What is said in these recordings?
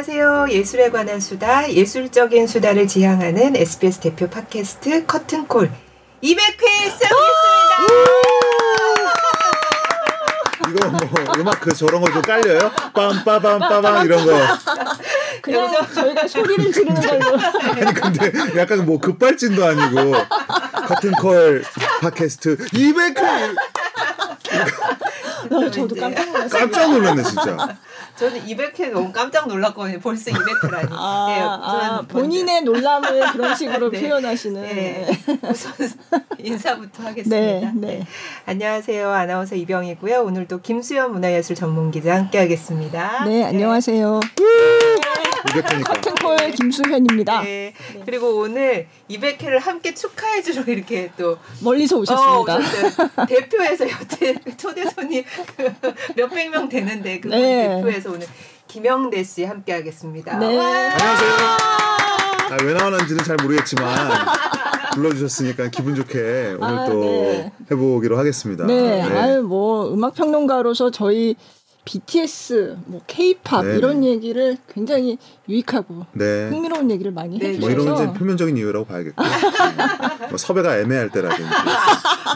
안녕하세요. 예술에 관한 수다, 예술적인 수다를 지향하는 SBS 대표 팟캐스트 커튼콜 200회 시작하겠습니다. 이거 뭐 음악 그 저런 거 좀 깔려요? 빰빠밤빠밤 이런 거. 그냥 저희가 소리를 지르는 걸로. 아니 근데 약간 뭐 급발진도 아니고 커튼콜 팟캐스트 200회 저도 깜짝 놀랐어요. 깜짝 놀랐네 진짜. 저는 200회 너무 깜짝 놀랐거든요. 벌써 200회라니. 아, 예, 아, 본인의 놀람을 그런 식으로 네. 표현하시는. 네. 우선 인사부터 하겠습니다. 네, 네. 안녕하세요. 아나운서 이병이고요. 오늘도 김수현 문화예술 전문기자 함께하겠습니다. 네, 안녕하세요. 200회니까. 커튼 콜 김수현입니다. 네. 그리고 오늘 200회를 함께 축하해주러 이렇게 또 멀리서 어, 오셨습니다. 오셨어요. 대표에서 여태 초대 손님 몇백 명 되는데 그 네. 대표에서 오늘 김영대 씨 함께 하겠습니다. 네. 와. 안녕하세요. 아, 왜 나왔는지는 잘 모르겠지만 불러주셨으니까 기분 좋게 오늘 아, 또 네. 해보기로 하겠습니다. 네, 아유 뭐 음악 평론가로서 저희 BTS, 뭐 K-팝 네, 이런 네. 얘기를 굉장히 유익하고 네. 흥미로운 얘기를 많이 네, 뭐 이런 해주셔서 건 이제 표면적인 이유라고 봐야겠고 뭐 섭외가 애매할 때라든지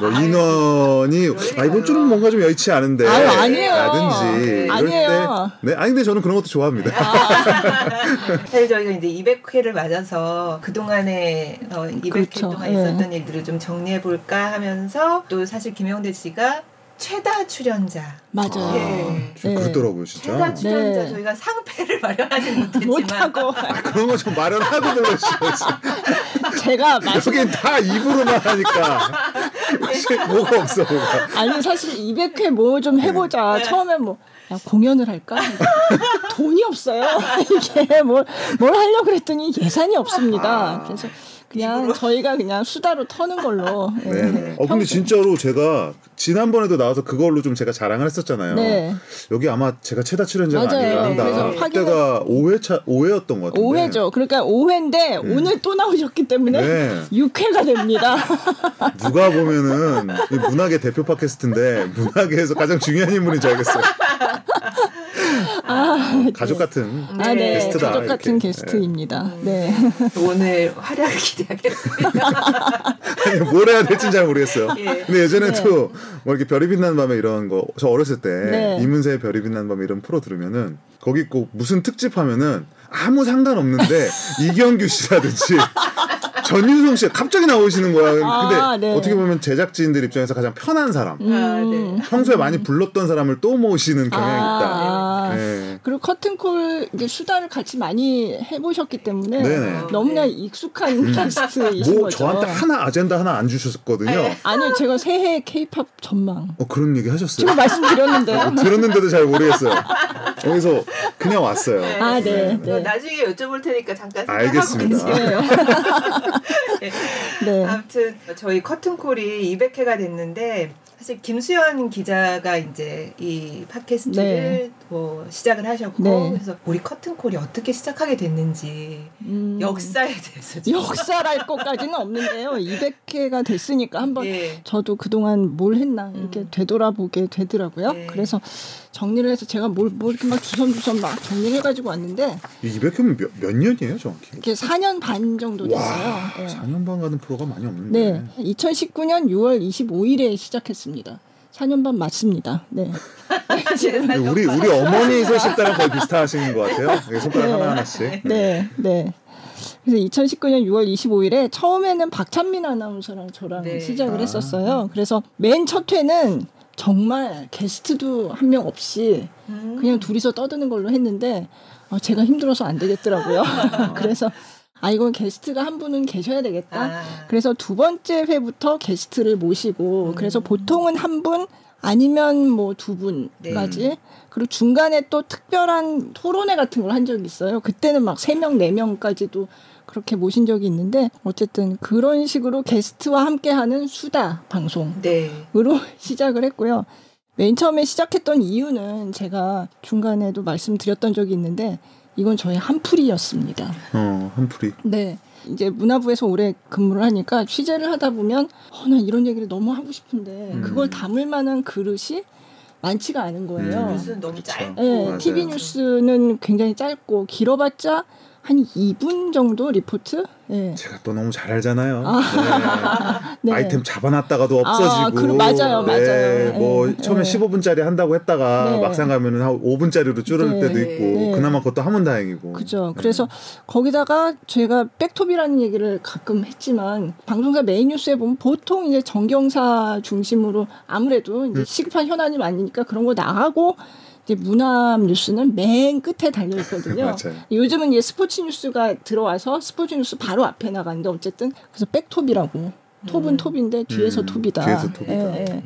뭐 인원이 아 이번 주는 뭔가 좀 여의치 않은데 아유, 아니에요. 라든지 이럴 아니에요. 때 네, 아니 근데 저는 그런 것도 좋아합니다. 사실 저희가 이제 200회를 맞아서 그 동안에 어, 200회 그렇죠. 동안 예. 있었던 일들을 좀 정리해 볼까 하면서 또 사실 김영대 씨가 최다 출연자 맞아요. 예. 좀 네. 그렇더라고요 진짜. 최다 출연자 네. 저희가 상패를 마련하지 못했지만 못하고 그런 거 좀 마련하고 불러주셔야지. 제가 말씀 여긴 다 입으로만 하니까 뭐가 없어 뭐가. 아니 사실 200회 뭐 좀 해보자. 네. 처음에 뭐 야, 공연을 할까? 돈이 없어요. 이게 뭘, 뭘 하려고 그랬더니 예산이 없습니다. 아. 그래서 그냥 저희가 그냥 수다로 터는 걸로. 예. 네. 어 근데 진짜로 제가 지난번에도 나와서 그걸로 좀 제가 자랑을 했었잖아요. 네. 여기 아마 제가 최다 출연자가. 아닌가 그래서 한다. 확인을- 그때가 5회차 5회였던 것 같은데. 5회죠. 그러니까 5회인데 오늘 또 나오셨기 때문에 네. 6회가 됩니다. 누가 보면은 이 문학의 대표 팟캐스트인데 문학에서 가장 중요한 인물인 줄 알겠어요. 아, 가족 같은 아, 네. 게스트다, 가족 같은 이렇게. 게스트입니다. 네. 오늘 활약을 기대하겠습니다. 아니, 뭘 해야 될지는 잘 모르겠어요. 예. 근데 예전에 네. 또뭐 이렇게 별이 빛나는 밤에 이런 거 저 어렸을 때 네. 이문세의 별이 빛나는 밤에 이런 프로 들으면은 거기 꼭 무슨 특집 하면은 아무 상관없는데 이경규 씨라든지 전윤성 씨가 갑자기 나오시는 거야. 근데 아, 네. 어떻게 보면 제작진들 입장에서 가장 편한 사람. 아, 네. 음. 평소에 많이 불렀던 사람을 또 모시는 경향이 아, 있다. 아. 네. 그리고 커튼콜 이제 수다를 같이 많이 해보셨기 때문에 네네. 너무나 네. 익숙한 게스트이신 뭐 거죠. 저한테 하나 아젠다 하나 안 주셨거든요. 네. 아니요, 제가 새해 K-팝 전망 어 그런 얘기 하셨어요. 제가 말씀드렸는데요. 어, 들었는데도 잘 모르겠어요. 거기서 그냥 왔어요. 아, 네, 뭐 네. 나중에 여쭤볼 테니까 잠깐 생각하고 알겠습니다. 네. 아무튼 저희 커튼콜이 200회가 됐는데 사실 김수현 기자가 이제 이 팟캐스트를 네. 뭐 시작을 하셨고 네. 그래서 우리 커튼콜이 어떻게 시작하게 됐는지 음, 역사에 대해서 좀 역사랄 것까지는 없는데요. 200회가 됐으니까 한번 예. 저도 그동안 뭘 했나 이렇게 음. 되돌아보게 되더라고요. 네. 그래서 정리를 해서 제가 뭘, 뭘 이렇게 막 주섬주섬 막 정리를 해가지고 왔는데 이 200회면 몇, 몇 년이에요, 정확히? 이게 4년 반 정도 됐어요. 와, 예. 4년 반 가는 프로가 많이 없는데. 네. 2019년 6월 25일에 시작했습니다. 4년 반 맞습니다. 네. 우리 우리 어머니 세실 때랑 거의 비슷하신 것 같아요. 이게 손가락 네. 하나 하나씩. 네. 네. 그래서 2019년 6월 25일에 처음에는 박찬민 아나운서랑 저랑 네. 시작을 아. 했었어요. 그래서 맨 첫 회는 정말 게스트도 한 명 없이 음. 그냥 둘이서 떠드는 걸로 했는데 어, 제가 힘들어서 안 되겠더라고요. 그래서 아 이건 게스트가 한 분은 계셔야 되겠다. 아. 그래서 두 번째 회부터 게스트를 모시고 음. 그래서 보통은 한 분 아니면 뭐 두 분까지 네. 그리고 중간에 또 특별한 토론회 같은 걸 한 적이 있어요. 그때는 막 세 명, 네 명까지도 그렇게 모신 적이 있는데 어쨌든 그런 식으로 게스트와 함께하는 수다 방송으로 네. 시작을 했고요. 맨 처음에 시작했던 이유는 제가 중간에도 말씀드렸던 적이 있는데 이건 저의 한풀이였습니다. 어, 한풀이. 네. 이제 문화부에서 오래 근무를 하니까 취재를 하다 보면 어, 나 이런 얘기를 너무 하고 싶은데 음. 그걸 담을 만한 그릇이 많지가 않은 거예요. 음. 뉴스는 너무. 짧고. 네, 맞아요. TV 뉴스는 굉장히 짧고 길어봤자 한 2분 정도 리포트. 예. 제가 또 너무 잘 알잖아요. 네. 네. 아이템 잡아놨다가도 없어지고. 아, 그- 맞아요, 맞아요. 뭐 네, 처음에 네. 15분짜리 한다고 했다가 네. 막상 가면은 한 5분짜리로 줄을 네. 때도 있고. 네. 그나마 그것도 하면 다행이고. 그죠. 네. 그래서 거기다가 제가 back top이라는 얘기를 가끔 했지만 방송사 메인 뉴스에 보면 보통 이제 정경사 중심으로 아무래도 음. 이제 시급한 현안이 많으니까 그런 거 나가고 문화 뉴스는 맨 끝에 달려 있거든요. 요즘은 이제 스포츠 뉴스가 들어와서 스포츠 뉴스 바로 앞에 나가는데 어쨌든 그래서 back top이라고 톱은 음. 톱인데 뒤에서 음, 톱이다. 뒤에서 톱이다. 예, 예.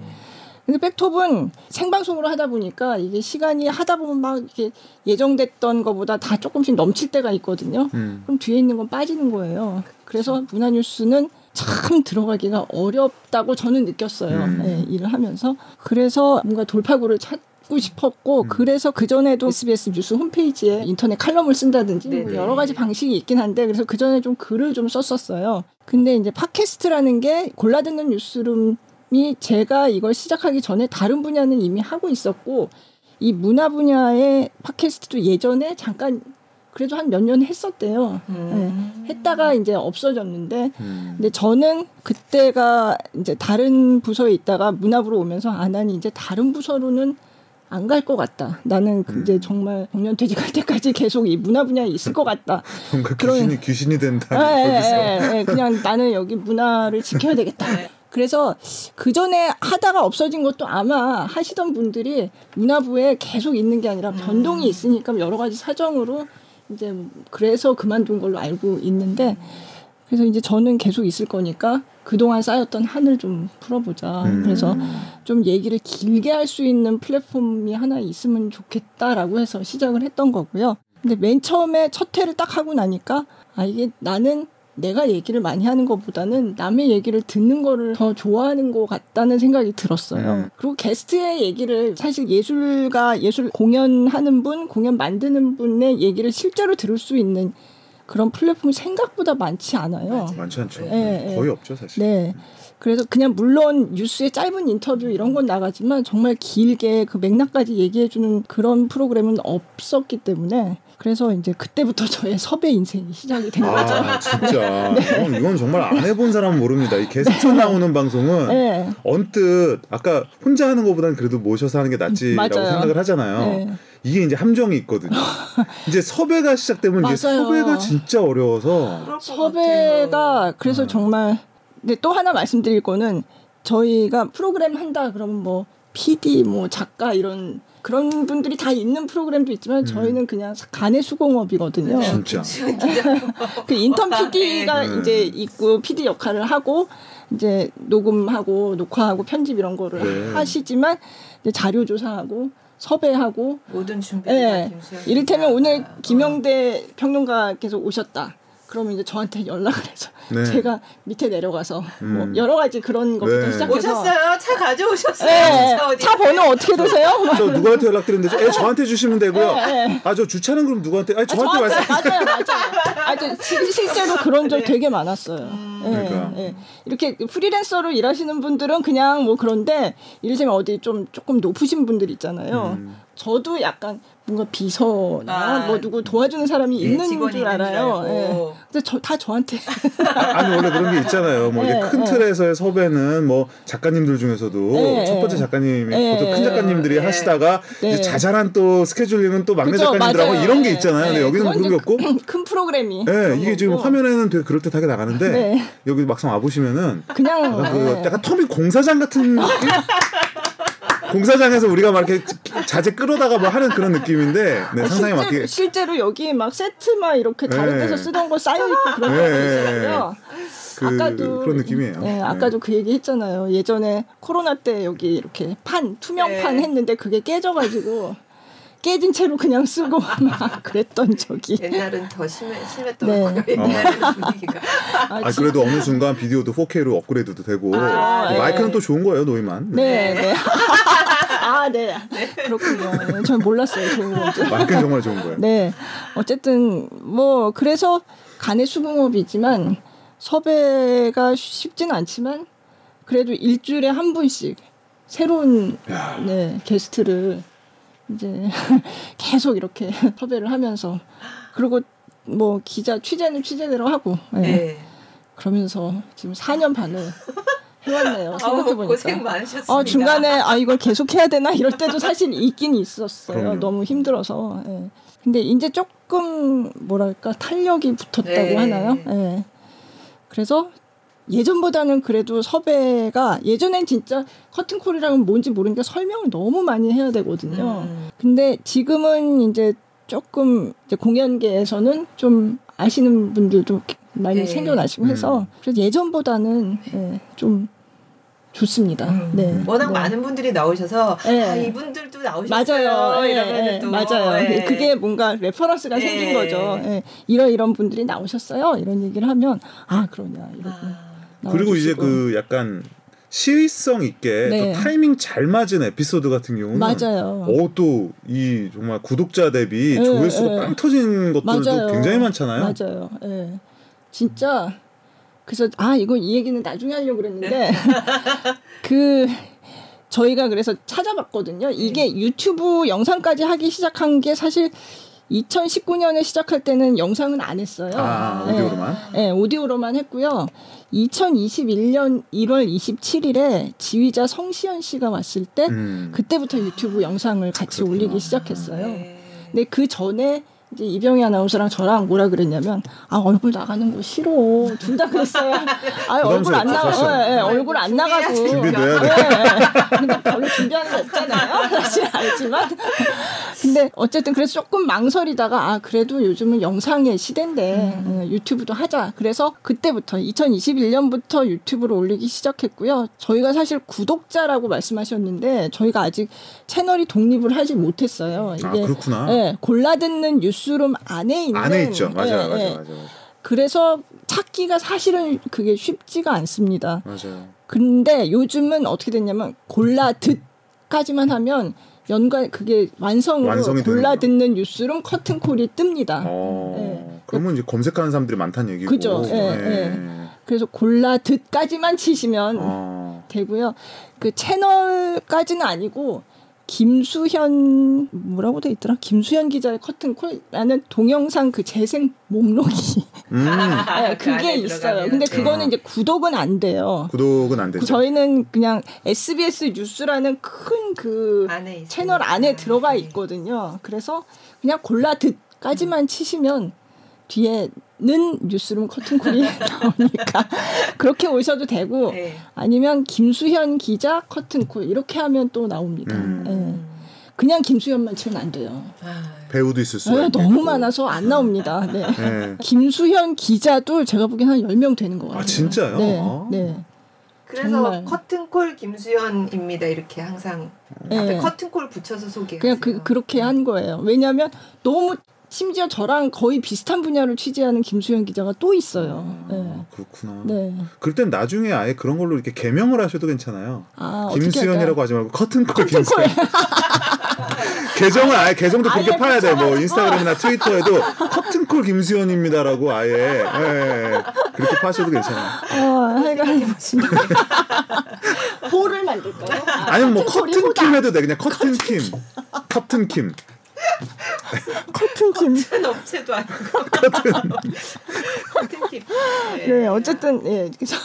근데 백톱은 생방송으로 하다 보니까 이게 시간이 하다 보면 막 이렇게 예정됐던 것보다 다 조금씩 넘칠 때가 있거든요. 음. 그럼 뒤에 있는 건 빠지는 거예요. 그래서 문화뉴스는 참 들어가기가 어렵다고 저는 느꼈어요. 음. 예, 일을 하면서. 그래서 뭔가 돌파구를 찾 고 싶었고, 음. 그래서 그 전에도 SBS 뉴스 홈페이지에 인터넷 칼럼을 쓴다든지 뭐. 여러 가지 방식이 있긴 한데, 그래서 그 전에 좀 글을 좀 썼었어요. 근데 이제 팟캐스트라는 게 골라 듣는 뉴스룸이 제가 이걸 시작하기 전에 다른 분야는 이미 하고 있었고, 이 문화 분야의 팟캐스트도 예전에 잠깐 그래도 한 몇 년 했었대요. 음. 예, 했다가 이제 없어졌는데 음. 근데 저는 그때가 이제 다른 부서에 있다가 문화부로 오면서 아 나는 이제 다른 부서로는 안 갈 것 같다. 나는 그 음. 이제 정말 정년퇴직할 때까지 계속 이 문화 분야에 있을 것 같다. 뭔가 그런- 귀신이 귀신이 된다. 예, 거기서. 예, 예, 그냥 나는 여기 문화를 지켜야 되겠다. 네. 그래서 그 전에 하다가 없어진 것도 아마 하시던 분들이 문화부에 계속 있는 게 아니라 변동이 있으니까 여러 가지 사정으로 이제 그래서 그만둔 걸로 알고 있는데 그래서 이제 저는 계속 있을 거니까 그동안 쌓였던 한을 좀 풀어보자. 음. 그래서 좀 얘기를 길게 할 수 있는 플랫폼이 하나 있으면 좋겠다라고 해서 시작을 했던 거고요. 근데 맨 처음에 첫 회를 딱 하고 나니까 아 이게 나는 내가 얘기를 많이 하는 것보다는 남의 얘기를 듣는 거를 더 좋아하는 것 같다는 생각이 들었어요. 음. 그리고 게스트의 얘기를 사실 예술가 예술 공연하는 분, 공연 만드는 분의 얘기를 실제로 들을 수 있는 그런 플랫폼이 생각보다 많지 않아요. 많지 않죠. 예, 예. 거의 없죠 사실. 네. 그래서 그냥 물론 뉴스에 짧은 인터뷰 이런 건 나가지만 정말 길게 그 맥락까지 얘기해주는 그런 프로그램은 없었기 때문에 그래서 이제 그때부터 저의 섭외 인생이 시작이 된 거죠. 아 진짜 네. 이건, 이건 정말 안 해본 사람은 모릅니다. 이 게스트 나오는 방송은 네. 언뜻 아까 혼자 하는 것보다는 그래도 모셔서 하는 게 낫지라고 맞아요. 생각을 하잖아요. 네. 이게 이제 함정이 있거든요. 이제 섭외가 시작되면 이제. 섭외가 진짜 어려워서 섭외가. 그래서 음. 정말 근데 또 하나 말씀드릴 거는 저희가 프로그램 한다 그러면 뭐 PD 뭐 작가 이런 그런 분들이 다 있는 프로그램도 있지만 음. 저희는 그냥 간의 수공업이거든요. 네, 진짜. 그 인턴 PD가 네. 이제 있고 PD 역할을 하고 이제 녹음하고 녹화하고 편집 이런 거를 네. 하시지만 이제 자료 조사하고 섭외하고 모든. 다 김수현 이를테면. 오늘 김영대 평론가께서 오셨다. 그러면 이제 저한테 연락을 해서 네. 제가 밑에 내려가서 뭐 음. 여러 가지 그런 것부터 네. 시작해서 오셨어요? 차 가져오셨어요? 네. 차 번호 어떻게 되세요? 저 누구한테 연락드렸는데 에 저한테 주시면 되고요. 네, 네. 아저 주차는 그럼 누구한테? 아니 아, 저한테 말씀. 맞아요, 맞아요. 아, 저 실- 실제로 그런 적 되게 많았어요. 예, 그러니까. 예. 이렇게 프리랜서로 일하시는 분들은 그냥 뭐 그런데 이를테면 어디 좀 조금 높으신 분들 있잖아요. 음. 저도 약간 뭔가 비서나 아, 뭐 누구 도와주는 사람이 예, 있는 줄 있는 줄 알아요. 알고. 예. 근데 저, 다 저한테 아니 원래 그런 게 있잖아요. 뭐 이게 네, 큰 네. 틀에서의 섭외는 뭐 작가님들 중에서도 네, 첫 번째 네. 작가님이 네, 보통 큰 네. 작가님들이 네. 하시다가 네. 이제 자잘한 또 스케줄링은 또 막내 작가님들하고 맞아요. 이런 게 네, 있잖아요. 근데 네. 여기는 그런 게 없고. 큰 프로그램이 네, 그런 이게 지금. 화면에는 되게 그럴듯하게 나가는데 네. 여기 막상 와 보시면은 그냥 약간 그 네. 약간 터미 공사장 같은? 공사장에서 우리가 막 이렇게 자재 끌어다가 뭐 하는 그런 느낌인데 네, 아, 상상에 실제로, 맞게 실제로 여기 막 세트만 이렇게 다른 네. 데서 쓰던 거 쌓여 있고 그런 네. 거 있어요. 그, 아까도 그런 느낌이에요. 네, 아까도 그 얘기 했잖아요. 예전에 코로나 때 여기 이렇게 판 투명판 네. 했는데 그게 깨져가지고 깨진 채로 그냥 쓰고 막 그랬던 적이. 옛날은 더 심해, 심했던 네. 옛날에는 분위기가. 아, 아 그래도 어느 순간 비디오도 4K로 업그레이드도 되고 아, 네. 마이크는 또 좋은 거예요 노이만. 네, 네. 아, 네. 그렇군요. 네, 전 몰랐어요. 좋은 건지. 마이크는 정말 좋은 거예요. 네. 어쨌든 뭐 그래서 간의 수공업이지만 섭외가 쉽지는 않지만 그래도 일주일에 한 분씩 새로운 야. 네, 게스트를 이제 계속 이렇게 섭외를 하면서 그리고 뭐 기자 취재는 취재대로 하고 예. 네. 그러면서 지금 4년 반을 해왔네요. 생각해 아우, 고생 보니까. 많으셨습니다. 어, 중간에 아 이걸 계속 해야 되나 이럴 때도 사실 있긴 있었어요. 그럼요. 너무 힘들어서. 예. 근데 이제 조금 뭐랄까 탄력이 붙었다고 네. 하나요? 예. 그래서 예전보다는 그래도 섭외가 예전엔 진짜 커튼콜이라는 뭔지 모르니까 설명을 너무 많이 해야 되거든요. 음. 근데 지금은 이제 조금 이제 공연계에서는 좀 아시는 분들도 많이 네. 생겨나시고 해서 음. 그래서 예전보다는 예, 좀 좋습니다. 음. 네. 워낙 네. 많은 분들이 나오셔서 네. 아 이분들도 나오셨어요. 맞아요. 예, 이러면 예, 또 맞아요. 예. 그게 뭔가 reference가 예. 생긴 거죠. 예. 이런 이런 분들이 나오셨어요. 이런 얘기를 하면 아 그러냐 이러고 아, 그리고 이제. 그 약간 시의성 있게 네. 또 타이밍 잘 맞은 에피소드 같은 경우는 맞아요. 어또 이 정말 구독자 대비 예, 조회수가 예. 빵 터진 것들도 맞아요. 굉장히 많잖아요. 맞아요. 예. 진짜 그래서 아 이거 이 얘기는 나중에 하려고 그랬는데 그 저희가 그래서 찾아봤거든요. 이게 네. 유튜브 영상까지 하기 시작한 게 사실 2019년에 시작할 때는 영상은 안 했어요. 아, 예. 오디오로만. 네, 오디오로만 했고요. 2021년 1월 27일에 지휘자 성시현 씨가 왔을 때 음. 그때부터 유튜브 영상을 같이 그렇구나. 올리기 시작했어요. 네. 근데 그 전에 이제 이병희 아나운서랑 저랑 뭐라 그랬냐면 아 얼굴 나가는 거 싫어 둘 다 그랬어요. 아 얼굴 안 나가 예, 예. 얼굴 안 나가고 돼. 예, 예. 근데 별로 준비하는 거 없잖아요. 사실 알지만 근데 어쨌든 그래서 조금 망설이다가 아 그래도 요즘은 영상의 시대인데 예, 유튜브도 하자. 그래서 그때부터 2021년부터 유튜브를 올리기 시작했고요. 저희가 사실 구독자라고 말씀하셨는데 저희가 아직 채널이 독립을 하지 못했어요. 아 이게 그렇구나. 예, 골라 듣는 뉴스 룸 안에 있는 안에 있죠. 맞아요, 예, 맞아요, 예. 맞아요, 맞아요. 그래서 찾기가 사실은 그게 쉽지가 않습니다. 맞아요. 근데 요즘은 어떻게 됐냐면 골라 듣까지만 하면 연관 그게 완성으로 완성이 골라. 듣는 뉴스룸 커튼콜이 뜹니다. 어, 예. 그러면 이제 검색하는 사람들이 많다는 얘기고. 그죠. 예, 예. 그래서 골라 듣까지만 치시면 어. 되고요. 그 채널까지는 아니고 김수현 뭐라고 돼 있더라? 김수현 기자의 커튼콜라는 동영상 그 재생 목록이 음, 네, 그 그게 있어요. 들어가면. 근데 네. 그거는 이제 구독은 안 돼요. 구독은 안 되죠. 저희는 그냥 SBS 뉴스라는 큰그 있어요. 채널 안에 들어가 네. 있거든요. 그래서 그냥 골라 듣까지만 치시면 뒤에 는 뉴스룸 커튼콜이 나오니까 그렇게 오셔도 되고 네. 아니면 김수현 기자 커튼콜 이렇게 하면 또 나옵니다. 음. 예. 그냥 김수현만 치면 안 돼요. 아, 배우도 있을 수 예, 있고. 너무 많아서 안 나옵니다. 네. 예. 김수현 기자도 제가 보기엔 한 10명 되는 것 같아요. 아 진짜요? 네. 아. 네. 그래서 정말. 커튼콜 김수현입니다. 이렇게 항상 네. 앞에 커튼콜 붙여서 소개하세요. 그냥 그, 그렇게 한 거예요. 왜냐하면 너무 심지어 저랑 거의 비슷한 분야를 취재하는 김수현 기자가 또 있어요. 네. 아, 그렇구나. 네. 그럴 땐 나중에 아예 그런 걸로 이렇게 개명을 하셔도 괜찮아요. 아, 김수현이라고? 하지 말고 커튼콜 커튼콜. 김수현. 계정을 아예 계정도 그렇게 아예 파야 돼. 뭐 인스타그램이나 트위터에도 커튼콜 김수현입니다라고 아예 예, 예. 그렇게 파셔도 괜찮아요. 어, 하여간 호를 만들까요? 아, 아니면 뭐 커튼킴. 해도 돼. 그냥 커튼킴. 커튼킴. 커튼킴. 큰 업체도 아니고 커튼킴. 네, 어쨌든 예. 그래서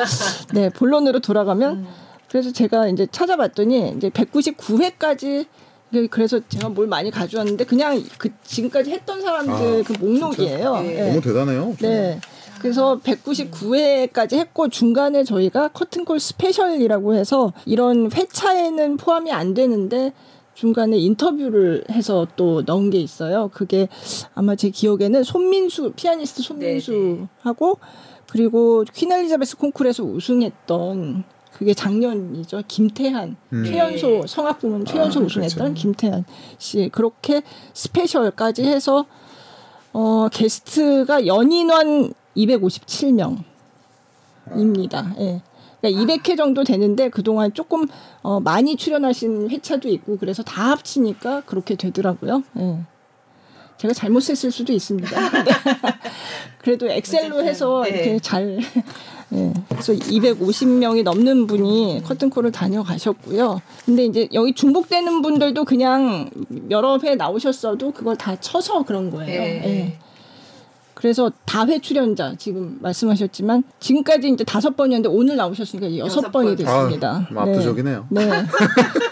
네 본론으로 돌아가면 그래서 제가 이제 찾아봤더니 이제 199회까지 그래서 제가 뭘 많이 가져왔는데 그냥 그 지금까지 했던 사람들 아, 그 목록이에요. 예. 너무 대단해요. 네. 그래서 199회까지 했고 중간에 저희가 커튼콜 스페셜이라고 해서 이런 회차에는 포함이 안 되는데 중간에 인터뷰를 해서 또 넣은 게 있어요. 그게 아마 제 기억에는 손민수 피아니스트 손민수하고 그리고 퀸 엘리자베스 콩쿨에서 우승했던 그게 작년이죠. 김태한 음. 최연소 성악 부문 최연소 아, 우승했던 그렇죠. 김태한 씨 그렇게 스페셜까지 해서 어, 게스트가 연인원 257명입니다. 예. 그러니까 200회 정도 되는데 그동안 조금 어, 많이 출연하신 회차도 있고 그래서 다 합치니까 그렇게 되더라고요. 예. 제가 잘못 셌을 수도 있습니다. 그래도 엑셀로 해서 네. 이렇게 잘 예. 그래서 250명이 넘는 분이 커튼콜을 다녀가셨고요. 근데 이제 여기 중복되는 분들도 그냥 여러 회 나오셨어도 그걸 다 쳐서 그런 거예요. 네. 예. 그래서 다회 출연자 지금 말씀하셨지만 지금까지 이제 다섯 번이었는데 오늘 나오셨으니까 여섯 여섯 번이 번. 됐습니다. 아, 압도적이네요. 네.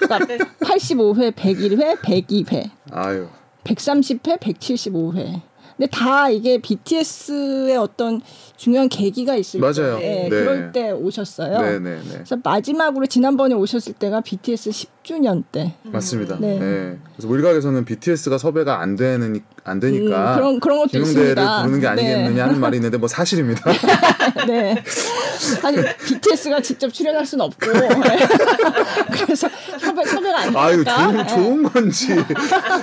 그러니까 85회, 101회, 102회. 아유. 130회, 175회. 근데 다 이게 BTS의 어떤 중요한 계기가 있을 맞아요. 때, 네. 그럴 때 오셨어요. 네 네 네. 그래서 마지막으로 지난번에 오셨을 때가 BTS 10주년 때. 맞습니다. 네. 네. 그래서 우리 가게에서는 BTS가 섭외가 안 되는 안 되니까 음, 그런 그런 것도 김용대를 있습니다. 부르는 게 아니겠느냐 네. 하는 말이 있는데 뭐 사실입니다. 네. 사실 BTS가 직접 출연할 수는 없고. 그래서 섭외 섭외가 안 아유 되니까. 좋은 네. 좋은 건지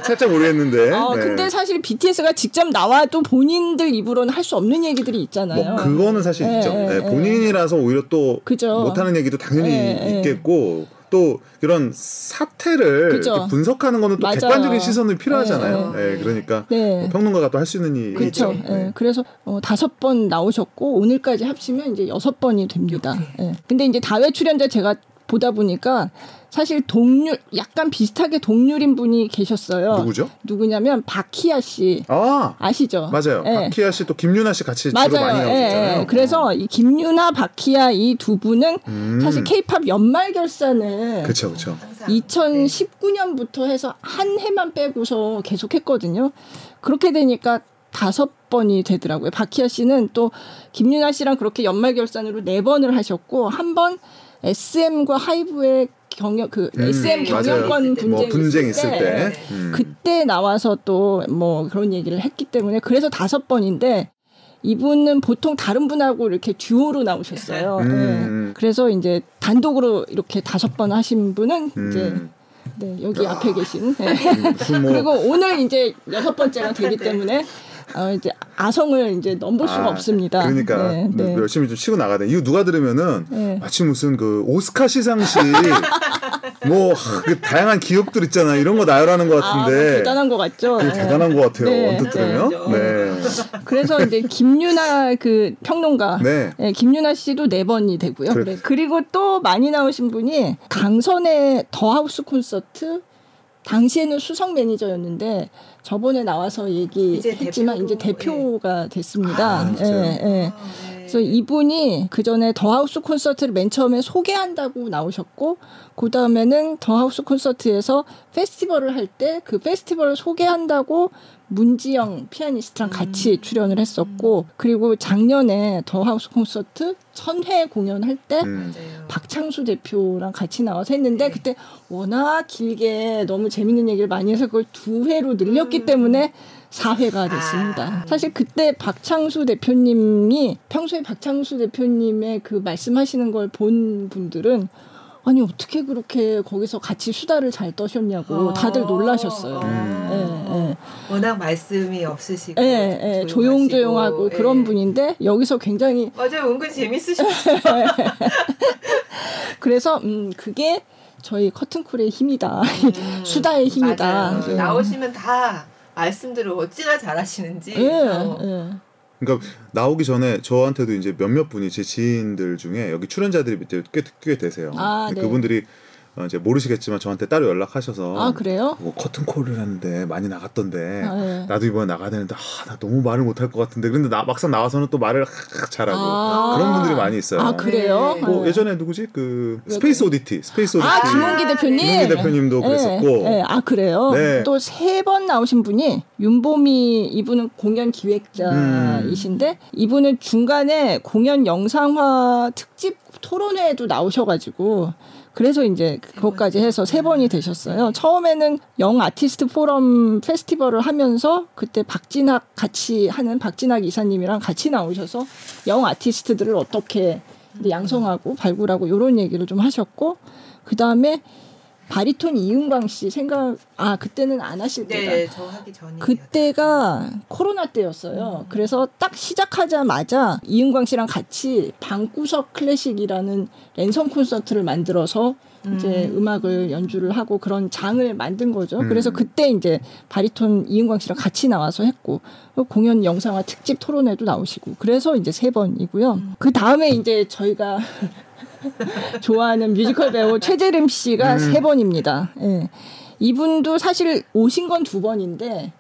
살짝 모르겠는데. 어, 네. 근데 사실 BTS가 직접 나와도 본인들 입으로는 할 수 없는 얘기들이 있잖아요. 뭐 그거는 사실 네, 있죠. 네, 네, 네. 본인이라서 오히려 또 그죠. 못하는 얘기도 당연히 네, 네. 있겠고 또 이런 사태를 분석하는 거는 또 맞아요. 객관적인 시선이 필요하잖아요. 네, 네, 네. 그러니까 네. 뭐 평론가가 또 할 수 있는 일이 그렇죠. 있죠. 예, 그래서 어, 다섯 번 나오셨고 오늘까지 합치면 이제 여섯 번이 됩니다. 예. 근데 이제 다회 출연자 제가 보다 보니까 사실 동률 약간 비슷하게 동률인 분이 계셨어요. 누구죠? 누구냐면 박희아 씨 아 아시죠? 맞아요. 예. 박희아 씨 또 김윤아 씨 같이 주로 맞아요. 많이 예, 나오셨잖아요. 예. 그래서 이 김유나, 박희아 이 두 분은 음. 사실 케이팝 연말 결산을 그렇죠, 그렇죠. 항상. 2019년부터 해서 한 해만 빼고서 계속했거든요. 그렇게 되니까 다섯 번이 되더라고요. 박희아 씨는 또 김윤아 씨랑 그렇게 연말 결산으로 네 번을 하셨고 한번 SM과 하이브의 경영 그 음, SM. 경영권 분쟁 뭐 분쟁 있을 때 때. 음. 그때 나와서 또 뭐 그런 얘기를 했기 때문에 그래서 다섯 번인데 이분은 보통 다른 분하고 이렇게 듀오로 나오셨어요. 음. 네. 그래서 이제 단독으로 이렇게 다섯 번 하신 분은 이제 음. 네, 여기 앞에 계신 네. 뭐 그리고 오늘 이제 여섯 번째가 되기 네. 때문에 어, 이제 아성을 이제 넘볼 수가 아, 없습니다. 그러니까 네, 네. 열심히 좀 치고 나가야 돼. 이거 누가 들으면은 네. 마치 무슨 그 오스카 시상식 뭐 그 다양한 기업들 있잖아 이런 거 나열하는 것 아, 뭐 같은데 대단한 것 같죠. 네. 대단한 것 같아요. 네, 언뜻 들으면. 네. 네. 그래서 이제 김유나 그 평론가 네. 네, 김유나 씨도 네 번이 되고요. 그래. 네. 그리고 또 많이 나오신 분이 강선의 더 하우스 콘서트 당시에는 수석 매니저였는데 저번에 나와서 이제 얘기했지만 대표로, 이제 대표가 됐습니다. 아, 예? 예. 아, 네. 그래서 이분이 그 전에 더 하우스 콘서트를 맨 처음에 소개한다고 나오셨고 그 다음에는 더 하우스 콘서트에서 페스티벌을 할 때 그 페스티벌을 소개한다고 문지영 피아니스트랑 같이 출연을 했었고 그리고 작년에 더 하우스 콘서트 천회 공연할 때 음. 박창수 대표랑 같이 나와서 했는데 그때 워낙 길게 너무 재밌는 얘기를 많이 해서 그걸 두 회로 늘렸기 때문에 4회가 됐습니다. 아. 사실 그때 박창수 대표님이 평소에 박창수 대표님의 그 말씀하시는 걸 본 분들은 아니 어떻게 그렇게 거기서 같이 수다를 잘 떠셨냐고 어. 다들 놀라셨어요. 음. 예, 예. 워낙 말씀이 없으시고 예, 예, 조용조용하고 예. 그런 분인데 여기서 굉장히 맞아요, 은근 재밌으셨어요. 그래서 음 그게 저희 커튼콜의 힘이다. 수다의 힘이다. 네. 나오시면 다 말씀들을 어찌나 잘하시는지. 예, 어. 예. 그러니까 나오기 전에 저한테도 이제 몇몇 분이 제 지인들 중에 여기 출연자들이 이제 꽤, 꽤 되세요. 아, 네. 그분들이 어, 이제 모르시겠지만 저한테 따로 연락하셔서 아 그래요? 뭐 커튼콜을 하는데 많이 나갔던데 아, 예. 나도 이번에 나가야 되는데 아, 나 너무 말을 못할 것 같은데 근데 나 막상 나와서는 또 말을 확 잘하고 아. 그런 분들이 많이 있어요. 아 그래요? 네. 뭐 예. 예전에 누구지 그 스페이스 오디티 스페이스 오디티 아 김홍기 대표님. 김홍기 대표님도 그랬었고. 예, 예. 아 그래요? 네. 또 세 번 나오신 분이 윤보미 이분은 공연 기획자이신데 이분은 중간에 공연 영상화 특집 토론회에도 나오셔가지고 그래서 이제 그것까지 해서 세 번이 되셨어요. 처음에는 영 아티스트 포럼 페스티벌을 하면서 그때 박진학 같이 하는 박진학 이사님이랑 같이 나오셔서 영 아티스트들을 어떻게 양성하고 발굴하고 이런 얘기를 좀 하셨고 그 다음에 바리톤 이윤광 씨 생각 아 그때는 안 하실 때다. 네, 저 하기 전에. 그때가 코로나 때였어요. 그래서 딱 시작하자마자 이은광 씨랑 같이 방구석 클래식이라는 랜선 콘서트를 만들어서 이제 음악을 연주를 하고 그런 장을 만든 거죠. 음. 그래서 그때 이제 바리톤 이은광 씨랑 같이 나와서 했고 그 공연 영상화 특집 토론회도 나오시고 그래서 이제 세 번이고요. 그 다음에 이제 저희가 좋아하는 뮤지컬 배우 최재림 씨가 음. 세 번입니다. 예. 이분도 사실 오신 건 두 번인데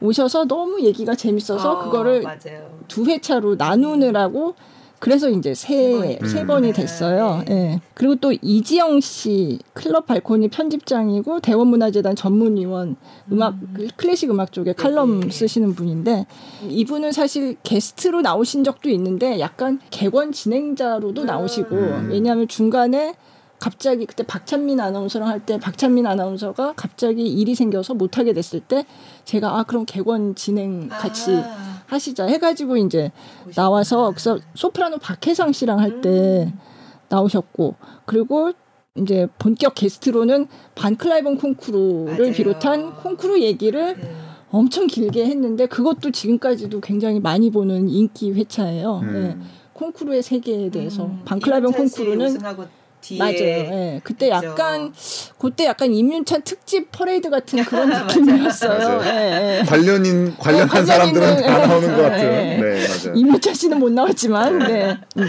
오셔서 너무 얘기가 재밌어서 어, 그거를 맞아요. 두 회차로 나누느라고 그래서 이제 세, 번. 세 음. 번이 됐어요. 네. 예. 그리고 또 이지영 씨 클럽 발코니 편집장이고 대원문화재단 전문위원 음악 클래식 음악 쪽에 칼럼 네. 쓰시는 분인데 이분은 사실 게스트로 나오신 적도 있는데 약간 객원 진행자로도 음. 나오시고 음. 왜냐하면 중간에 갑자기 그때 박찬민 아나운서랑 할 때 박찬민 아나운서가 갑자기 일이 생겨서 못하게 됐을 때 제가 아 그럼 객원 진행 같이 아, 하시자 해가지고 이제 나와서 그래서 소프라노 박혜상 씨랑 할때 나오셨고 그리고 이제 본격 게스트로는 반클라이번 콩쿠르를 맞아요. 비롯한 콩쿠르 얘기를 네. 엄청 길게 했는데 그것도 지금까지도 굉장히 많이 보는 인기 회차예요. 음. 예. 콩쿠르의 세계에 대해서 음, 반클라이번 콩쿠르는 우승하고 뒤에 맞아요. 예. 그때 했죠. 약간 그때 약간 임윤찬 특집 퍼레이드 같은 그런 느낌이었어요. 맞아요. 예, 예. 관련인 관련한 관련 사람들은 다 예, 나오는 것. 예. 네, 맞아요. 임윤찬 씨는 못 나왔지만 네. 음.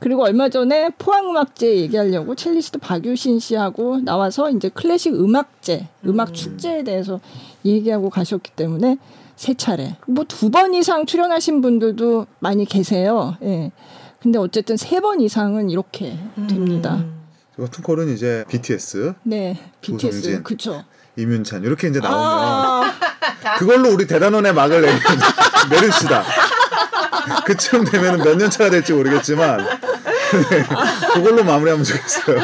그리고 얼마 전에 포항음악제 얘기하려고 첼리스트 박유신 씨하고 나와서 이제 클래식 음악제, 음악 축제에 대해서 얘기하고 가셨기 때문에 세 차례. 뭐 두 번 이상 출연하신 분들도 많이 계세요. 예. 근데 어쨌든 세 번 이상은 이렇게 됩니다. 음. 같은 콜은 이제 BTS, 네. BTS. 조성진. 그쵸. 이윤찬 이렇게 이제 나오면 아, 그걸로 우리 대단원의 막을 내, 내립시다. 그쯤 되면 몇 년 차가 될지 모르겠지만 네, 그걸로 마무리하면 좋겠어요.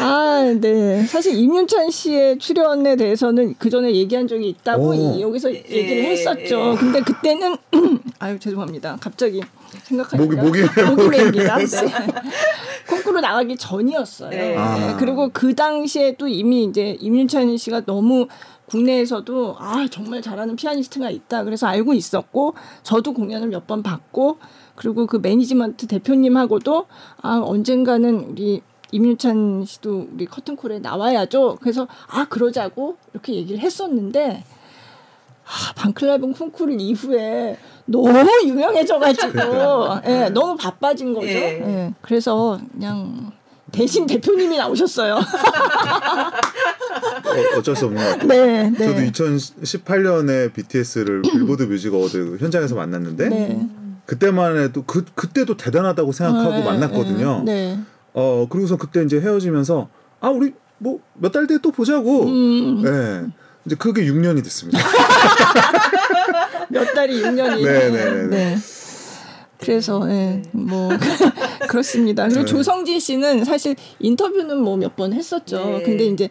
아, 네. 사실 임윤찬 씨의 출연에 대해서는 그 전에 얘기한 적이 있다고 오. 이- 여기서 얘기를 예, 했었죠. 예. 근데 그때는 아유 죄송합니다. 갑자기 생각하니까 목이- 목이- 목이입니다. 목이 네. 콩쿠르 나가기 전이었어요. 네. 네. 아. 그리고 그 당시에 또 이미 이제 임윤찬 씨가 너무 국내에서도 아 정말 잘하는 피아니스트가 있다. 그래서 알고 있었고 저도 공연을 몇 번 봤고 그리고 그 매니지먼트 대표님하고도 아 언젠가는 우리 임윤찬 씨도 우리 커튼콜에 나와야죠. 그래서 아 그러자고 이렇게 얘기를 했었는데 아, 반 클라이번 콩쿠르 이후에 너무 유명해져가지고 예, 너무 바빠진 거죠. 예. 예, 그래서 그냥 대신 대표님이 나오셨어요. 어, 어쩔 수 없는 것 같아요. 네, 네. 저도 2018년에 BTS를 빌보드 뮤직 어워드 현장에서 만났는데 네. 그때만 해도 그 그때도 대단하다고 생각하고 네, 만났거든요. 네. 어 그리고서 그때 이제 헤어지면서 아 우리 뭐 몇 달 뒤에 또 보자고. 음, 네. 이제 그게 6년이 됐습니다. 몇 달이 6년이. 네, 네, 네, 네. 그래서 예, 뭐 그렇습니다. 그리고 네. 조성진 씨는 사실 인터뷰는 뭐 몇 번 했었죠. 네. 근데 이제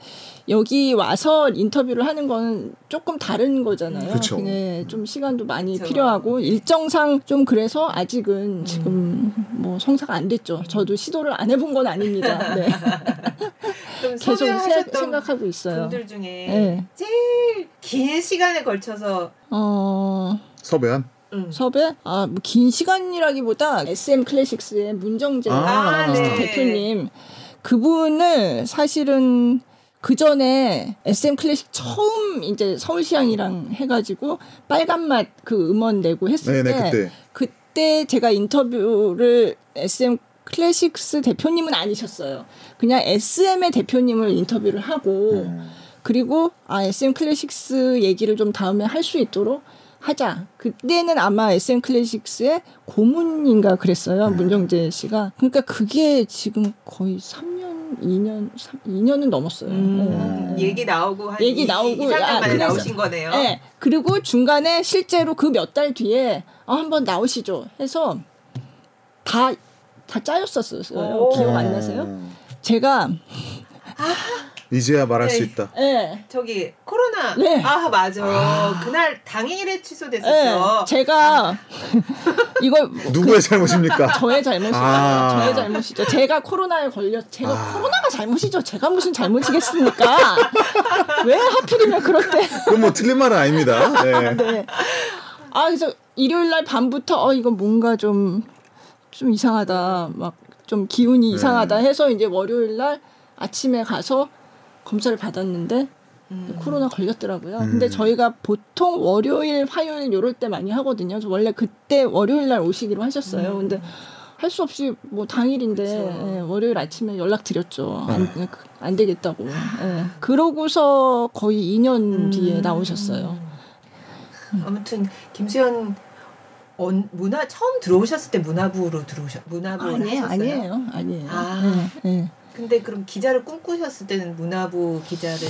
여기 와서 인터뷰를 하는 거는 조금 다른 거잖아요. 그쵸. 근데 좀 시간도 많이 그쵸. 필요하고 일정상 좀 그래서 아직은 지금 뭐 성사가 안 됐죠. 저도 시도를 안 해본 건 아닙니다. 네. 좀 계속 생각하고 있어요. 분들 중에 네. 제일 긴 시간에 걸쳐서 어. 섭외한. 음. 섭외? 아, 뭐 긴 시간이라기보다 SM 클래식스의 문정재 아, 피아니스트 네. 대표님 그분을 사실은 그 전에 SM 클래식 처음 이제 서울시향이랑 해가지고 빨간맛 그 음원 내고 했을 네네 때 그때. 그때 제가 인터뷰를 SM 클래식스 대표님은 아니셨어요. 그냥 SM의 대표님을 인터뷰를 하고 음. 그리고 아 SM 클래식스 얘기를 좀 다음에 할 수 있도록 하자. 그때는 아마 SM 클래식스의 고문인가 그랬어요. 문정재 씨가. 그러니까 그게 지금 거의 3년, 2년, 3, 2년은 넘었어요. 음, 네. 얘기 나오고 한 얘기 이- 나오고, 이, 3년 야, 만에 그래서- 나오신 거네요. 네. 그리고 중간에 실제로 그 몇 달 뒤에 아, 한번 나오시죠. 해서 다, 다 짜였었어요. 오. 기억 안 나세요? 어. 제가, 이제야 말할 수 네. 있다. 예. 저기 코로나 네. 아 맞아 아. 그날 당일에 예, 취소됐었죠. 제가 이걸 누구의 잘못입니까? 저의 잘못이죠. 아. 저의 잘못이죠. 제가 코로나에 걸려 제가 아. 코로나가 잘못이죠. 제가 무슨 잘못이겠습니까? 왜 하필이면 그럴 때 그건 뭐 틀린 말은 아닙니다. 네. 네. 아 그래서 일요일 날 밤부터 어 이거 뭔가 좀좀 이상하다. 막 좀 기운이 이상하다 해서 이제 월요일 날 아침에 가서 검사를 받았는데 코로나 걸렸더라고요. 음. 근데 저희가 보통 월요일, 화요일 요럴 때 많이 하거든요. 원래 그때 월요일 날 오시기로 하셨어요. 근데 할 수 없이 뭐 당일인데. 예, 월요일 아침에 연락 드렸죠. 안, 안 되겠다고. 예. 그러고서 거의 2년 뒤에 나오셨어요. 아무튼 김수현 언, 문화 처음 들어오셨을 때 문화부로 들어오셨 문화부를 아니에요, 하셨어요? 아니에요, 아니에요. 아. 예, 예. 근데 그럼 기자를 꿈꾸셨을 때는 문화부 기자를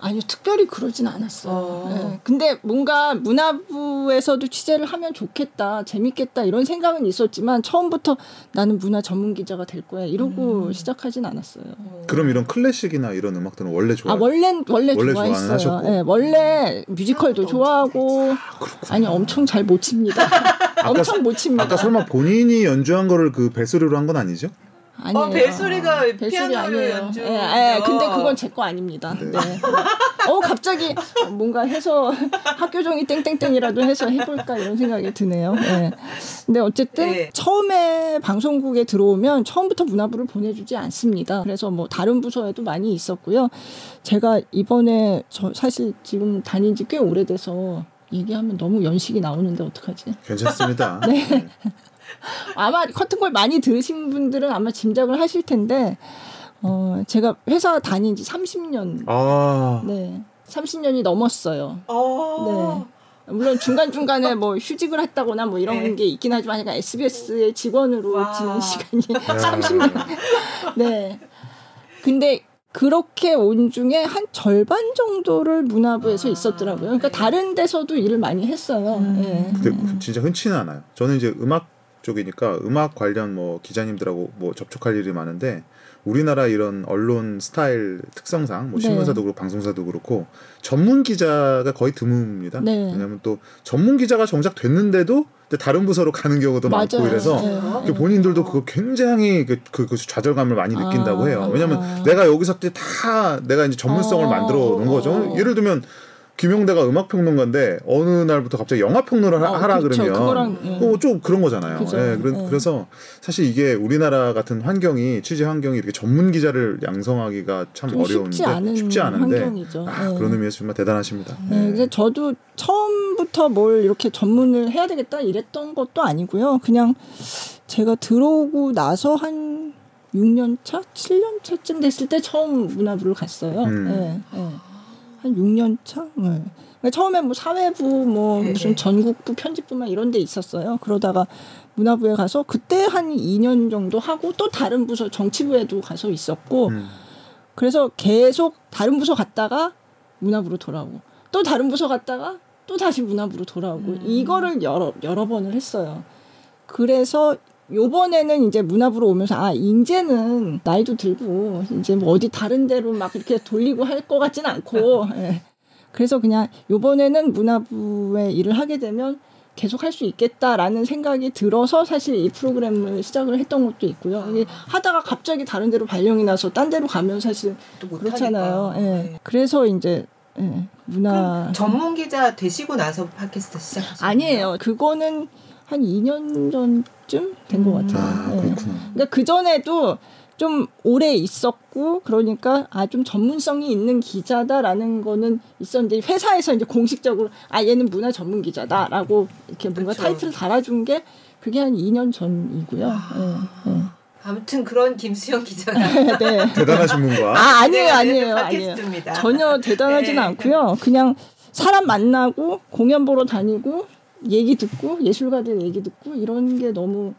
아니요, 특별히 그러진 않았어요. 어. 예. 근데 뭔가 문화부에서도 취재를 하면 좋겠다, 재밌겠다 이런 생각은 있었지만 처음부터 나는 문화 전문 기자가 될 거야 이러고 음. 시작하진 않았어요. 그럼 이런 클래식이나 이런 음악들은 원래 좋아. 아 원래 원래, 원래 좋아했어요. 예, 원래 뮤지컬도 좋아하고 아니 엄청 잘 못 칩니다. 엄청 못 칩니다. 아까 설마 본인이 연주한 거를 그 벨소리로 한 건 아니죠? 아니에요. 어, 벨소리가 벨소리 피아노를 아니에요. 연주죠. 예, 예, 근데 그건 제 거 아닙니다. 네. 네. 어 갑자기 뭔가 해서 학교 종이 땡땡땡이라도 해서 해볼까 이런 생각이 드네요. 예. 근데 어쨌든 네. 처음에 방송국에 들어오면 처음부터 문화부를 보내주지 않습니다. 그래서 뭐 다른 부서에도 많이 있었고요. 제가 이번에 저 사실 지금 다닌 지 꽤 오래돼서 얘기하면 너무 연식이 나오는데 어떡하지? 괜찮습니다. 네. 아마 커튼콜 많이 들으신 분들은 아마 짐작을 하실 텐데 어 제가 회사 다닌 지 30년 아, 네 30년이 넘었어요. 어. 물론 중간 중간에 뭐 휴직을 했다거나 뭐 이런 네. 게 있긴 하지만 그러니까 SBS의 직원으로 와. 지낸 시간이 야. 30년. 네. 근데 그렇게 온 중에 한 절반 정도를 문화부에서 아, 있었더라고요. 그러니까 네. 다른 데서도 일을 많이 했어요. 음. 예. 근데 진짜 흔치는 않아요. 저는 이제 음악 쪽이니까 음악 관련 뭐 기자님들하고 뭐 접촉할 일이 많은데 우리나라 이런 언론 스타일 특성상 뭐 네. 신문사도 그렇고 방송사도 그렇고 전문 기자가 거의 드뭅니다. 네. 왜냐하면 또 전문 기자가 정작 됐는데도 다른 부서로 가는 경우도 많고 맞아요. 이래서 네. 그 본인들도 그거 굉장히 그, 그, 그 좌절감을 많이 느낀다고 아, 해요. 왜냐면 아. 내가 여기서 때다 내가 이제 전문성을 어, 만들어 놓은 거죠. 어. 예를 들면 김용대가 음악 평론가인데 어느 날부터 갑자기 영화 평론을 하- 어, 하라 그렇죠. 그러면 그거랑, 예. 어, 좀 그런 거잖아요. 그죠. 예, 그래, 예. 그래서 사실 이게 우리나라 같은 환경이 취재 환경이 이렇게 전문 기자를 양성하기가 참좀 어려운데 쉽지 않은 쉽지 않은데 환경이죠. 아, 예. 그런 의미에서 정말 대단하십니다. 네, 예. 그래서 저도 처음부터 뭘 이렇게 전문을 해야 되겠다 이랬던 것도 아니고요. 그냥 제가 들어오고 나서 한 6년 차, 7년 차쯤 됐을 때 처음 문화부를 갔어요. 음. 예, 예. 한 6년 차. 예. 그러니까 처음에 뭐 사회부, 뭐 네, 무슨 네. 전국부, 편집부만 이런 데 있었어요. 그러다가 문화부에 가서 그때 한 2년 정도 하고 또 다른 부서 정치부에도 가서 있었고 음. 그래서 계속 다른 부서 갔다가 문화부로 돌아오고 또 다른 부서 갔다가 또 다시 문화부로 돌아오고 음. 이거를 여러 여러 번을 했어요. 그래서 요번에는 이제 문화부로 오면서 아 이제는 나이도 들고 이제 뭐 어디 다른 데로 막 이렇게 돌리고 할 것 같진 않고 예. 그래서 그냥 요번에는 문화부에 일을 하게 되면 계속 할 수 있겠다라는 생각이 들어서 사실 이 프로그램을 시작을 했던 것도 있고요. 이게 하다가 갑자기 다른 데로 발령이 나서 딴 데로 가면 사실. 그렇잖아요. 예. 네. 그래서 이제 예. 문화 전문 기자 되시고 나서 팟캐스트 시작하신 아니에요. 그거는 한 2년 전쯤 된것 음. 같아요. 아 예. 그렇구나. 그러니까 그 전에도 좀 오래 있었고 그러니까 아 좀 전문성이 있는 기자다라는 거는 있었는데 회사에서 이제 공식적으로 아 얘는 문화 전문 기자다라고 이렇게 뭔가 그쵸. 타이틀을 달아준 게 그게 한 2년 전이고요. 예, 아무튼 그런 김수영 기자가 예. 네. 대단하신 분과 아 아니에요 네, 아니에요 아니에요. 전혀 대단하진 네. 않고요. 그냥 사람 만나고 공연 보러 다니고 얘기 듣고 예술가들 얘기 듣고 이런 게 너무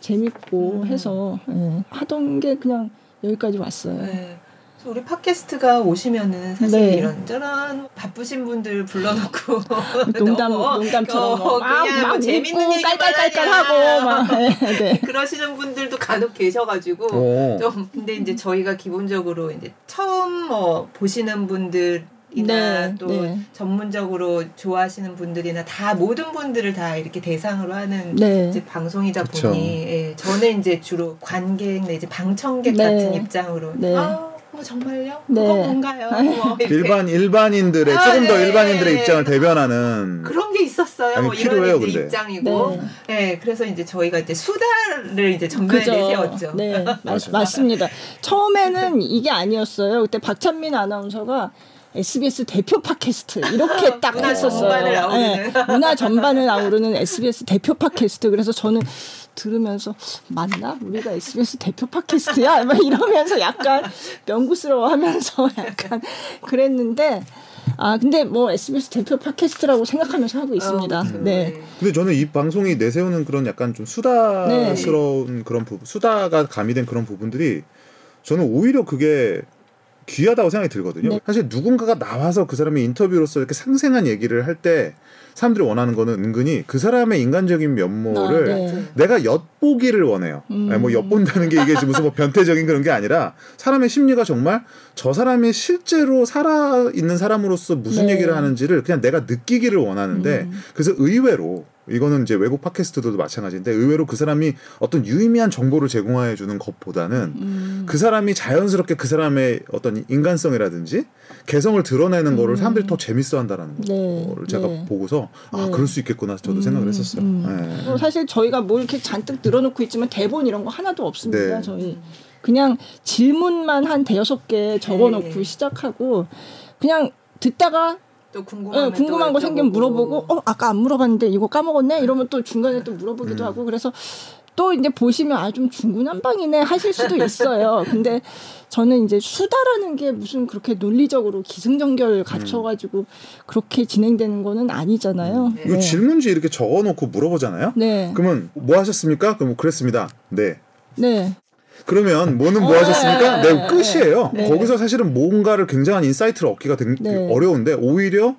재밌고 음. 해서 예, 하던 게 그냥 여기까지 왔어요. 네. 그래서 우리 팟캐스트가 오시면은 사실 네. 이런 저런 바쁘신 분들 불러놓고 농담 너무 농담처럼 어, 막, 그냥 막뭐 웃고 재밌는 깔깔깔깔하고. 막 네, 네. 그러시는 분들도 간혹 계셔가지고 오. 좀 근데 이제 저희가 기본적으로 이제 처음 뭐 보시는 분들 네, 또 네. 전문적으로 좋아하시는 분들이나 다 모든 분들을 다 이렇게 대상으로 하는 네. 이제 방송이다 그쵸. 보니 예, 저는 이제 주로 관객 내지 방청객 네. 같은 입장으로 네. 아, 뭐 정말요? 네. 그거 뭔가요? 뭐 이렇게 일반 일반인들의 아, 조금 더 네. 일반인들의 입장을 대변하는 그런 게 있었어요. 아니, 뭐 이런 필요해요, 이제 근데. 입장이고, 네. 네. 그래서 이제 저희가 이제 수다를 이제 전면에 내세웠죠. 네. 맞습니다. 처음에는 이게 아니었어요. 그때 박찬민 아나운서가 SBS 대표 팟캐스트 이렇게 딱 문화 했었어요. 전반을 아우르는. 네, 문화 전반을 아우르는 SBS 대표 팟캐스트. 그래서 저는 들으면서 맞나? 우리가 SBS 대표 팟캐스트야? 막 이러면서 약간 명구스러워하면서 약간 그랬는데 아 근데 뭐 SBS 대표 팟캐스트라고 생각하면서 하고 있습니다. 어. 네. 근데 저는 이 방송이 내세우는 그런 약간 좀 수다스러운 그런 부분, 수다가 가미된 그런 부분들이 저는 오히려 그게 귀하다고 생각이 들거든요. 네. 사실 누군가가 나와서 그 사람의 인터뷰로서 이렇게 생생한 얘기를 할 때 사람들이 원하는 거는 은근히 그 사람의 인간적인 면모를 아, 네. 내가 엿보기를 원해요. 음. 아니, 뭐 엿본다는 게 이게 무슨 뭐 변태적인 그런 게 아니라 사람의 심리가 정말 저 사람이 실제로 살아 있는 사람으로서 무슨 네. 얘기를 하는지를 그냥 내가 느끼기를 원하는데 음. 그래서 의외로 이거는 이제 외국 팟캐스트들도 마찬가지인데 의외로 그 사람이 어떤 유의미한 정보를 제공해 주는 것보다는 음. 그 사람이 자연스럽게 그 사람의 어떤 인간성이라든지 개성을 드러내는 거를 사람들이 더 재밌어 한다라는 음. 네. 거를 제가 네. 보고서 아 네. 그럴 수 있겠구나 저도 생각을 했었어요. 음. 네. 뭐 사실 저희가 뭘 이렇게 잔뜩 늘어놓고 있지만 대본 이런 거 하나도 없습니다. 네. 저희 그냥 질문만 한 대여섯 개 적어놓고 네. 시작하고 그냥 듣다가 또 어, 궁금한, 궁금한 거 생기면 물어보고 어 아까 안 물어봤는데 이거 까먹었네 이러면 또 중간에 또 물어보기도 음. 하고 그래서 또 이제 보시면 아 좀 중구난방이네 하실 수도 있어요. 근데 저는 이제 수다라는 게 무슨 그렇게 논리적으로 기승전결 갖춰가지고 그렇게 진행되는 거는 아니잖아요. 네. 이거 질문지 이렇게 적어놓고 물어보잖아요. 네, 그러면 뭐 하셨습니까? 그럼 그랬습니다. 네. 네, 그러면 뭐는 뭐 어, 하셨습니까? 네, 네, 끝이에요. 네. 거기서 사실은 뭔가를 굉장한 insight를 얻기가 되게 네. 어려운데 오히려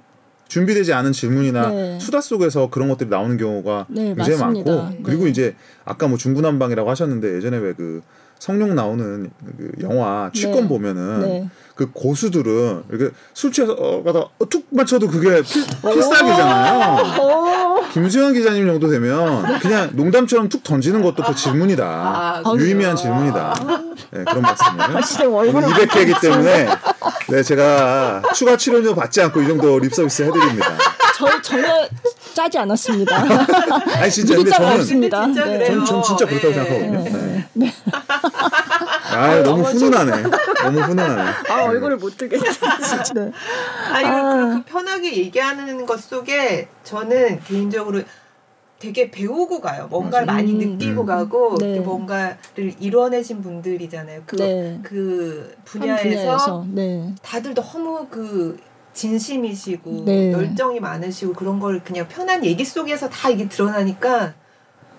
준비되지 않은 질문이나 네. 수다 속에서 그런 것들이 나오는 경우가 네, 굉장히 맞습니다. 많고 네. 그리고 이제 아까 뭐 중구난방이라고 하셨는데 예전에 왜 그 성룡 나오는 그 영화 취권 네. 보면은 네. 그 고수들은 이렇게 술 취해서 어, 가다 어, 툭 맞춰도 그게 필, 필살기잖아요. 어, 김수현 기자님 정도 되면 그냥 농담처럼 툭 던지는 것도 그 질문이다. 아, 유의미한 그래요? 질문이다. 네, 그런 말씀을. 진짜 얼굴을 200회이기 때문에 네, 제가 추가 출연료 받지 않고 이 정도 립서비스 해드립니다. 저희 전혀 짜지 않았습니다. 아니 진짜 근데 저는 없습니다. 네. 전, 전 진짜 그렇다고 네. 생각하거든요. 네. 아 너무 훈훈하네. 너무 훈훈하네. 아 얼굴을 못 진짜. 네. 아, 이거 아. 그렇게 편하게 얘기하는 것 속에 저는 개인적으로 되게 배우고 가요. 뭔가를 맞아요. 많이 음. 느끼고 음. 가고 네. 이렇게 뭔가를 이뤄내신 분들이잖아요. 그, 네. 그한 분야에서, 분야에서 네. 다들 너무 그 진심이시고 네. 열정이 많으시고 그런 걸 그냥 편한 얘기 속에서 다 이게 드러나니까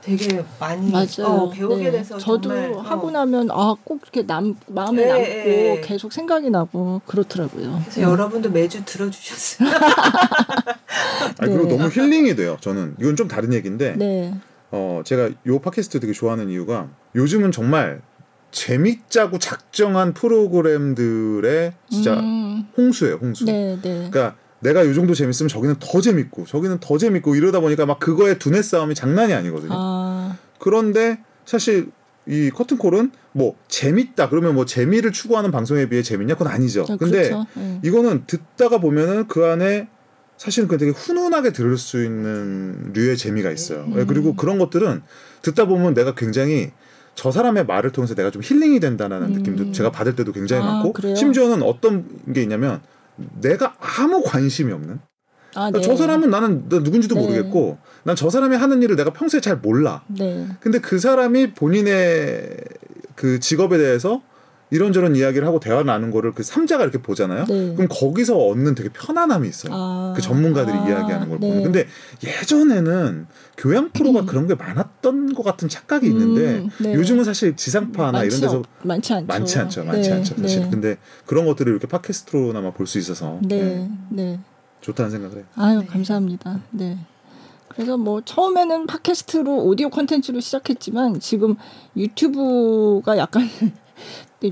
되게 많이 맞아요. 어, 배우게 네. 돼서 저도 정말, 어. 하고 나면 아 꼭 이렇게 남 마음에 네, 남고 네. 계속 생각이 나고 그렇더라고요. 그래서 여러분도 매주 들어주셨어요. 아니, 그리고 네. 너무 힐링이 돼요. 저는 이건 좀 다른 얘기인데 네. 어 제가 요 팟캐스트 되게 좋아하는 이유가 요즘은 정말 재밌자고 작정한 프로그램들의 진짜 음, 홍수예요, 홍수. 네, 네. 그러니까 내가 요 정도 재밌으면 저기는 더 재밌고 저기는 더 재밌고 이러다 보니까 막 그거의 두뇌 싸움이 장난이 아니거든요. 아, 그런데 사실 이 커튼콜은 뭐 재밌다 그러면 뭐 재미를 추구하는 방송에 비해 재밌냐 그건 아니죠. 아, 근데 그렇죠. 네. 이거는 듣다가 보면은 그 안에 사실은 그 되게 훈훈하게 들을 수 있는 류의 재미가 있어요. 예, 음. 그리고 그런 것들은 듣다 보면 내가 굉장히 저 사람의 말을 통해서 내가 좀 힐링이 된다는 음. 느낌도 제가 받을 때도 굉장히 아, 많고 그래요? 심지어는 어떤 게 있냐면 내가 아무 관심이 없는 아, 그러니까 네. 저 사람은 나는 나 누군지도 네. 모르겠고 난 저 사람이 하는 일을 내가 평소에 잘 몰라. 네. 근데 그 사람이 본인의 그 직업에 대해서 이런저런 이야기를 하고 대화를 나눈 거를 그 삼자가 이렇게 보잖아요. 네. 그럼 거기서 얻는 되게 편안함이 있어요. 아, 그 전문가들이 아, 이야기하는 걸 네. 보면. 근데 예전에는 교양 프로가 음. 그런 게 많았던 것 같은 착각이 있는데 음, 네. 요즘은 사실 지상파나 많지 이런 데서 없- 많지 않죠. 많지 않죠. 많지 네, 않죠. 사실. 네. 근데 그런 것들을 이렇게 팟캐스트로나마 볼 수 있어서 네, 네, 네. 좋다는 생각을 해요. 아유 네. 감사합니다. 네. 그래서 뭐 처음에는 팟캐스트로 오디오 콘텐츠로 시작했지만 지금 유튜브가 약간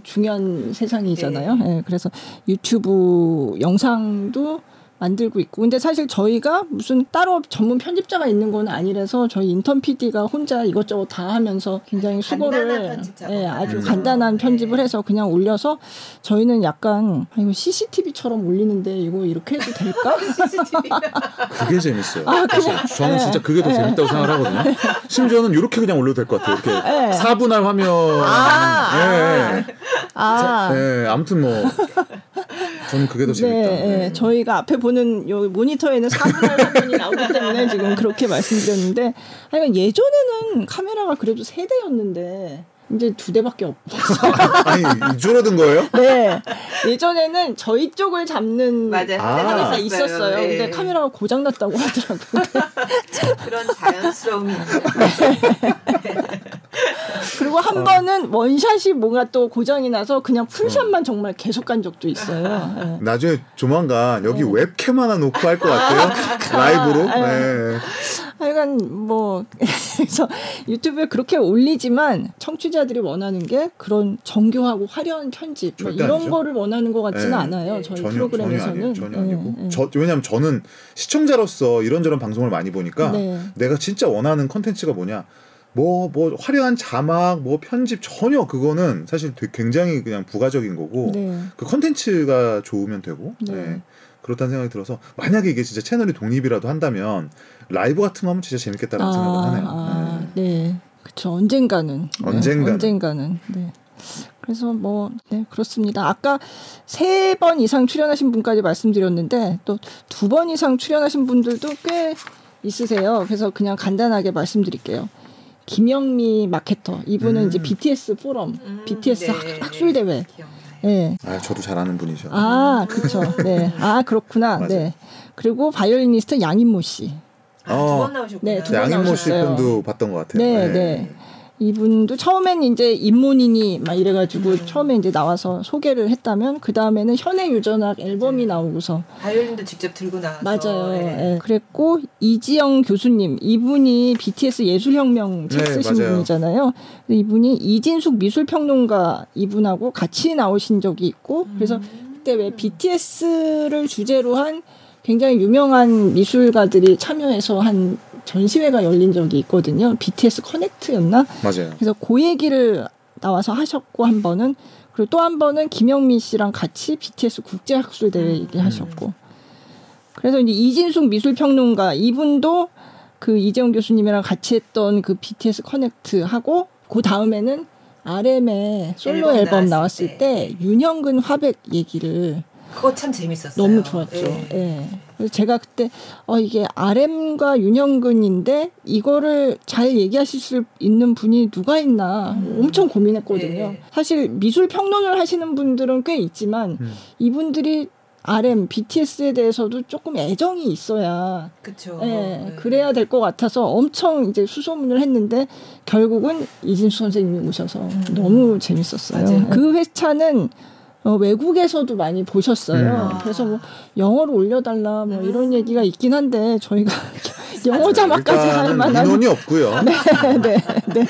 중요한 세상이잖아요. 예, 그래서 유튜브 영상도 만들고 있고 근데 사실 저희가 무슨 따로 전문 편집자가 있는 건 아니라서 저희 인턴 PD가 혼자 이것저것 다 하면서 굉장히 수고를 예, 아주 하면서. 간단한 편집을 네. 해서 그냥 올려서 저희는 약간 아, 이거 CCTV처럼 올리는데 이거 이렇게 해도 될까? CCTV. 그게 재밌어요. 아, 사실 저는 진짜 그게 더 재밌다고 생각하거든요. 심지어는 이렇게 그냥 올려도 될 것 같아요. 이렇게 네. 4분할 화면. 아, 예, 예. 아, 예, 아무튼 뭐 저는 그게 더 재밌다. 네, 네. 저희가 앞에 보는 요 모니터에는 4분할 화면이 나오기 때문에 지금 그렇게 말씀드렸는데, 하여간 예전에는 카메라가 그래도 세 대였는데 이제 두 대밖에 없어. 아니 줄어든 거예요? 네, 예전에는 저희 쪽을 잡는 맞아요. 아. 카메라가 있었어요. 있었어요. 예. 근데 카메라가 고장 났다고 하더라고요. 그런 자연스러움이 있는 그리고 한 어. 번은 one shot이 뭔가 또 고장이 나서 그냥 full shot만 정말 계속 간 적도 있어요. 예. 나중에 조만간 여기 네. 웹캠 하나 놓고 할 것 같아요. 라이브로. 네. 하여간 뭐 그래서 유튜브에 그렇게 올리지만 청취자들이 원하는 게 그런 정교하고 화려한 편집 뭐 이런 아니죠. 거를 원하는 것 같지는 네. 않아요. 저희 전혀 프로그램에서는 전혀 아니에요. 전혀 아니고. 예, 예. 저, 왜냐면 저는 시청자로서 이런저런 방송을 많이 보니까 네. 내가 진짜 원하는 컨텐츠가 뭐냐. 뭐, 뭐, 화려한 자막, 뭐, 편집, 전혀 그거는 사실 되게 굉장히 그냥 부가적인 거고, 네. 그 컨텐츠가 좋으면 되고, 네. 네. 그렇다는 생각이 들어서, 만약에 이게 진짜 채널이 독립이라도 한다면, 라이브 같은 거 하면 진짜 재밌겠다는 생각을 하네요. 아, 네. 네. 그렇죠. 언젠가는. 네, 언젠가는. 언젠가는. 네. 그래서 뭐, 네, 그렇습니다. 아까 세 번 이상 출연하신 분까지 말씀드렸는데, 또 두 번 이상 출연하신 분들도 꽤 있으세요. 그래서 그냥 간단하게 말씀드릴게요. 김영미 마케터. 이분은 음. 이제 BTS 포럼, 음, BTS 네, 학- 학술 대회. 기억나요. 예. 아, 저도 잘 아는 분이죠. 아, 그렇죠. 네. 아, 그렇구나. 네. 그리고 바이올리니스트 양인모 씨. 아, 어. 두번 나오셨구나. 네, 두번 양인모 씨. 편도 봤던 것 같아요. 네, 네. 이분도 처음엔 이제 인모니니 막 이래가지고 처음에 이제 나와서 소개를 했다면 그 다음에는 현의 유전학 앨범이 나오고서 바이올린도 직접 들고 나와서. 맞아요. 네. 예. 그랬고 이지영 교수님 이분이 BTS 예술혁명 책 네, 쓰신 맞아요. 분이잖아요. 근데 이분이 이진숙 미술평론가 이분하고 같이 나오신 적이 있고 그래서 그때 왜 BTS를 주제로 한 굉장히 유명한 미술가들이 참여해서 한 전시회가 열린 적이 있거든요. BTS 커넥트였나? 맞아요. 그래서 그 얘기를 나와서 하셨고 한 번은 그리고 또 한 번은 김영미 씨랑 같이 BTS 국제학술 대회 얘기하셨고 그래서 이제 이진숙 미술평론가 이분도 그 이재용 교수님이랑 같이 했던 그 BTS 커넥트 하고 그 다음에는 RM의 솔로 앨범 앨범 나왔을 나왔을 때. 때 윤형근 화백 얘기를 그거 참 재밌었어요. 너무 좋았죠. 네. 예. 그래서 제가 그때 어 이게 RM과 윤영근인데 이거를 잘 얘기하실 수 있는 분이 누가 있나 엄청 고민했거든요. 네. 사실 미술 평론을 하시는 분들은 꽤 있지만 음. 이분들이 RM, BTS에 대해서도 조금 애정이 있어야 그쵸. 예, 네. 그래야 될 것 같아서 엄청 이제 수소문을 했는데 결국은 이진수 선생님이 오셔서 너무 재밌었어요. 맞아요. 그 회차는 어, 외국에서도 많이 보셨어요. 음. 그래서 뭐 영어로 올려달라 뭐 이런 음. 얘기가 있긴 한데 저희가 영어 자막까지 할 만한 인원이 없고요. 네, 네, 네.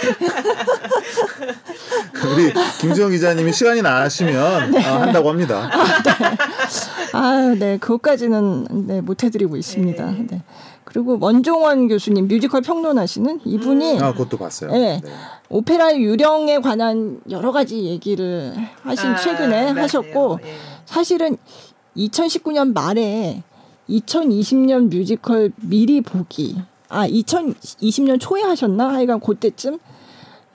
우리 김수영 기자님이 시간이 나시면 어, 한다고 합니다. 아, 네, 그것까지는 네, 못 해드리고 있습니다. 네. 네. 그리고 원종원 교수님 뮤지컬 평론하시는 이분이 아, 그것도 봤어요. 네. 네. 오페라의 유령에 관한 여러 가지 얘기를 하신 아, 최근에 맞아요. 하셨고 예. 사실은 2019년 말에 2020년 뮤지컬 미리 보기 아 2020년 초에 하셨나 하여간 그때쯤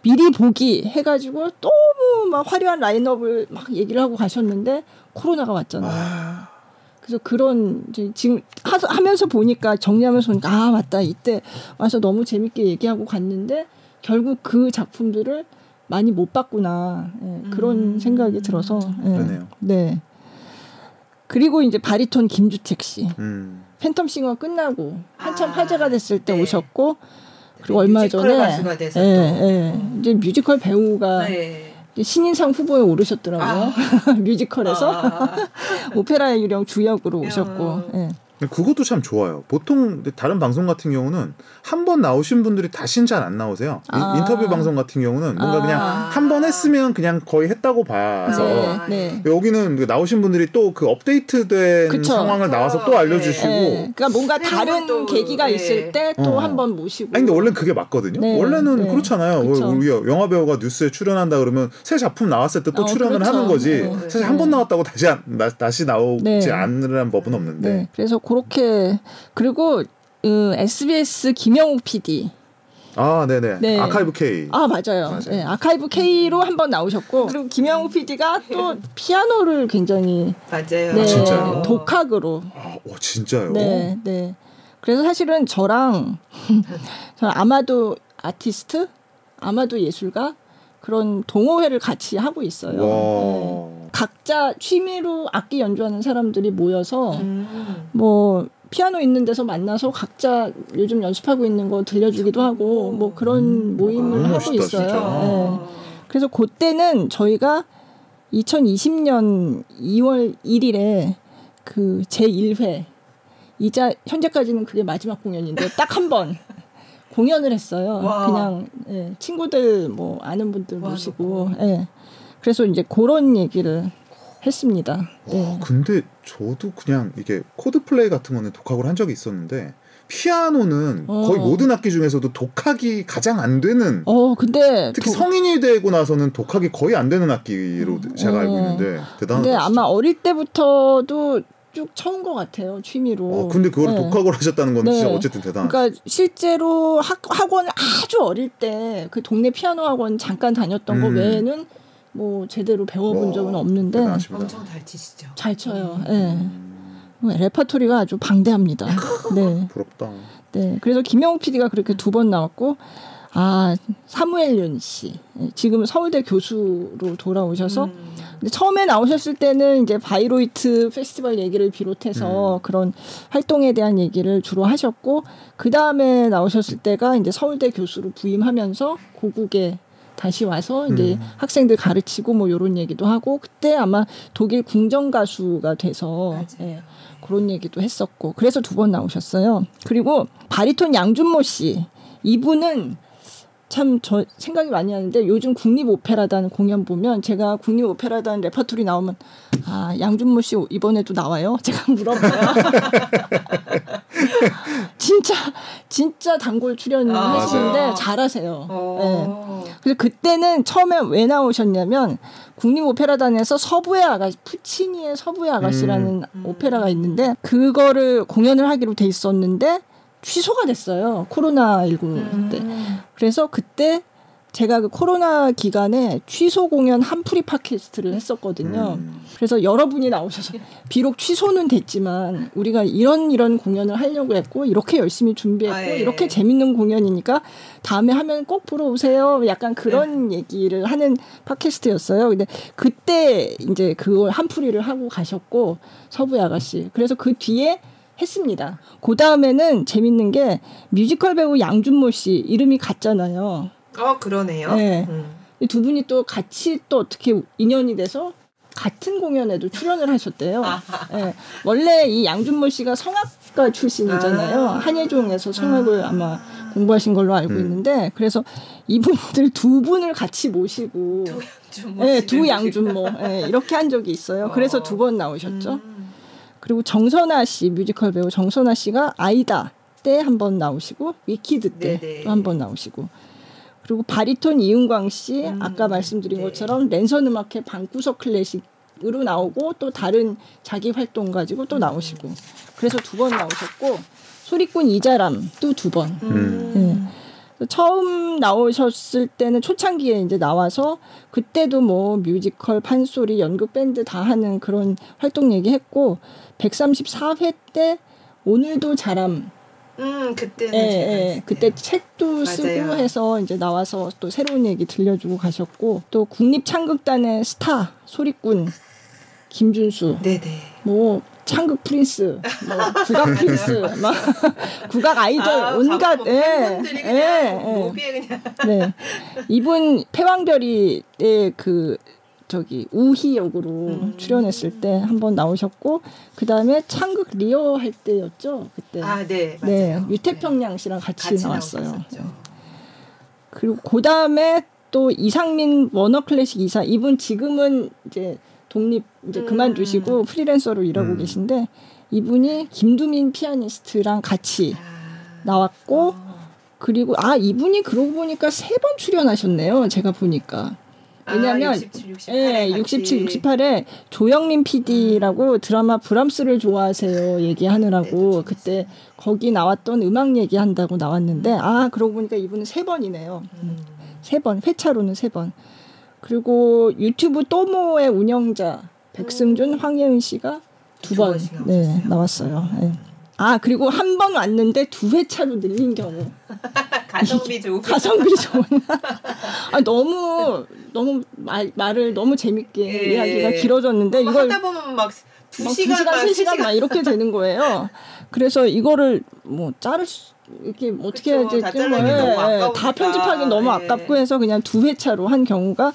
미리 보기 해가지고 너무 막 화려한 라인업을 막 얘기를 하고 가셨는데 코로나가 왔잖아요. 아, 그래서 그런 이제 지금 하, 하면서 보니까 정리하면서 보니까 아 맞다 이때 와서 너무 재밌게 얘기하고 갔는데 결국 그 작품들을 많이 못 봤구나 예, 그런 음. 생각이 들어서 예, 그러네요. 네 그리고 이제 바리톤 김주택 씨 음. 팬텀싱어 끝나고 한참 아, 화제가 됐을 때 네. 오셨고 그리고 네, 얼마 뮤지컬 전에 가수가 돼서 예, 또. 예, 이제 뮤지컬 배우가 네. 신인상 후보에 오르셨더라고요. 뮤지컬에서. 아, 오페라의 유령 주역으로 야. 오셨고. 예. 그것도 참 좋아요. 보통 다른 방송 같은 경우는 한 번 나오신 분들이 다시는 잘안 나오세요. 인- 아. 인 터뷰 방송 같은 경우는 뭔가 아. 그냥 한 번 했으면 그냥 거의 했다고 봐서 네, 네. 여기는 그 나오신 분들이 또 그 업데이트된 그쵸. 상황을 나와서 또 네. 알려주시고. 예, 그러니까 뭔가 다른 또, 계기가 네. 있을 때또 어. 한번 모시고. 아니 근데 원래 는 그게 맞거든요. 네, 원래는 네. 그렇잖아요. 그쵸. 우리 영화 배우가 뉴스에 출연한다 그러면 새 작품 나왔을 때또 어, 출연을 그렇죠. 하는 거지. 네. 사실 한번 네. 나왔다고 다시 안, 나, 다시 나오지 네. 않으라는 법은 없는데. 네. 그래서 그렇게 그리고 음, SBS 김영욱 PD. 아, 네네. 네. 아카이브 K. 아 맞아요. 맞아요. 네, 아카이브 K로 한번 나오셨고 그리고 김영욱 PD가 또 피아노를 굉장히 맞아요. 네, 진짜요? 독학으로. 아, 와, 진짜요? 네, 네. 그래서 사실은 저랑 저 아마도 아티스트, 아마도 예술가 그런 동호회를 같이 하고 있어요. 네. 와. 각자 취미로 악기 연주하는 사람들이 모여서 음. 뭐 피아노 있는 데서 만나서 각자 요즘 연습하고 있는 거 들려주기도 하고 뭐 그런 모임을 너무 하고 멋있다, 있어요. 네. 그래서 그때는 저희가 2020년 2월 1일에 그 제1회 이자 현재까지는 그게 마지막 공연인데 딱 한 번 공연을 했어요. 와. 그냥 예, 친구들 뭐 아는 분들 와, 모시고 예. 그래서 이제 그런 얘기를 했습니다. 네. 근데 저도 그냥 이게 코드플레이 같은 거는 독학을 한 적이 있었는데 피아노는 어. 거의 모든 악기 중에서도 독학이 가장 안 되는 어 근데 특히 도- 성인이 되고 나서는 독학이 거의 안 되는 악기로 제가 알고 어. 있는데 대단하다. 근데 아마. 어릴 때부터도 쭉 쳐온 것 같아요 취미로. 어, 근데 그걸 네. 독학을 하셨다는 건 진짜 네. 어쨌든 대단하다. 그러니까 실제로 학, 학원을 아주 어릴 때 그 동네 피아노 학원 잠깐 다녔던 거 음. 외에는 뭐 제대로 배워본 와, 적은 없는데 대단하십니다. 엄청 잘 치시죠. 잘 쳐요. 예. 레파토리가 아주 방대합니다. 네. 부럽다. 네. 그래서 김영욱 PD가 그렇게 두 번 나왔고 아 사무엘 윤 씨. 예, 지금 서울대 교수로 돌아오셔서 음. 근데 처음에 나오셨을 때는 이제 바이로이트 페스티벌 얘기를 비롯해서 그런 활동에 대한 얘기를 주로 하셨고 그 다음에 나오셨을 때가 이제 서울대 교수로 부임하면서 고국에 다시 와서 이제 음. 학생들 가르치고 뭐 이런 얘기도 하고 그때 아마 독일 궁정 가수가 돼서. 예, 그런 얘기도 했었고 그래서 두 번 나오셨어요. 그리고 바리톤 양준모 씨 이분은 참 저 생각이 많이 나는데 요즘 국립 오페라단 공연 보면 제가 국립 오페라단 레퍼토리 나오면 아 양준모 씨 이번에도 나와요? 제가 물어봐요. 진짜 진짜 단골 출연하시는데 맞아요. 잘하세요. 네. 어. 그래서 그때는 처음에 왜 나오셨냐면 국립 오페라단에서 서부의 아가씨 푸치니의 서부의 아가씨라는 음. 오페라가 있는데 그거를 공연을 하기로 돼 있었는데 취소가 됐어요 코로나 19 때. 음. 그래서 그때 제가 그 코로나 기간에 취소 공연 한풀이 팟캐스트를 했었거든요. 음. 그래서 여러분이 나오셔서 비록 취소는 됐지만 우리가 이런 이런 공연을 하려고 했고 이렇게 열심히 준비했고 아, 예. 이렇게 재밌는 공연이니까 다음에 하면 꼭 보러 오세요. 약간 그런 네. 얘기를 하는 팟캐스트였어요. 근데 그때 이제 그걸 한풀이를 하고 가셨고 서부의 아가씨. 그래서 그 뒤에 했습니다. 그 다음에는 재밌는 게 뮤지컬 배우 양준모 씨 이름이 같잖아요. 어 그러네요. 네. 음. 이두 분이 또 같이 또 어떻게 인연이 돼서 같은 공연에도 출연을 하셨대요. 예. 원래 이 양준모 씨가 성악가 출신이잖아요. 아. 한예종에서 성악을 아 마 공부하신 걸로 알고 음. 있는데 그래서 이분들 두 분을 같이 모시고 두 양준모. 예, 씨를 두 양준모 예, 이렇게 한 적이 있어요. 그래서 어. 두번 나오셨죠. 음. 그리고 정선아 씨 뮤지컬 배우 정선아 씨가 아이다 때 한 번 나오시고 위키드 때. 또 한 번 나오시고 그리고 바리톤 이응광 씨 음, 아까 말씀드린 네. 것처럼 랜선 음악회 방구석 클래식으로 나오고 또 다른 자기 활동 가지고 또 나오시고 그래서 두 번 나오셨고 소리꾼 이자람 또 두 번. 음. 예. 처음 나오셨을 때는 초창기에 이제 나와서 그때도 뭐 뮤지컬, 판소리, 연극 밴드 다 하는 그런 활동 얘기했고 134회 때 오늘도 잘함 음 그때는 예, 예. 그때 책도 쓰고 맞아요. 해서 이제 나와서 또 새로운 얘기 들려주고 가셨고 또 국립창극단의 스타 소리꾼 김준수 네네. 뭐 창극 프린스, 뭐 국악 프린스, 막 국악 아이돌 아, 온갖 뭐 예, 예, 예. 그냥 네. 이분 패왕별이의 그 저기 우희 역으로 음. 출연했을 때 한번 나오셨고 그 다음에 창극 리어 할 때였죠 그때. 아, 네. 네, 맞아요. 유태평양 씨랑 같이, 같이 나왔어요. 그리고 그 다음에 또 이상민 워너 클래식 이사 이분 지금은 이제 독립 이제 음. 그만두시고 프리랜서로 일하고 음. 계신데 이분이 김두민 피아니스트랑 같이 아. 나왔고 어. 그리고 아 이분이 그러고 보니까 세 번 출연하셨네요. 제가 보니까. 왜냐면 아, 67, 68에 예, 같이. 67, 68에 조영민 PD라고 드라마 브람스를 좋아하세요 얘기하느라고 네, 네, 그때 거기 나왔던 음악 얘기한다고 나왔는데 아 그러고 보니까 이분은 세 번이네요. 음. 세 번, 회차로는 세 번. 그리고 유튜브 또모의 운영자 백승준, 황예은 씨가 두두번 네. 나왔어요. 네. 아 그리고 한 번 왔는데 두 회차로 늘린 경우 가성비 좋고 가성비 좋은. 아 너무 너무 말, 말을 너무 재밌게 예. 이야기가 길어졌는데 뭐 이걸 하다 보면 막두막 시간, 막세세 시간 막 이렇게 되는 거예요. 그래서 이거를 뭐 자를 수 이렇게 뭐 어떻게 해야 그쵸, 다 될지 아까우니까. 다 편집하기 너무 예. 아깝고 해서 그냥 두 회차로 한 경우가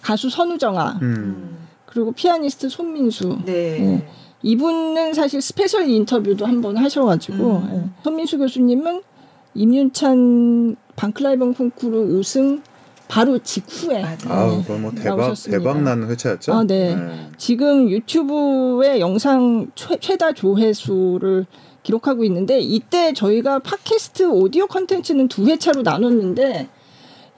가수 선우정아 음. 음. 그리고 피아니스트 손민수 네. 예. 이분은 사실 스페셜 인터뷰도 한번 하셔가지고 음. 예. 손민수 교수님은 임윤찬 반 클라이번 콩쿠르 우승 바로 직후에. 아우, 그건 뭐 대박 나오셨습니다. 대박 난 회차였죠. 아, 네. 지금 유튜브에 영상 최, 최다 조회수를 기록하고 있는데 이때 저희가 팟캐스트 오디오 컨텐츠는 두 회차로 나눴는데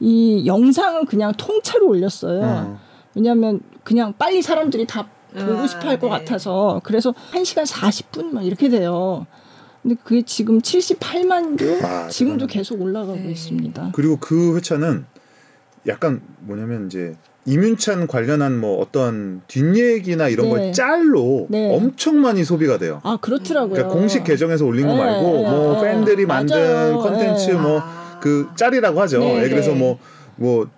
이 영상은 그냥 통째로 올렸어요. 어. 왜냐하면 그냥 빨리 사람들이 다 보고 아, 싶어 할것 네. 같아서 그래서 1시간 40분 막 이렇게 돼요. 근데 그게 지금 78만 뷰 아, 지금도. 계속 올라가고 네. 있습니다. 그리고 그 회차는 약간 뭐냐면 이제 임윤찬 관련한 뭐 어떤 뒷얘기나 이런 네. 걸 짤로 네. 엄청 많이 소비가 돼요. 아 그렇더라고요. 그러니까 공식 계정에서 올린 거 네, 말고 네, 뭐 네. 팬들이 만든 맞아요. 컨텐츠 네. 뭐 아. 그 짤이라고 하죠. 네, 예, 그래서 네. 뭐뭐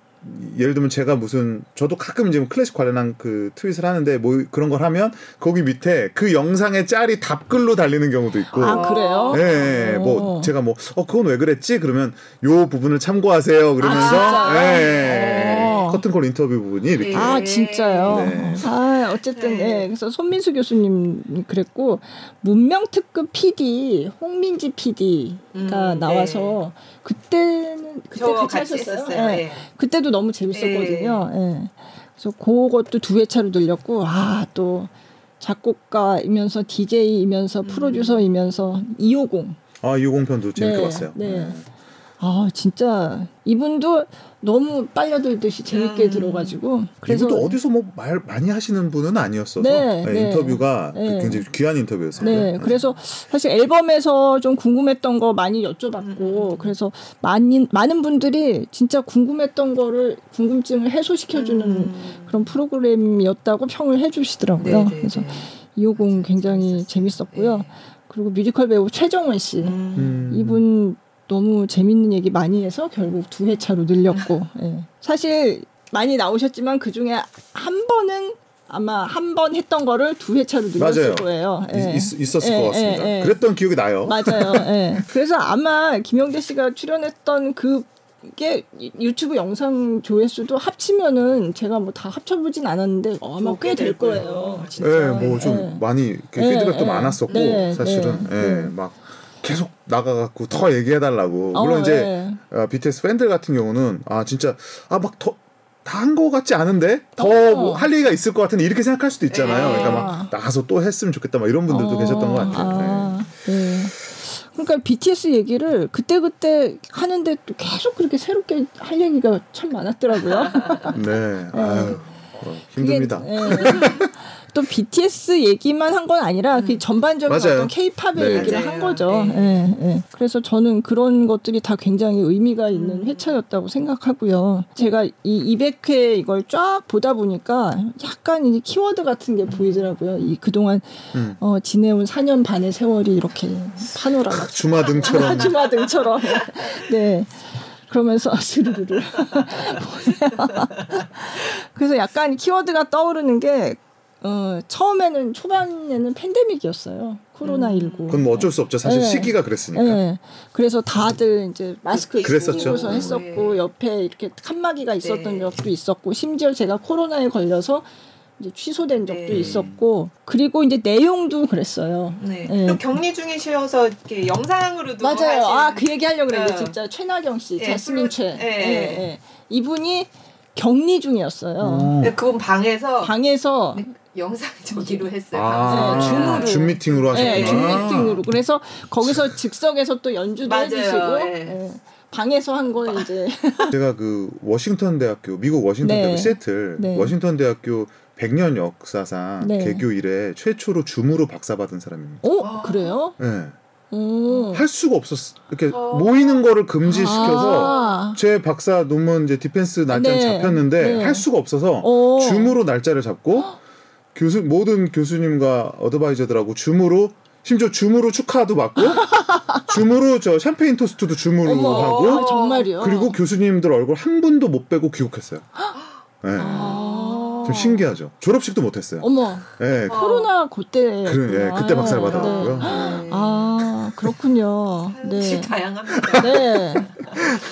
예를 들면 제가 무슨 저도 가끔 이제 뭐 클래식 관련한 그 트윗을 하는데 뭐 그런 걸 하면 거기 밑에 그 영상의 짤이 답글로 달리는 경우도 있고 아 그래요? 예, 뭐 어. 제가 뭐 어 그건 왜 그랬지? 그러면 요 부분을 참고하세요. 그러면서 아, 진짜요? 예, 어. 커튼콜 인터뷰 부분이 이렇게 네. 아 진짜요? 네. 아 어쨌든 네. 예 그래서 손민수 교수님 그랬고 문명 특급 PD 홍민지 PD가 음, 나와서 그때는 그때 저 같이 같이 하셨어요? 했었어요. 예. 네. 그때도 너무 재밌었거든요. 예. 그래서 그것도 두 회차로 들렸고 아또 작곡가이면서 DJ이면서 음. 프로듀서이면서 250아 이공편도 재밌게 네, 봤어요. 네. 아 진짜 이분도 너무 빨려들듯이 재밌게 음. 들어가지고 그래서 이분도 어디서 뭐 말 많이 하시는 분은 아니었어서 네, 네, 네. 인터뷰가 네. 굉장히 귀한 인터뷰였어요. 네, 그래서 사실 앨범에서 좀 궁금했던 거 많이 여쭤봤고, 음. 그래서 많이 많은 분들이 진짜 궁금했던 거를 궁금증을 해소시켜주는 음. 그런 프로그램이었다고 평을 해주시더라고요. 네, 네, 그래서 네. 이호공 굉장히 재밌었고요. 네. 그리고 뮤지컬 배우 최정원 씨, 음. 음. 이분 너무 재밌는 얘기 많이 해서 결국 두 회차로 늘렸고, 예. 사실 많이 나오셨지만 그 중에 한 번은 아마 한 번 했던 거를 두 회차로 늘렸을 맞아요. 거예요. 예. 있, 있었을 예, 것 같습니다. 예, 예. 그랬던 기억이 나요. 맞아요. 예. 그래서 아마 김영대 씨가 출연했던 그게 유튜브 영상 조회수도 합치면은 제가 뭐 다 합쳐보진 않았는데 어, 아마 어, 꽤꽤될될 거예요. 거예요. 진짜. 예, 뭐좀 예. 많이 이렇게 네, 피드백도 네. 많았었고 네, 사실은 네, 예, 네. 막 계속 나가갖고 더 얘기해달라고. 어, 물론 이제 예. 어, BTS 팬들 같은 경우는 아 진짜 아막더 다한거 같지 않은데 더 어. 뭐할 얘기가 있을 것 같은데 이렇게 생각할 수도 있잖아요. 네. 그러니까 막 나가서 또 했으면 좋겠다 막 이런 분들도 어, 계셨던 것 같아요. 아, 네. 그러니까 BTS 얘기를 그때 그때 하는데 또 계속 그렇게 새롭게 할 얘기가 참 많았더라고요. 네, 아유 어, 그게, 힘듭니다. 예. 또 BTS 얘기만 한 건 아니라 그 전반적인 맞아요. 어떤 K-팝의 네. 얘기를 맞아요. 한 거죠. 네. 예, 예. 그래서 저는 그런 것들이 다 굉장히 의미가 있는 회차였다고 생각하고요. 제가 이 200회 이걸 쫙 보다 보니까 약간 이 키워드 같은 게 보이더라고요. 이 그동안 음. 어, 지내온 4년 반의 세월이 이렇게 파노라마 주마등처럼 주마등처럼 네. 그러면서 스르르르 그래서 약간 키워드가 떠오르는 게 어, 처음에는 초반에는 팬데믹이었어요. 코로나 19. 그건 뭐 어쩔 수 없죠. 사실 네. 시기가 그랬으니까. 네. 그래서 다들 이제 마스크. 쓰고서 네. 했었고 옆에 이렇게 칸막이가 있었던 네. 적도 있었고 심지어 제가 코로나에 걸려서 이제 취소된 적도 네. 있었고 그리고 이제 내용도 그랬어요. 네. 네. 또 격리 중이셔서 이렇게 영상으로도 맞아요. 아 그 얘기 하려고 그랬는데 어. 진짜 최나경 씨, 예, 자스민 최. 예. 이분이 격리 중이었어요. 어. 네, 그분 방에서 방에서 네, 영상 저기로 했어요. 아, 네, 줌으로. 줌 미팅으로 하셨구나. 네, 줌 미팅으로. 그래서 거기서 즉석에서 또 연주도 맞아요. 해주시고 예. 예. 방에서 한 걸 이제 제가 그 워싱턴 대학교 미국 워싱턴 네. 대학교 시애틀 네. 워싱턴 대학교 100년 역사상 네. 개교 이래 최초로 줌으로 박사 받은 사람입니다. 어 아. 그래요? 네. 오. 할 수가 없었어. 이렇게 어. 모이는 거를 금지시켜서 아. 제 박사 논문 이제 defense 날짜 는 네. 잡혔는데 네. 할 수가 없어서 오. 줌으로 날짜를 잡고 교수 모든 교수님과 advisor들하고 줌으로 심지어 줌으로 축하도 받고 줌으로 저 샴페인 toast도 줌으로 하고 아, 정말요? 그리고 교수님들 얼굴 한 분도 못 뵙고 귀국했어요. 네. 아. 좀 신기하죠. 졸업식도 못했어요. 어머 네. 코로나 그때 그, 예, 그때 박사를 네. 받아갖고요. 네. 아 그렇군요. 네. 네. 다양합니다. 네.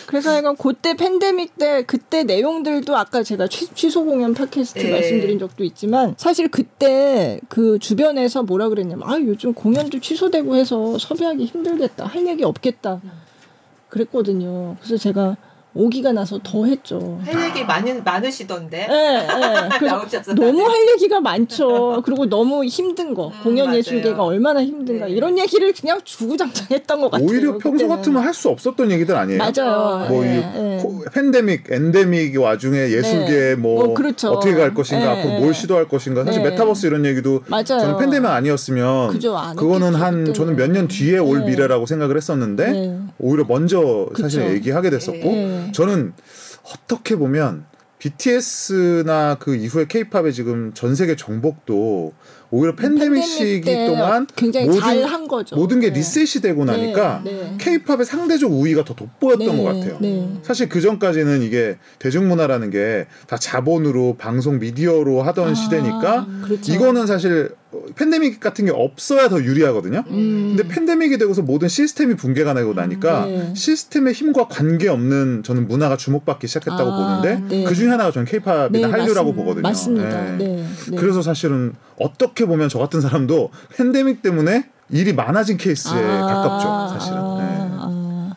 그래서 약간 그때 팬데믹 때 그때 내용들도 아까 제가 취, 취소 공연 팟캐스트 네. 말씀드린 적도 있지만 사실 그때 그 주변에서 뭐라 그랬냐면 아 요즘 공연도 취소되고 해서 섭외하기 힘들겠다 할 얘기 없겠다 그랬거든요. 그래서 제가 오기가 나서 더 했죠. 할 얘기 많은 많으시던데. 그래서 나오셨어. 너무 할 얘기가 많죠. 그리고 너무 힘든 거. 음, 공연 맞아요. 예술계가 얼마나 힘든가. 네. 이런 얘기를 그냥 주구장창했던 것 같아요. 오히려 평소 그때는. 같으면 할 수 없었던 얘기들 아니에요. 맞아요. 뭐 예, 이 예. 코- 팬데믹, 엔데믹 와중에 예술계 네. 뭐 어, 그렇죠. 어떻게 갈 것인가, 예, 앞으로 예. 뭘 시도할 것인가. 사실 네. 메타버스 이런 얘기도 맞아요. 저는 팬데믹 아니었으면 그죠, 안 그거는 했겠죠, 한 그때는. 저는 몇 년 뒤에 올 네. 미래라고 생각을 했었는데 네. 오히려 먼저 사실 그쵸. 얘기하게 됐었고 네. 저는 어떻게 보면 BTS나 그 이후에 케이팝의 지금 전 세계 정복도 오히려 팬데믹 시기 때 동안 굉장히 모든- 잘한 거죠. 모든 게 네. 리셋이 되고 네, 나니까 네. 케이팝의 상대적 우위가 더 돋보였던 네, 것 같아요. 네. 사실 그 전까지는 이게 대중문화라는 게 다 자본으로 방송 미디어로 하던 아, 시대니까 그렇죠. 이거는 사실 팬데믹 같은 게 없어야 더 유리하거든요. 음. 근데 팬데믹이 되고서 모든 시스템이 붕괴가 나고 나니까 네. 시스템의 힘과 관계없는 저는 문화가 주목받기 시작했다고 아, 보는데 네. 그 중에 하나가 저는 케이팝이나 네, 한류라고 맞습니다. 보거든요. 맞습니다. 네. 네. 네. 그래서 사실은 어떻게 보면 저 같은 사람도 팬데믹 때문에 일이 많아진 케이스에 아, 가깝죠, 사실은. 아, 네. 아.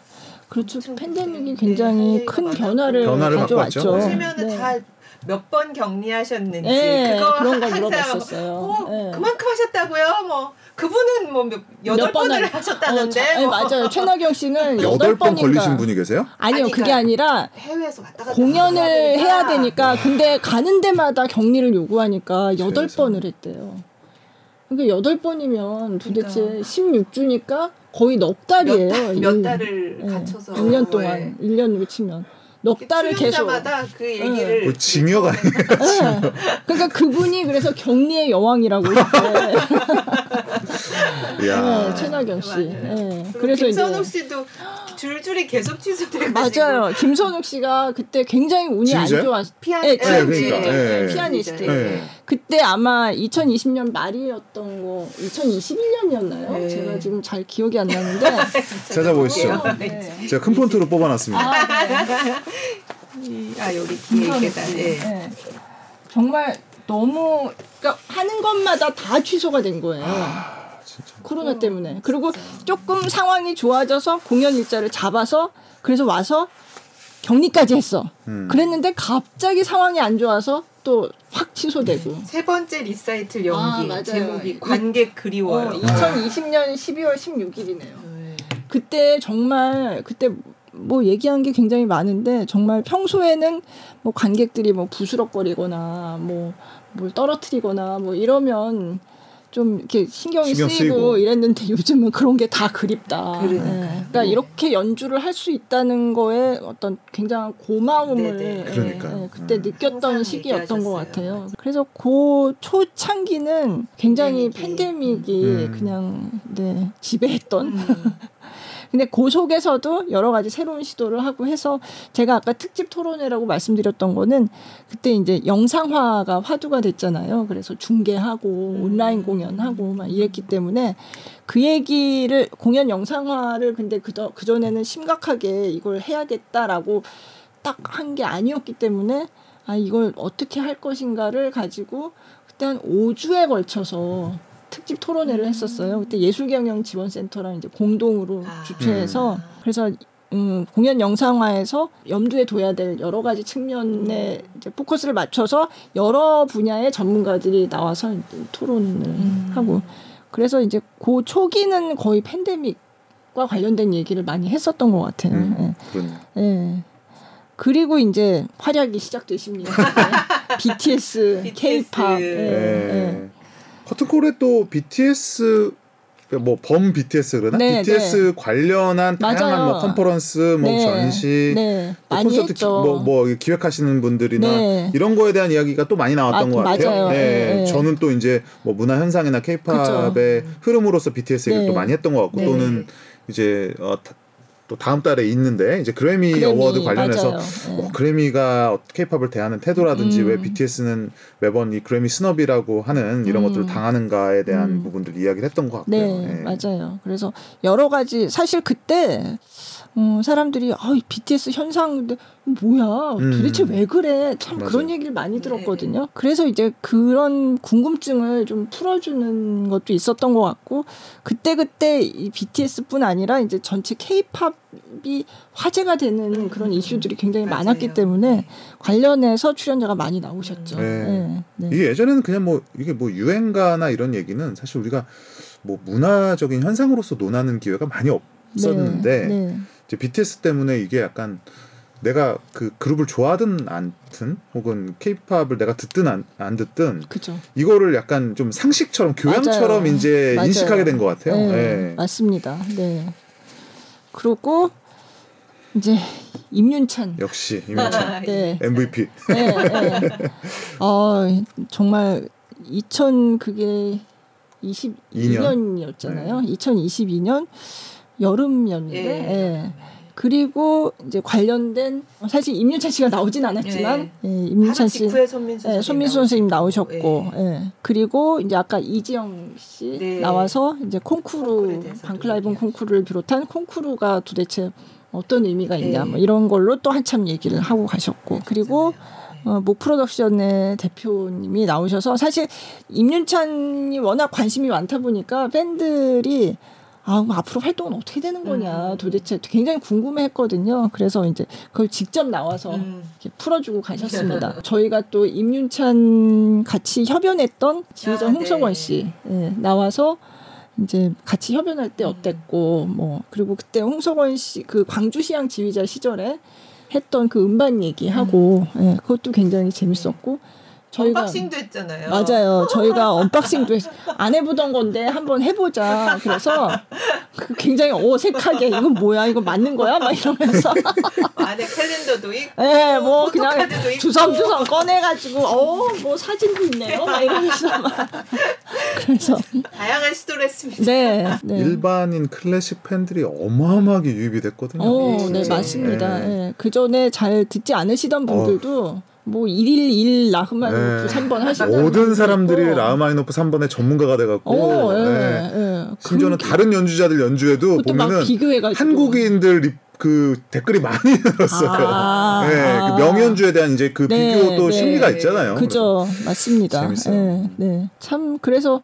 그렇죠. 팬데믹이 네, 굉장히 할큰 변화를. 변화를 가져왔죠. 보시면은 네. 다 몇 번 격리하셨는지 네, 그거 그런 거 항상 물어봤었어요. 어, 네. 그만큼 하셨다고요? 뭐 그분은 뭐 몇, 여덟 몇번 번을 할- 하셨다는데 어, 자- 네, 뭐. 맞아요. 최나경 씨는 여덟 번. 걸리신 분이 계세요? 아니요, 아니, 그게 그러니까 아니라 해외에서 왔다 갔다 공연을 해야 되니까 네. 근데 가는 데마다 격리를 요구하니까 여덟. 번을 했대요. 그러니까 여덟 번이면 도대체 그러니까. 16주니까 거의 넉 달이에요. 몇, 달, 일- 몇 달을 예, 갇혀서 1년 네. 동안 1년으로 치면 넉 달을 계속 출연자마다 그 얘기를 거의 징역 아니에요? 네. 그러니까 그분이 그래서 격리의 여왕이라고 했대. 이야. 네, 최나경 씨. 네. 그래서 김선욱 이제 씨도 줄줄이 계속 취소돼가지고 맞아요. 김선욱 씨가 그때 굉장히 운이 안 진짜요? 좋았. 피아 네, 네, 그러니까. 네, 네. 피아니스트. 네. 그때 아마 2020년 말이었던 거, 2021년이었나요? 네. 제가 지금 잘 기억이 안 나는데. 찾아보시죠. 네. 제가 큰 폰트로 뽑아놨습니다. 아, 네. 아 여기 뒤에 있겠다. 네. 네. 정말 너무 그러니까 하는 것마다 다 취소가 된 거예요. 코로나 때문에. 그리고 조금 상황이 좋아져서 공연 일자를 잡아서 그래서 와서 격리까지 했어. 음. 그랬는데 갑자기 상황이 안 좋아서 또 확 취소되고. 세 번째 리사이틀 아, 연기 맞아요. 제목이 관객 그리워요. 어, 2020년 12월 16일이네요. 네. 그때 정말 그때 뭐 얘기한 게 굉장히 많은데 정말 평소에는 뭐 관객들이 뭐 부스럭거리거나 뭐 뭘 떨어뜨리거나 뭐 이러면 좀 이렇게 신경이 신경 쓰이고, 쓰이고. 이랬는데 요즘은 그런 게 다 그립다. 그러니까요. 예. 그러니까 이렇게 연주를 할 수 있다는 거에 어떤 굉장한 고마움을 네네. 예, 그러니까요. 예, 그때 음. 느꼈던 시기였던 것 얘기하셨어요. 같아요. 그래서 그 초창기는 굉장히 팬데믹이. 팬데믹이 음. 그냥 네 지배했던 음. 근데 그 속에서도 여러 가지 새로운 시도를 하고 해서 제가 아까 특집 토론회라고 말씀드렸던 거는 그때 이제 영상화가 화두가 됐잖아요. 그래서 중계하고 온라인 공연하고 막 이랬기 때문에 그 얘기를 공연 영상화를 근데 그저 그전에는 심각하게 이걸 해야겠다라고 딱 한 게 아니었기 때문에 아 이걸 어떻게 할 것인가를 가지고 그때 한 5주에 걸쳐서 특집 토론회를 했었어요. 그때 예술경영 지원센터랑 이제 공동으로 아. 주최해서 그래서 음, 공연 영상화에서 염두에 둬야 될 여러 가지 측면에 이제 포커스를 맞춰서 여러 분야의 전문가들이 나와서 토론을 음. 하고 그래서 이제 그 초기는 거의 팬데믹과 관련된 얘기를 많이 했었던 것 같아요. 음, 예. 예. 그리고 이제 활약이 시작되십니다. 네. BTS, BTS. K-팝. 예, 네. 예. 커튼콜에 또 BTS 뭐 범 BTS 그러나 네, BTS 관련한 다양한 맞아요. 뭐 컨퍼런스, 뭐 네, 전시, 네. 또 많이 콘서트 했죠. 뭐, 뭐 기획하시는 분들이나 네. 이런 거에 대한 이야기가 또 많이 나왔던 아, 것 같아요. 네. 네, 네. 저는 또 이제 뭐 문화 현상이나 K-팝의 흐름으로서 BTS 얘기를 네. 또 많이 했던 것 같고 네. 또는 이제 어, 다- 또 다음 달에 있는데 이제 그래미, 그래미, 어워드 관련해서. 네. 뭐 그래미가 K-팝을 대하는 태도라든지 음. 왜 BTS는 매번 이 그래미 스너비라고 하는 이런 음. 것들을 당하는가에 대한 음. 부분들 이야기를 했던 것 같고요. 네, 예. 맞아요. 그래서 여러 가지 사실 그때 음, 사람들이 아, 이 BTS 현상 뭐야 음. 도대체 왜 그래 참 맞아요. 그런 얘기를 많이 들었거든요. 그래서 이제 그런 궁금증을 좀 풀어주는 것도 있었던 것 같고 그때 그때 이 BTS뿐 아니라 이제 전체 K-팝이 화제가 되는 그런 이슈들이 굉장히 맞아요. 많았기 때문에 관련해서 출연자가 많이 나오셨죠. 네. 네, 네. 이게 예전에는 그냥 뭐 이게 뭐 유행가나 이런 얘기는 사실 우리가 뭐 문화적인 현상으로서 논하는 기회가 많이 없었는데 네, 네. 이제 BTS 때문에 이게 약간 내가 그 그룹을 좋아하든 않든 혹은 케이팝을 내가 듣든 안, 안 듣든 그죠. 이거를 약간 좀 상식처럼 교양처럼 맞아요. 이제 맞아요. 인식하게 된 것 같아요. 네, 예. 맞습니다. 네. 그리고 이제 임윤찬. 역시 이명찬 네. MVP. 네, 네. 어, 정말 2000 그게 22년이었잖아요. 2022년 여름이었는데. 예. 예. 그리고 이제 관련된 사실 임윤찬 씨가 나오진 않았지만 예, 임윤찬 하나 씨 직후에 손민수 네, 손민수 선생님 나오셨고, 예. 예. 그리고 이제 아까 이지영 씨 네. 나와서 이제 콩쿠르 방클라이븐 얘기하시고. 콩쿠르를 비롯한 콩쿠르가 도대체 어떤 의미가 있냐 네. 뭐 이런 걸로 또 한참 얘기를 하고 가셨고 그리고 어, 목 프로덕션의 대표님이 나오셔서 사실 임윤찬이 워낙 관심이 많다 보니까 팬들이 아, 그럼 앞으로 활동은 어떻게 되는 거냐 음. 도대체 굉장히 궁금해했거든요. 그래서 이제 그걸 직접 나와서 음. 풀어주고 가셨습니다. 저희가 또 임윤찬 같이 협연했던 지휘자 아, 홍석원 네. 씨 예, 나와서 이제 같이 협연할 때 음. 어땠고 뭐 그리고 그때 홍석원 씨 그 광주시향 지휘자 시절에 했던 그 음반 얘기하고 예, 그것도 굉장히 재밌었고 저희가 unboxing도 했잖아요. 맞아요. 저희가 unboxing도 했, 안 해보던 건데 한번 해보자. 그래서 그 굉장히 어색하게 이건 뭐야? 이거 맞는 거야? 막 이러면서 안에 캘린더도 있고, 예, 뭐 그냥. 주섬주섬 꺼내가지고 어, 뭐 사진도 있네요. 막 이러면서 막 그래서 다양한 시도를 했습니다. 네, 네. 일반인 클래식 팬들이 어마어마하게 유입이 됐거든요. 어, 네, 네. 맞습니다. 네. 예. 그 전에 잘 듣지 않으시던 분들도 뭐 일일 일 라흐마니노프 네. 3번 하시고 모든 사람들이 라흐마니노프 3번의 전문가가 돼갖고 어, 예, 네. 예. 심지어는 그- 다른 연주자들 연주에도 보면은 한국인들 리- 그 댓글이 많이 늘었어요. 아, 네, 아. 그 명연주에 대한 이제 그 네, 비교도 네. 심리가 있잖아요. 그죠, 맞습니다. 재밌어요. 네, 네. 참 그래서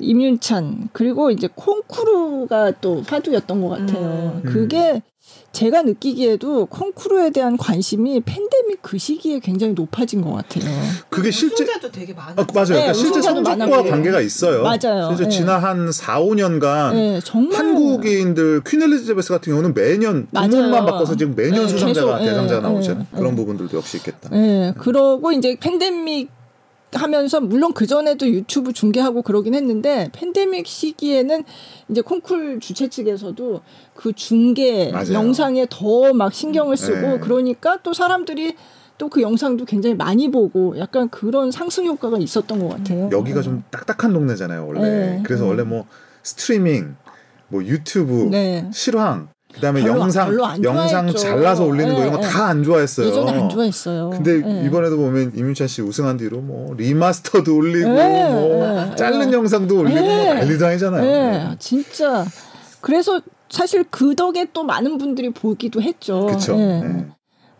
임윤찬 그리고 이제 콩쿠르가 또 화두였던 것 같아요. 음. 그게 제가 느끼기에도 콩쿠르에 대한 관심이 팬데믹 그 시기에 굉장히 높아진 것 같아요. 그게 실제 우승자도 되게 많아. 아, 맞아요. 그러니까 네, 실제 성적과. 관계가 있어요. 맞아요. 실제 네. 지난 한 4, 5년간 네, 정말 한국인들 퀸 엘리자베스 같은 경우는 매년. 부문만 바꿔서 지금 매년 네, 수상자가 계속, 대상자가 네, 나오잖아요. 네, 그런 네. 부분들도 역시 있겠다. 예, 그러고 이제 팬데믹 하면서 물론 그 전에도 유튜브 중계하고 그러긴 했는데 팬데믹 시기에는 이제 콩쿨 주최 측에서도 그 중계 맞아요. 영상에 더 막 신경을 쓰고 네. 그러니까 또 사람들이 또 그 영상도 굉장히 많이 보고 약간 그런 상승 효과가 있었던 것 같아요. 여기가 좀 딱딱한 동네잖아요, 원래. 네. 그래서 음. 원래 뭐 스트리밍, 뭐 유튜브, 네. 실황 그다음에 별로- 영상 별로 안 영상. 잘라서 올리는 거 예, 이런 거 예. 다안 좋아했어요. 예전에 안 좋아했어요. 근데 예. 이번에도 보면 임윤찬 씨 우승한 뒤로 뭐 remaster도 올리고 예, 뭐 예, 자른 예. 영상도 올리고 뭐 예. 난리도 아니잖아요. 네, 진짜. 그래서 사실 그 덕에 또 많은 분들이 보기도 했죠. 그렇죠. 예.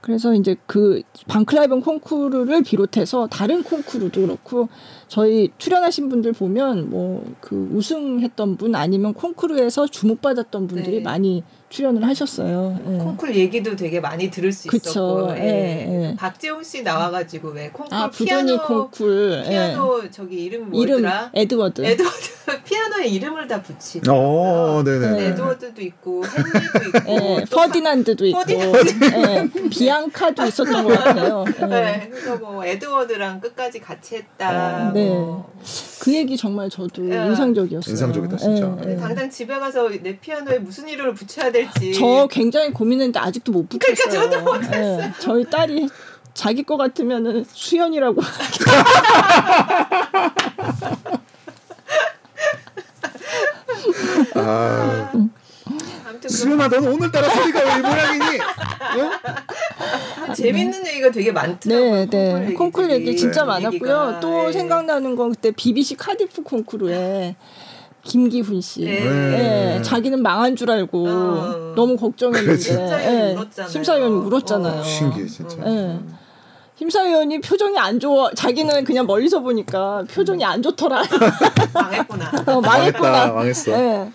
그래서 이제 그 반 클라이번 콩쿠르를 비롯해서 다른 콩쿠르도 그렇고 저희 출연하신 분들 보면 뭐 그 우승했던 분 아니면 콩쿠르에서 주목받았던 분들이 네. 많이 출연을 하셨어요. 예. 콩쿨 얘기도 되게 많이 들을 수 그쵸. 있었고 예, 예. 박재홍 씨 나와가지고 왜 콩쿨 아 부조니 피아노 콩쿨 예. 피아노 저기 이름 이름 뭐더라? 에드워드. 에드워드 피아노에 이름을 다 붙이고 어, 네네. 네. 에드워드도 있고 헨리도 있고 예, 또 퍼디난드도 있고 퍼디난드. 예, 비앙카도 있었던 것 같아요. 예. 네, 그래서 뭐 에드워드랑 끝까지 같이 했다. 네. 뭐. 그 얘기 정말 저도 예. 인상적이었어요. 인상적이다, 진짜. 예, 근데 예. 당장 집에 가서 내 피아노에 무슨 이름을 붙여야 될지. 저 굉장히 고민했는데 아직도 못 붙였어요. 그러니까 저도 못했어요. 예, 저희 딸이 자기 거 같으면은 수연이라고 아, 수연아, 넌 오늘따라 소리가 왜 이 모양이니? 어? 그 재밌는 얘기가 되게 많더라고요. 네, 네. 콩쿨 얘기 진짜 네. 많았고요. 얘기가. 또 네. 생각나는 건 그때 BBC 카디프 콩쿠르에 김기훈 씨. 네. 예, 자기는 망한 줄 알고 어. 너무 걱정했는데 심사위원이 예, 울었잖아요. 심사위원이 울었잖아요. 어. 신기해, 진짜. 예. 심사위원이 표정이 안 좋아. 자기는 그냥 멀리서 보니까 표정이 안 좋더라. 망했구나. 어, 망했구나. 망했다, 망했어. 예.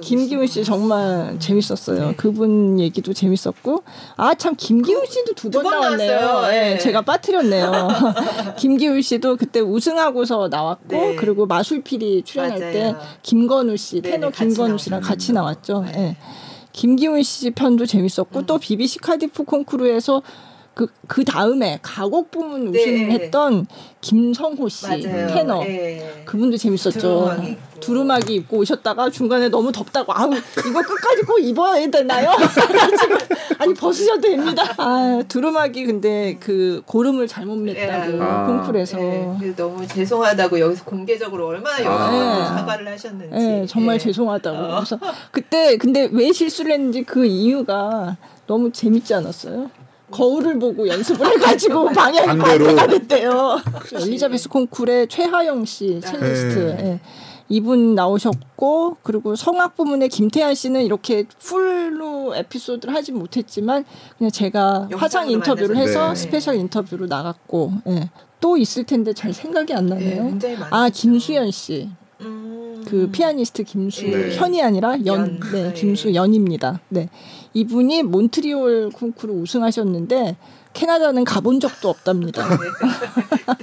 김기훈 씨 정말 재밌었어요. 그분 얘기도 재밌었고 아 참 김기훈 씨도 두번 두번 나왔네요. 나왔어요. 예, 네. 제가 빠뜨렸네요. 김기훈 씨도 그때 우승하고서 나왔고 네. 그리고 마술피리 출연할 맞아요. 때 김건우 씨 테너 같이 김건우 씨랑. 같이 나왔죠. 네. 예. 김기훈 씨 편도 음. 재밌었고 또 BBC 카디프 콩쿠르에서 그, 그 다음에 가곡 부문 네. 우승했던 김성호 씨 맞아요. 테너 예. 그분도 재밌었죠. 두루마기 입고. 두루마기 입고 오셨다가 중간에 너무 덥다고 아우 이거 끝까지 꼭 입어야 되나요? 아니 벗으셔도 됩니다. 아 두루마기 근데 그 고름을 잘못 맸다고 예. 아. 콩쿨에서 예, 그래서 너무 죄송하다고 여기서 공개적으로 얼마나 여러 아. 사과를 하셨는지. 예, 정말 예. 죄송하다고. 어. 그래서 그때 근데 왜 실수를 했는지 그 이유가 너무 재밌지 않았어요? 거울을 보고 연습을 해가지고 방향이 반대로. 반대가 됐대요. 엘리자베스 콩쿨의 최하영 씨 첼리스트. 네. 예. 이분 나오셨고 그리고 성악 부문의 김태한 씨는 이렇게 full로 에피소드를 하진 못했지만 그냥 제가 화상 인터뷰를 만나서. 해서 네. 스페셜 인터뷰로 나갔고 예. 또 있을 텐데 잘 생각이 안 예, 나네요. 많았죠. 아 김수연 씨. 음. 그 피아니스트 김수현이 아니라 연, 연. 네, 네. 김수연입니다. 네. 이분이 몬트리올 콩쿠르 우승하셨는데 캐나다는 가본 적도 없답니다.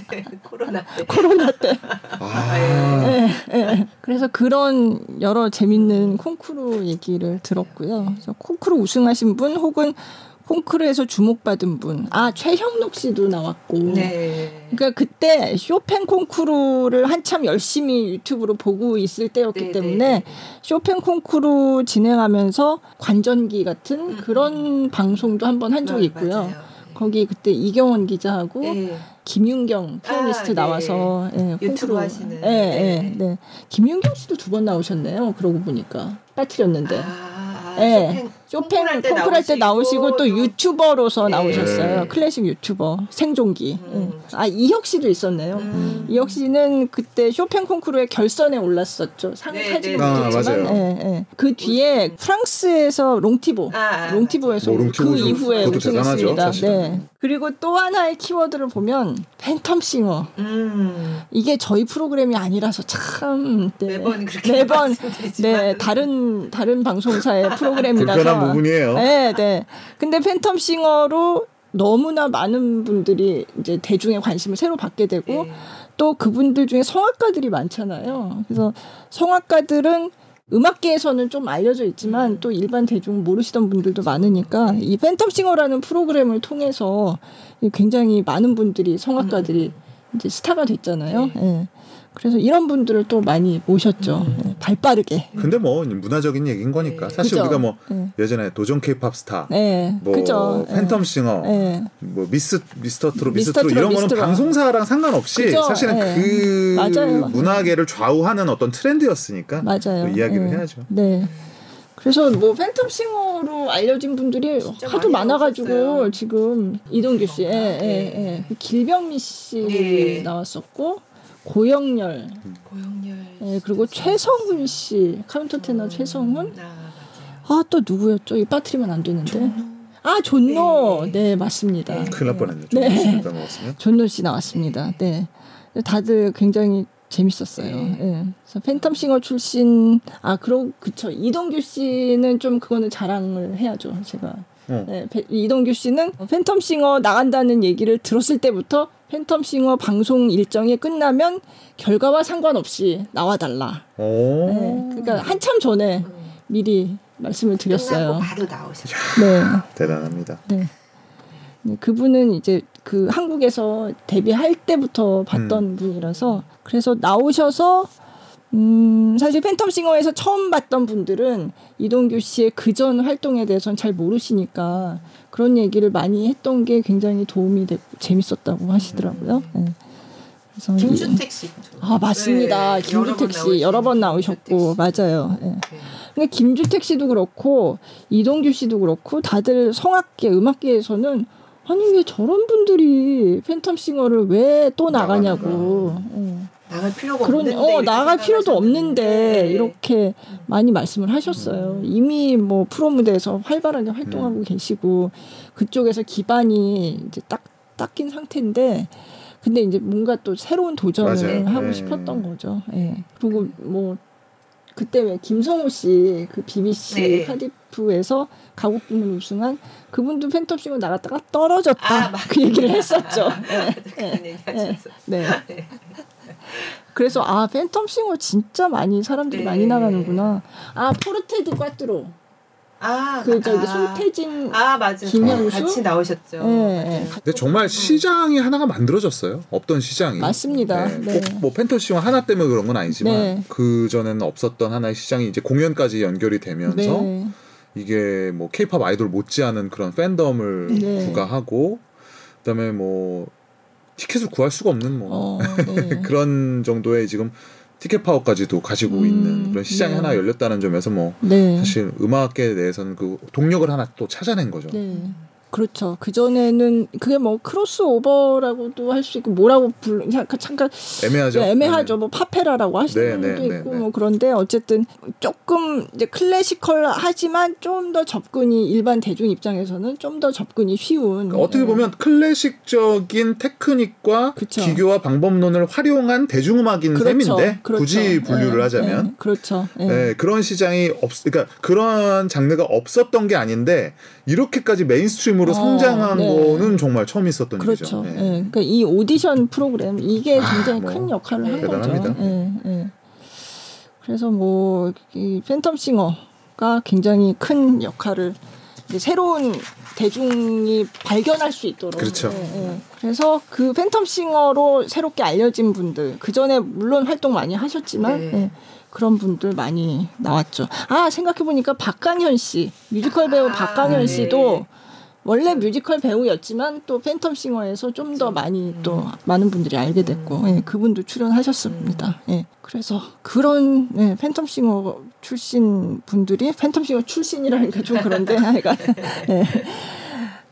네, 코로나 때. 코로나 때. 아, 예, 예. 그래서 그런 여러 재밌는 콩쿠르 얘기를 들었고요. 그래서 콩쿠르 우승하신 분 혹은 콩쿠르에서 주목받은 분. 아, 최형록 씨도 나왔고. 네. 그러니까 그때 쇼팽 콩쿠르를 한참 열심히 유튜브로 보고 있을 때였기 네, 때문에 네. 쇼팽 콩쿠르 진행하면서 관전기 같은 음, 그런 방송도 한번 한 적이 마- 있고요. 맞아요. 거기 그때 이경원 기자하고 예. 김윤경 피아니스트 아, 네. 나와서 예, 유튜브. 하시는. 예, 예, 네. 네. 김윤경 씨도 두 번 나오셨네요. 그러고 보니까 빠뜨렸는데. 아, 예. 쇼팽 콩쿠르 할때 나오시고 또 유튜버로서 네. 나오셨어요. 클래식 유튜버 생존기. 음. 예. 아 이혁 씨도 있었네요. 음. 이혁 씨는 그때 쇼팽 콩쿠르의 결선에 올랐었죠. 상 네, 타지 네, 네. 못했지만, 아. 예, 예. 그 뒤에 프랑스에서 롱티보, 아, 아, 롱티보에서 뭐 롱티보 그 이후에 우승했습니다. 네. 그리고 또 하나의 키워드를 보면 팬텀싱어. 음. 이게 저희 프로그램이 아니라서 참 네. 매번 그렇게 매번. 네 다른 다른 방송사의 프로그램이라서 불편한 부분이에요. 네, 네. 근데 팬텀싱어로 너무나 많은 분들이 이제 대중의 관심을 새로 받게 되고 예. 또 그분들 중에 성악가들이 많잖아요. 그래서 성악가들은 음악계에서는 좀 알려져 있지만 음. 또 일반 대중 모르시던 분들도 많으니까 이 팬텀싱어라는 프로그램을 통해서 굉장히 많은 분들이 성악가들이 이제 스타가 됐잖아요. 네. 예. 그래서 이런 분들을 또 많이 모셨죠. 예, 발 빠르게. 근데 뭐 문화적인 얘기인 거니까 네. 사실 그죠. 우리가 뭐 예. 예전에 도전 케이팝 스타, 네, 뭐 그죠. 예. 팬텀 싱어, 예. 뭐 미스 미스터 트롯, 미스 미스터 트롯 이런 거는. 방송사랑 상관없이 그죠. 사실은 예. 그 맞아요. 문화계를 좌우하는 어떤 트렌드였으니까 맞아요. 또 이야기를 예. 해야죠. 네. 그래서 뭐 팬텀싱어로 알려진 분들이 하도 많아가지고 나오셨어요. 지금 이동규 씨, 예, 네. 예, 예. 그 길병민 씨 네. 나왔었고 고영렬, 고영렬. 예, 그리고 최성훈 씨 카운터 테너 최성훈. 아, 맞아요. 아또 누구였죠? 이 빠트리면 안 되는데. 존노. 아 존노, 네. 네, 맞습니다. 네. 큰일 날 뻔했네. 네. 좀 먹었으면. 존노 씨 나왔습니다. 네. 다들 굉장히 재밌었어요. 네. 예. 그래서 팬텀싱어 출신 아 그럼 그쵸 이동규 씨는 좀 그거는 자랑을 해야죠. 제가 어. 네, 페- 이동규 씨는 팬텀싱어 나간다는 얘기를 들었을 때부터 팬텀 싱어 방송 일정이 끝나면 결과와 상관없이 나와달라. 오. 네, 그러니까 한참 전에 음. 미리 말씀을 드렸어요. 바로 나오셨어요. 네. 대단합니다. 네. 네, 그분은 이제 그 한국에서 데뷔할 때부터 봤던 분이라서 그래서 나오셔서 음 사실 팬텀 싱어에서 처음 봤던 분들은 이동규 씨의 그전 활동에 대해서는 잘 모르시니까 그런 얘기를 많이 했던 게 굉장히 도움이 되고 재밌었다고 하시더라고요. 네. 그래서 이- 김주택 씨. 아 맞습니다. 네, 김주택 씨 여러 번 나오셨고 씨. 맞아요. 예. 네. 근데 김주택 씨도 그렇고 이동규 씨도 그렇고 다들 성악계 음악계에서는 아니 왜 저런 분들이 팬텀싱어를 왜 또 나가냐고 어. 나갈 필요가 그런 없는데. 어 나갈 필요도. 없는데 네. 이렇게 많이 말씀을 하셨어요. 이미 뭐 프로 무대에서 활발하게 활동하고 음. 계시고 그쪽에서 기반이 이제 딱 닦인 상태인데 근데 이제 뭔가 또 새로운 도전을 맞아요. 하고 네. 싶었던 거죠. 예. 그리고 뭐 그때 왜 김성호 씨 그 BBC 네. 카디프에서 가곡 부문 우승한 그분도 팬텀 싱어 나갔다가 떨어졌다 아, 맞- 그 얘기를 했었죠. 예. 그런 얘기 하셨었어요. 네. 그래서 아 팬텀 싱어 진짜 많이 사람들이 네. 많이 나가는구나. 아 포르테디 꽈뚜로 아, 그 저기 아. 손태진 아 맞아요. 김현수? 같이 나오셨죠. 예, 맞아요. 예. 근데 정말 시장이 하나가 만들어졌어요. 없던 시장이. 맞습니다. 네. 꼭뭐 팬터시와 하나 때문에 그런 건 아니지만 네. 그 전에는 없었던 하나의 시장이 이제 공연까지 연결이 되면서 네. 이게 뭐 케이팝 아이돌 못지않은 그런 팬덤을 네. 부과하고 그다음에 뭐 티켓을 구할 수가 없는 뭐 어, 네. 그런 정도의 지금 티켓 파워까지도 가지고 음, 있는 그런 시장이 네. 하나 열렸다는 점에서 뭐 네. 사실 음악계에 대해서는 그 동력을 하나 또 찾아낸 거죠. 네. 그렇죠. 그 전에는 그게 뭐 크로스오버라고도 할 수 있고 뭐라고 불 잠깐 잠깐 애매하죠. 네, 애매하죠. 뭐 팝페라라고 하시는 네, 분도 네, 네, 있고 네. 뭐 그런데 어쨌든 조금 이제 classical 하지만 좀 더 접근이 일반 대중 입장에서는 좀 더 접근이 쉬운 그러니까 어떻게 네. 보면 클래식적인 테크닉과 그쵸. 기교와 방법론을 활용한 대중음악인 그렇죠. 셈인데 그렇죠. 굳이 분류를 네, 하자면 네, 그렇죠. 네. 네, 그런 시장이 없, 그러니까 그런 장르가 없었던 게 아닌데 이렇게까지 mainstream으로 어, 성장한 네. 거는 정말 처음 있었던 그렇죠. 일이죠. 예. 네. 그러니까 이 오디션 프로그램 이게 굉장히 뭐, 큰 역할을 한 대단합니다. 거죠. 예, 예. 그래서 뭐 이 팬텀싱어가 굉장히 큰 역할을 이제 새로운 대중이 발견할 수 있도록. 그렇죠. 예, 예. 그래서 그 팬텀싱어로 새롭게 알려진 분들 그 전에 물론 활동 많이 하셨지만 네. 예, 그런 분들 많이 나왔죠. 아 생각해 보니까 박강현 씨 뮤지컬 배우 아, 박강현 네. 씨도 원래 뮤지컬 배우였지만 또 팬텀싱어에서 좀 더 많이 또 많은 분들이 알게 됐고 예, 그분도 출연하셨습니다. 예, 그래서 그런 예, 팬텀싱어 출신 분들이 팬텀싱어 출신이라니까 좀 그런데 하여간 예.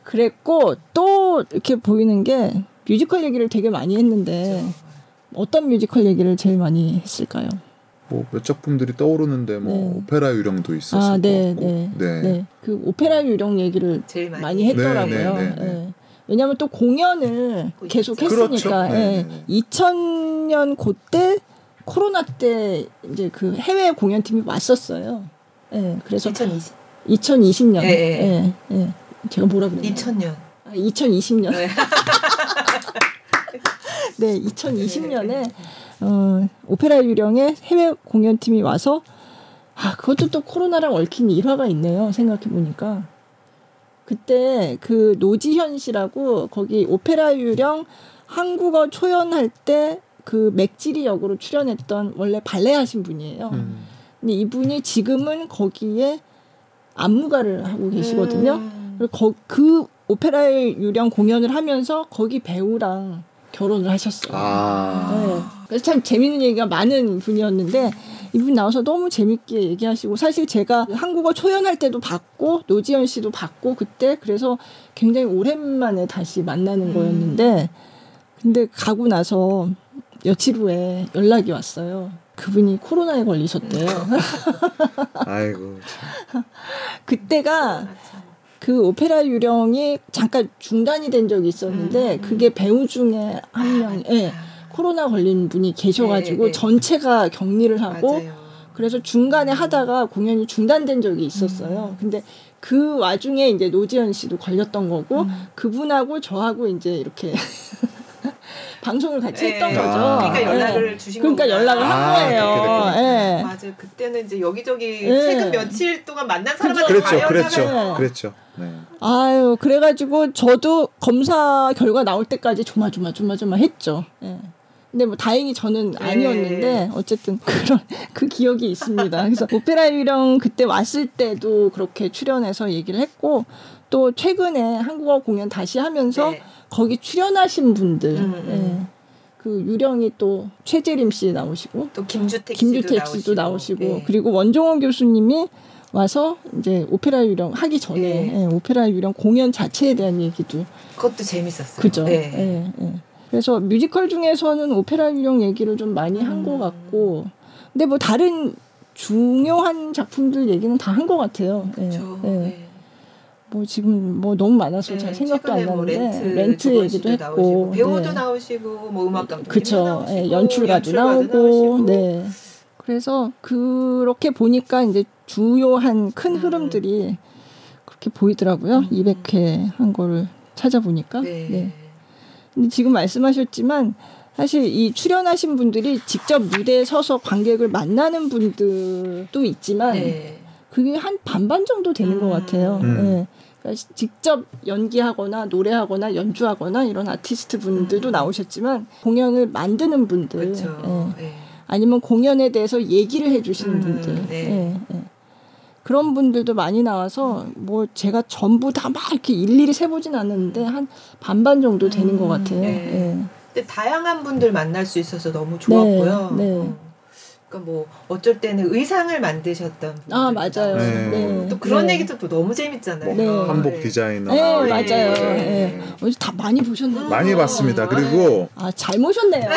그랬고 또 이렇게 보이는 게 뮤지컬 얘기를 되게 많이 했는데 어떤 뮤지컬 얘기를 제일 많이 했을까요? 뭐 몇 작품들이 떠오르는데 뭐 네. 오페라 유령도 있었을 아, 것 네, 같고. 네, 네. 네. 그 오페라 유령 얘기를 제일 많이, 많이 했더라고요. 네, 네, 네, 예. 왜냐하면 또 공연을 계속. 했으니까 그렇죠. 네, 예. 네, 네. 2000년 그때 코로나 때 이제 그 해외 공연팀이 왔었어요. 예. 그래서 2020. 2020년. 예, 예. 예. 예. 제가 뭐라 그랬나요? 2000년. 아, 2020년. 네. 네, 2020년에 어, 오페라 유령의 해외 공연팀이 와서 아 그것도 또 코로나랑 얽힌 일화가 있네요. 생각해 보니까 그때 그 노지현 씨라고 거기 오페라 유령 한국어 초연할 때 그 맥지리 역으로 출연했던 원래 발레 하신 분이에요. 음. 근데 이분이 지금은 거기에 안무가를 하고 계시거든요. 음. 거, 그 오페라 유령 공연을 하면서 거기 배우랑 결혼을 하셨어요. 아. 네. 그래서 참 재밌는 얘기가 많은 분이었는데 이분 나와서 너무 재밌게 얘기하시고 사실 제가 한국어 초연할 때도 봤고 노지연 씨도 봤고 그때 그래서 굉장히 오랜만에 다시 만나는 음. 거였는데 근데 가고 나서 며칠 후에 연락이 왔어요. 그분이 코로나에 걸리셨대요. 아이고 참. 그때가 그 오페라 유령이 잠깐 중단이 된 적이 있었는데 음, 음. 그게 배우 중에 한 명, 예, 코로나 걸린 분이 계셔가지고 네, 네. 전체가 격리를 하고 맞아요. 그래서 중간에 하다가 공연이 중단된 적이 있었어요. 음. 근데 그 와중에 이제 노지연 씨도 걸렸던 거고 음. 그분하고 저하고 이제 이렇게 방송을 같이 네. 했던 아. 거죠. 그러니까 예. 연락을 주신 그러니까. 연락을 아, 한 거예요. 그렇게 예. 맞아요. 그때는 이제 여기저기 네. 최근 며칠 동안 만난 사람한테 그랬죠, 다 그랬죠, 연락을 그랬죠. 네. 아유, 그래가지고 저도 검사 결과 나올 때까지 조마조마조마조마 했죠. 예. 근데 뭐 다행히 저는 네. 아니었는데 어쨌든 그런 그 기억이 있습니다. 그래서 오페라 유령 그때 왔을 때도 그렇게 출연해서 얘기를 했고 또 최근에 한국어 공연 다시 하면서 네. 거기 출연하신 분들 음, 음. 예. 그 유령이 또 최재림 씨 나오시고 또 김주택, 김주택 씨도 씨도 나오시고 네. 그리고 원종원 교수님이 와서 이제 오페라 유령 하기 전에 네. 예, 오페라 유령 공연 자체에 대한 얘기도 그것도 재밌었어요. 그죠. 네. 예, 예. 그래서 뮤지컬 중에서는 오페라 유령 얘기를 좀 많이 한것 음. 같고 근데 뭐 다른 중요한 작품들 얘기는 다 한 것 같아요. 예, 그렇죠. 예. 네. 뭐 지금 뭐 너무 많아서 잘 네, 생각도 안뭐 나는데 렌트, 렌트, 얘기도 했고 나오시고, 배우도 네. 나오시고 뭐 음악 감독 그쵸. 나오시고 예, 연출가도 나오고, 나오시고. 네. 그래서 그렇게 보니까 이제 주요한 큰 음. 흐름들이 그렇게 보이더라고요. 음. 200회 한 거를 찾아보니까. 네. 네. 근데 지금 말씀하셨지만 사실 이 출연하신 분들이 직접 무대에 서서 관객을 만나는 분들도 있지만 네. 그게 한 반반 정도 되는 것 음. 같아요. 음. 예. 그러니까 시- 직접 연기하거나 노래하거나 연주하거나 이런 아티스트 분들도 음. 나오셨지만 공연을 만드는 분들, 그렇죠. 예. 네. 아니면 공연에 대해서 얘기를 해주시는 음, 분들, 네. 예, 예. 그런 분들도 많이 나와서 뭐 제가 전부 다 막 이렇게 일일이 세보진 않았는데 한 반반 정도 되는 음, 것 같아요. 네. 예. 근데 다양한 분들 만날 수 있어서 너무 좋았고요. 네. 어. 그러니까 뭐 어쩔 때는 의상을 만드셨던 아 맞아요. 네. 네. 또 그런 네. 얘기도 또 너무 재밌잖아요. 네. 한복 네. 디자이너. 네, 네. 맞아요. 네. 예. 어디서 다 많이 보셨나요? 많이 봤습니다. 그리고 아, 잘 모셨네요.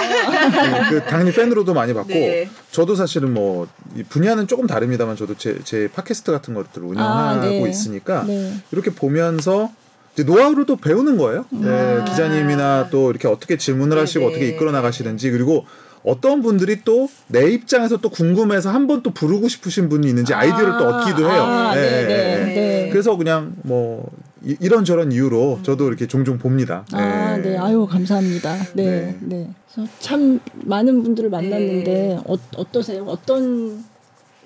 그 당연히 팬으로도 많이 봤고 네. 저도 사실은 뭐이 분야는 조금 다릅니다만 저도 제, 제 팟캐스트 같은 것들을 운영하고 아, 네. 있으니까 네. 이렇게 보면서 이제 노하우를 또 배우는 거예요. 네, 아. 기자님이나 또 이렇게 어떻게 질문을 네, 하시고 네. 어떻게 이끌어 나가시는지 그리고 어떤 분들이 또 내 입장에서 또 궁금해서 한 번 또 부르고 싶으신 분이 있는지 아이디어를 또 얻기도 해요. 아, 네, 네, 네, 네. 네. 그래서 그냥 뭐 이, 이런 저런 이유로 저도 이렇게 종종 봅니다. 아, 네. 아유, 감사합니다. 네. 네. 네. 그래서 참 많은 분들을 만났는데 네. 어, 어떠세요? 어떤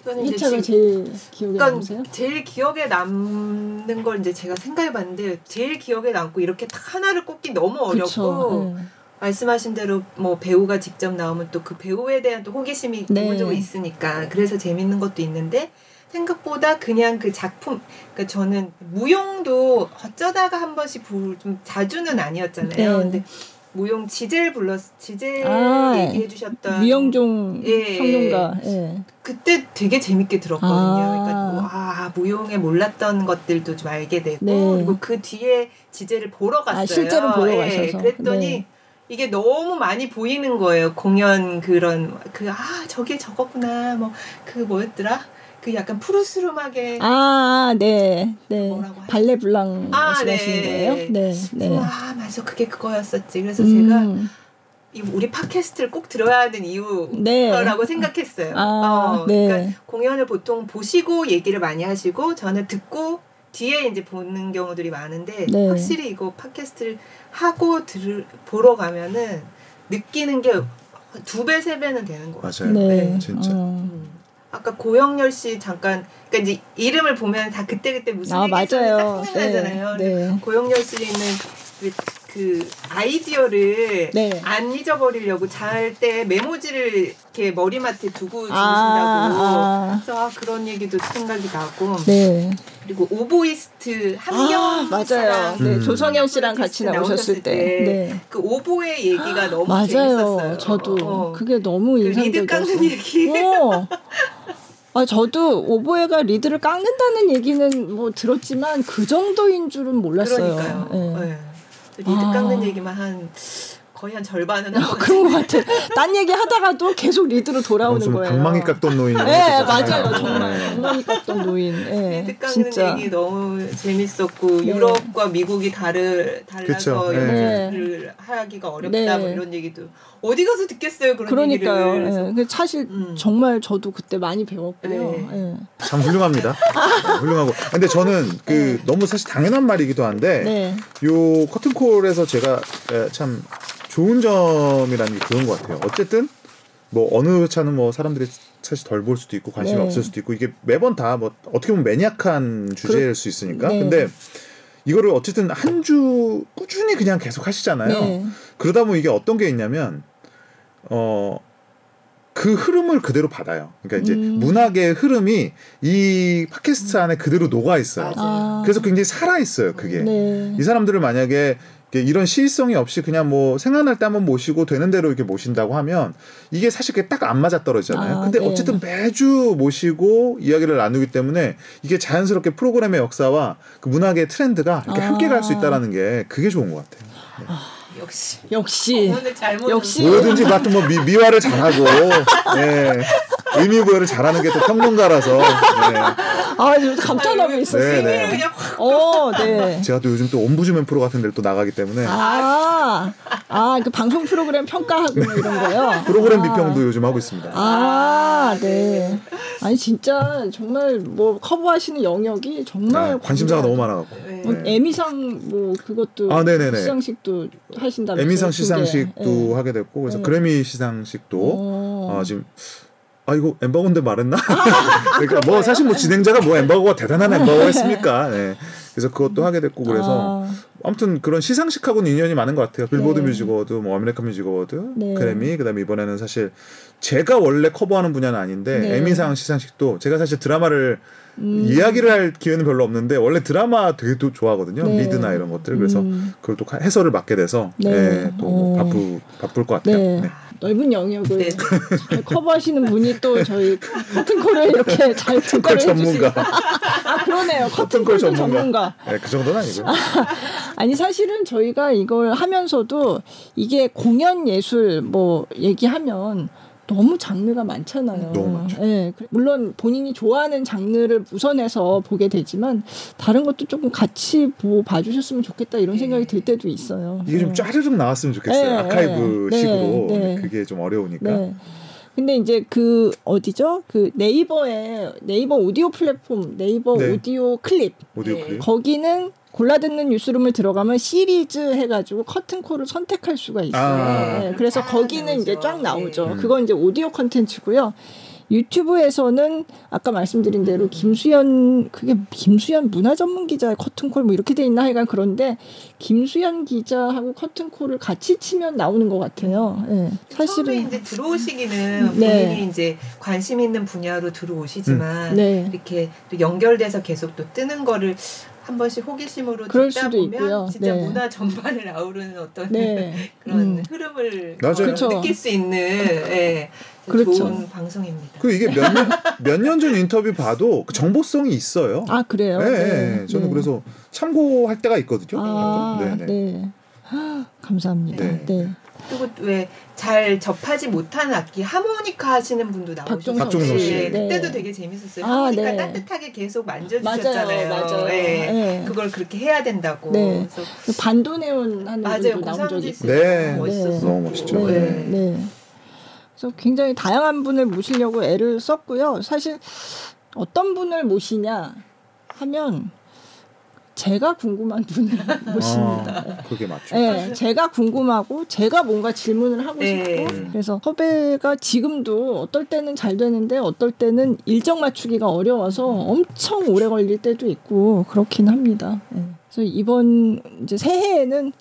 이거는 이제 회차가 지금 제일 기억에 그러니까 남으세요? 제일 기억에 남는 걸 이제 제가 생각해 봤는데 제일 기억에 남고 이렇게 딱 하나를 꼽기 너무 어렵고 그쵸. 네. 말씀하신 대로 뭐 배우가 직접 나오면 또 그 배우에 대한 또 호기심이 네. 기본적으로 있으니까 그래서 재밌는 것도 있는데 생각보다 그냥 그 작품 그러니까 저는 무용도 어쩌다가 한 번씩 부, 좀 자주는 아니었잖아요. 네. 근데 무용 지젤 불렀 지젤 아, 얘기해 주셨던 유영종 예, 평론가. 예. 그때 되게 재밌게 들었거든요. 아. 그러니까 뭐, 아 무용에 몰랐던 것들도 좀 알게 되고 네. 그리고 그 뒤에 지젤을 보러 갔어요. 아, 실제로 보러 예, 가셔서. 그랬더니 네. 이게 너무 많이 보이는 거예요. 공연 그런 그 아 저게 저거구나 뭐 그 뭐였더라 그 약간 푸르스름하게 아, 네. 네. 하죠? 발레 블랑 아, 말씀하시는 네. 거예요? 네. 네. 아 맞아 그게 그거였었지. 그래서 제가 음, 이 우리 팟캐스트를 꼭 들어야 하는 이유라고 네. 생각했어요. 아, 어, 네. 그러니까 공연을 보통 보시고 얘기를 많이 하시고 저는 듣고 뒤에 이제 보는 경우들이 많은데 네. 확실히 이거 팟캐스트를 하고 들 보러 가면은 느끼는 게 두 배 세 배는 되는 것 같아요. 맞아요. 네. 진짜. 어. 음. 아까 고영렬 씨 잠깐 그러니까 이제 이름을 보면 다 그때 그때 무슨 아, 얘기 했었는지 맞아요. 딱 생각나잖아요. 네. 네. 고영렬 씨는 그, 그 아이디어를 네. 안 잊어버리려고 잘 때 메모지를 이렇게 머리맡에 두고 주신다고. 아, 그래서 아, 그런 얘기도 생각이 나고 네. 그리고 오보이스트 아, 함경 맞아요. 씨랑 네, 음. 조성현 씨랑 같이 나오셨을 때. 네. 그 오보에 얘기가 너무 맞아요. 재밌었어요. 저도 어. 그게 너무 그 리드 인상적이었어요. 깎는 얘기. 어. 아, 저도 오보에가 리드를 깎는다는 얘기는 뭐 들었지만 그 정도인 줄은 몰랐어요. 그러니까요. 예. 네. 리드 아. 깎는 얘기만 한 거의 한 절반은 아, 하고 그런 것 같아. 딴 얘기 하다가도 계속 리드로 돌아오는 무슨 거예요. 방망이 깎던 노인. 네, 맞아요. 정말 방망이 깎던 노인. 네, 리드 깎는 진짜. 얘기 너무 재밌었고 네. 유럽과 미국이 다르 달라서 그쵸. 네. 연주를 하기가 어렵다 네. 뭐 이런 얘기도 어디 가서 듣겠어요 그런 그러니까요. 얘기를 그래서 예. 그 사실 음. 정말 저도 그때 많이 배웠고요. 네. 예. 참 훌륭합니다. 네, 훌륭하고. 근데 저는 그 너무 사실 당연한 말이기도 한데 네. 요 커튼콜에서 제가 에, 참 좋은 점이라는 게 그런 것 같아요. 어쨌든 뭐 어느 차는 뭐 사람들이 사실 덜 볼 수도 있고 관심이 네. 없을 수도 있고 이게 매번 다 뭐 어떻게 보면 매니악한 주제일 수 있으니까. 네. 근데 이거를 어쨌든 한 주 꾸준히 그냥 계속 하시잖아요. 네. 그러다 보면 이게 어떤 게 있냐면 어. 그 흐름을 그대로 받아요. 그러니까 이제 음. 문학의 흐름이 이 팟캐스트 안에 그대로 녹아 있어요. 맞아요. 아. 그래서 굉장히 살아 있어요. 그게 네. 이 사람들을 만약에 이렇게 이런 시의성이 없이 그냥 뭐 생각날 때 한번 모시고 되는 대로 이렇게 모신다고 하면 이게 사실 그게 딱안 맞아 떨어지잖아요. 아, 근데 네. 어쨌든 매주 모시고 이야기를 나누기 때문에 이게 자연스럽게 프로그램의 역사와 그 문학의 트렌드가 이렇게 아. 함께 갈 수 있다라는 게 그게 좋은 것 같아요. 역시 역시 잘못 역시. 뭐든지 맡은 뭐 미, 미화를 잘하고 예. 의미 부여를 잘하는 게 또 평론가라서 예. 아, 저 깜짝 놀고 있었어요. 네, 네. 그냥 확 어, 네. 제가 또 요즘 또 옴부즈맨 프로 같은 데를 또 나가기 때문에 아, 아, 그 방송 프로그램 평가하고 뭐 이런 거요? 프로그램 아. 비평도 요즘 하고 있습니다. 아, 네. 아니 진짜 정말 뭐 커버하시는 영역이 정말 아, 관심사가 너무 많아갖고. 네. 뭐 에미상 뭐 그것도 아, 네네네. 시상식도 하신다면서요? 에미상. 시상식도 네. 하게 됐고 그래서 네. 그래미 시상식도 어. 아 지금 아 이거 엠버거인데 말했나? 그러니까 뭐 사실 뭐 진행자가 뭐 엠버거가 대단한 엠버거 했습니까? 네. 그래서 그것도 하게 됐고 그래서 아, 아무튼 그런 시상식하고는 인연이 많은 것 같아요. 빌보드 네. 뮤직 어워드, 뭐 아메리칸 뮤직 어워드, 네. 그래미, 그다음에 이번에는 사실 제가 원래 커버하는 분야는 아닌데 네. 에미상 시상식도 제가 사실 드라마를 음. 이야기를 할 기회는 별로 없는데 원래 드라마 되게 또 좋아하거든요. 네. 미드나 이런 것들 그래서 음. 그걸 또 해설을 맡게 돼서 네. 예, 또 어. 바쁘 바쁠 것 같아요. 네. 네. 넓은 영역을 네. 잘 커버하시는 분이 또 저희 커튼 콜을 이렇게 잘 해주시고 전문가, 아 그러네요 커튼콜 커튼 콜 전문가. 전문가. 네, 그 정도는 아니고. 아니 사실은 저희가 이걸 하면서도 이게 공연 예술 뭐 얘기하면 너무 장르가 많잖아요. 너무 많죠. 예, 그- 물론 본인이 좋아하는 장르를 우선해서 보게 되지만 다른 것도 조금 같이 보 봐주셨으면 좋겠다 이런 생각이 들 때도 있어요. 이게 좀 예. 짜르륵 나왔으면 좋겠어요. 네, 아카이브 네, 식으로 네. 그게 좀 어려우니까. 네. 근데 이제 그 어디죠? 그 네이버에 네이버 오디오 플랫폼 네이버 네. 오디오 클립 오디오 네. 클립. 거기는 골라 듣는 뉴스룸을 들어가면 시리즈 해가지고 커튼콜을 선택할 수가 있어요. 아. 네, 그래서 쫙 거기는 나오죠. 이제 쫙 나오죠. 네. 음. 그건 이제 오디오 컨텐츠고요. 유튜브에서는 아까 말씀드린 대로 김수현 그게 김수현 문화 전문 기자의 커튼콜 뭐 이렇게 돼 있나 하여간 그런데 김수현 기자하고 커튼콜을 같이 치면 나오는 것 같아요. 예. 처음에 사실은 이제 들어오시기는 네. 본인이 이제 관심 있는 분야로 들어오시지만 네. 이렇게 또 연결돼서 계속 또 뜨는 거를 한 번씩 호기심으로 그럴 듣다 수도 보면 있고요. 진짜 네. 문화 전반을 아우르는 어떤 네. 그런 음. 흐름을 맞아요. 어. 느낄 수 있는 예, 그렇죠. 좋은 방송입니다. 그 이게 몇년몇 년 전 인터뷰 봐도 그 정보성이 있어요. 아 그래요? 네, 네. 저는 네. 그래서 참고할 때가 있거든요. 아, 네, 네. 네. 하, 감사합니다. 네. 네. 그리고 왜 잘 접하지 못한 악기 하모니카 하시는 분도 나오셨어요. 박종석 씨. 예, 네. 그때도 되게 재밌었어요. 아, 하모니카 네. 따뜻하게 계속 맞아요, 만져주셨잖아요. 맞아요. 예. 네. 그걸 그렇게 해야 된다고. 네. 그래서 그 반도네온 하는 맞아요. 분도 나온 적이 있어요. 네. 멋있었어. 너무 멋있죠. 네, 네. 네. 그래서 굉장히 다양한 분을 모시려고 애를 썼고요. 사실 어떤 분을 모시냐 하면 제가 궁금한 분을 모십니다. 아, 그게 맞죠. 네, 제가 궁금하고 제가 뭔가 질문을 하고 네. 싶고 그래서 섭외가 지금도 어떨 때는 잘 되는데 어떨 때는 일정 맞추기가 어려워서 엄청 오래 걸릴 때도 있고 그렇긴 합니다. 네. 그래서 이번 이제 새해에는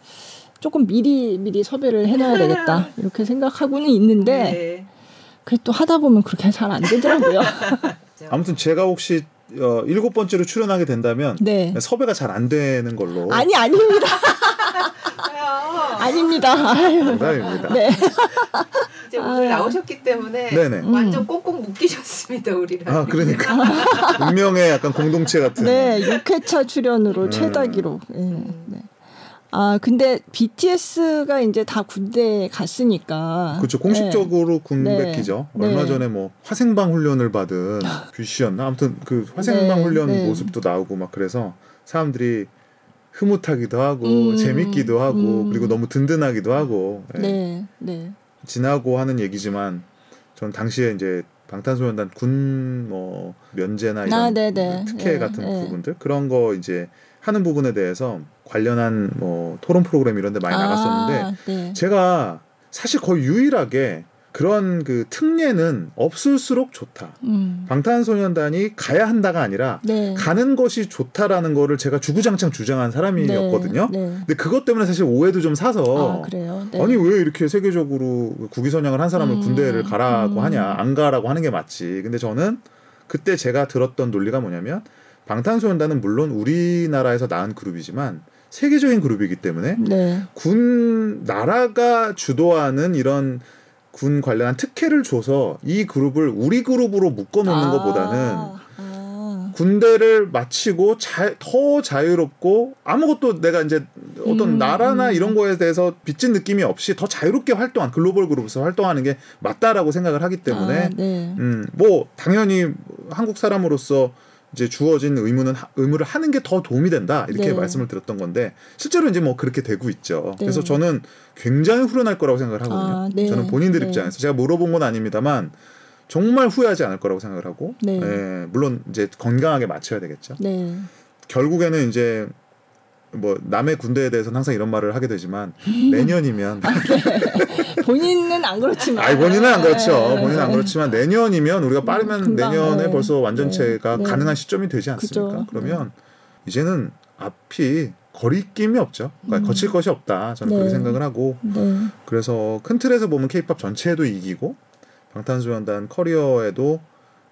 조금 미리 미리 섭외를 해놔야 되겠다 이렇게 생각하고는 있는데 네. 그게 또 하다 보면 그렇게 잘 안 되더라고요. 아무튼 제가 혹시 어, 일곱 번째로 출연하게 된다면 네. 섭외가 잘 안 되는 걸로 아니 아닙니다. 아닙니다. 농담입니다. 네. 이제 오늘 나오셨기 때문에 네네. 완전 꼭꼭 묶이셨습니다 우리랑. 아 그러니까 운명의 약간 공동체 같은. 네, 6회차 출연으로 음. 최다 기록. 예, 네. 아, 근데 BTS가 이제 다 군대에 갔으니까. 그렇죠. 공식적으로 군 네. 백기죠. 네. 얼마 전에 뭐 화생방 훈련을 받은 뷰시였나 아무튼 그 화생방 네, 훈련 네. 모습도 나오고 막 그래서 사람들이 흐뭇하기도 하고 음, 재밌기도 하고 음. 그리고 너무 든든하기도 하고 예. 네, 네. 지나고 하는 얘기지만 저는 당시에 이제 방탄소년단 군 뭐 면제나 이런 아. 특혜 예, 같은 예. 부분들 그런 거 이제 하는 부분에 대해서 관련한 뭐 토론 프로그램 이런 데 많이 나갔었는데 아, 네. 제가 사실 거의 유일하게 그런 그 특례는 없을수록 좋다. 음. 방탄소년단이 가야 한다가 아니라 네. 가는 것이 좋다라는 거를 제가 주구장창 주장한 사람이었거든요. 네. 네. 근데 그것 때문에 사실 오해도 좀 사서 아. 네. 아니 왜 이렇게 세계적으로 국위선양을 한 사람을 음, 군대를 가라고 음. 하냐 안 가라고 하는 게 맞지 근데 저는 그때 제가 들었던 논리가 뭐냐면 방탄소년단은 물론 우리나라에서 나은 그룹이지만 세계적인 그룹이기 때문에 네. 군 나라가 주도하는 이런 군 관련한 특혜를 줘서 이 그룹을 우리 그룹으로 묶어놓는 아, 것보다는 아. 군대를 마치고 자, 더 자유롭고 아무것도 내가 이제 어떤 음, 나라나 음. 이런 거에 대해서 빚진 느낌이 없이 더 자유롭게 활동한 글로벌 그룹에서 활동하는 게 맞다라고 생각을 하기 때문에 아, 네. 음 뭐 당연히 한국 사람으로서 이제 주어진 의무는 하- 의무를 하는 게 더 도움이 된다 이렇게 네. 말씀을 드렸던 건데 실제로 이제 뭐 그렇게 되고 있죠. 네. 그래서 저는 굉장히 후련할 거라고 생각을 하거든요. 아, 네. 저는 본인들 네. 입장에서 제가 물어본 건 아닙니다만 정말 후회하지 않을 거라고 생각을 하고 네. 예, 물론 이제 건강하게 맞춰야 되겠죠. 네. 결국에는 이제 뭐 남의 군대에 대해서는 항상 이런 말을 하게 되지만 내년이면 본인은 안 그렇지만. 아이 본인은 안 그렇죠. 네. 본인은 안 그렇지만 내년이면 우리가 빠르면 금방, 내년에 네. 벌써 완전체가 네. 네. 가능한 시점이 되지 않습니까? 그죠. 그러면 이제는 앞이 거리낌이 없죠. 그러니까 음. 거칠 것이 없다. 저는 그렇게 네. 생각을 하고 네. 그래서 큰 틀에서 보면 케이팝 전체에도 이기고 방탄소년단 커리어에도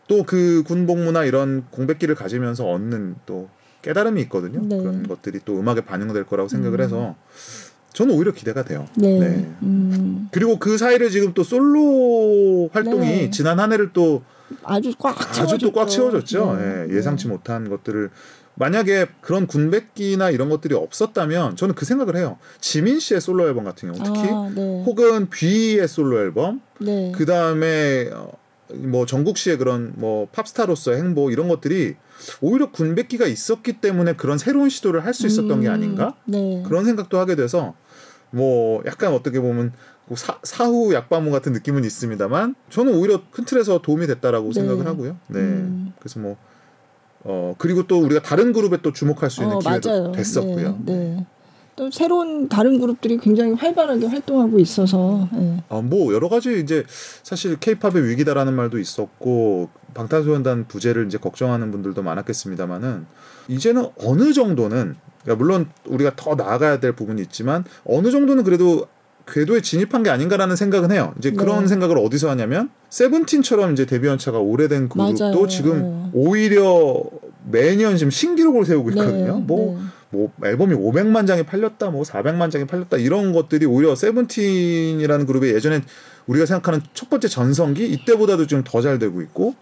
또 그 군복무나 이런 공백기를 가지면서 얻는 또 깨달음이 있거든요. 네. 그런 것들이 또 음악에 반영될 거라고 생각을 음. 해서 저는 오히려 기대가 돼요. 네. 네. 음, 그리고 그 사이를 지금 또 솔로 활동이 네. 지난 한 해를 또 아주 꽉 아주 또 꽉. 채워졌죠. 네. 예, 예상치 못한 것들을 만약에 그런 군백기나 이런 것들이 없었다면 저는 그 생각을 해요. 지민 씨의 솔로 앨범 같은 경우 특히 아, 네. 혹은 뷔의 솔로 앨범 네. 그 다음에 뭐 정국 씨의 그런 뭐 팝스타로서의 행보 이런 것들이 오히려 군백기가 있었기 때문에 그런 새로운 시도를 할 수 있었던 게 음, 아닌가 네. 그런 생각도 하게 돼서 뭐 약간 어떻게 보면 사, 사후 약반무 같은 느낌은 있습니다만 저는 오히려 큰 틀에서 도움이 됐다라고 네. 생각을 하고요. 네. 음. 그래서 뭐 어, 그리고 또 우리가 다른 그룹에 또 주목할 수 있는 어, 기회도 맞아요. 됐었고요. 네, 네. 또 새로운 다른 그룹들이 굉장히 활발하게 활동하고 있어서 네. 아, 뭐 여러 가지 이제 사실 케이팝의 위기다라는 말도 있었고 방탄소년단 부재를 이제 걱정하는 분들도 많았겠습니다만은 이제는 어느 정도는 그러니까 물론 우리가 더 나아가야 될 부분이 있지만 어느 정도는 그래도 궤도에 진입한 게 아닌가라는 생각은 해요. 이제 그런 네. 생각을 어디서 하냐면 세븐틴처럼 이제 데뷔 연차가 오래된 그룹도. 지금 네. 오히려 매년 지금 신기록을 세우고 있거든요. 네, 뭐 네. 뭐 앨범이 500만 장이 팔렸다, 뭐 400만 장이 팔렸다 이런 것들이 오히려 세븐틴이라는 그룹의 예전에 우리가 생각하는 첫 번째 전성기 이때보다도 지금 더 잘 되고 있고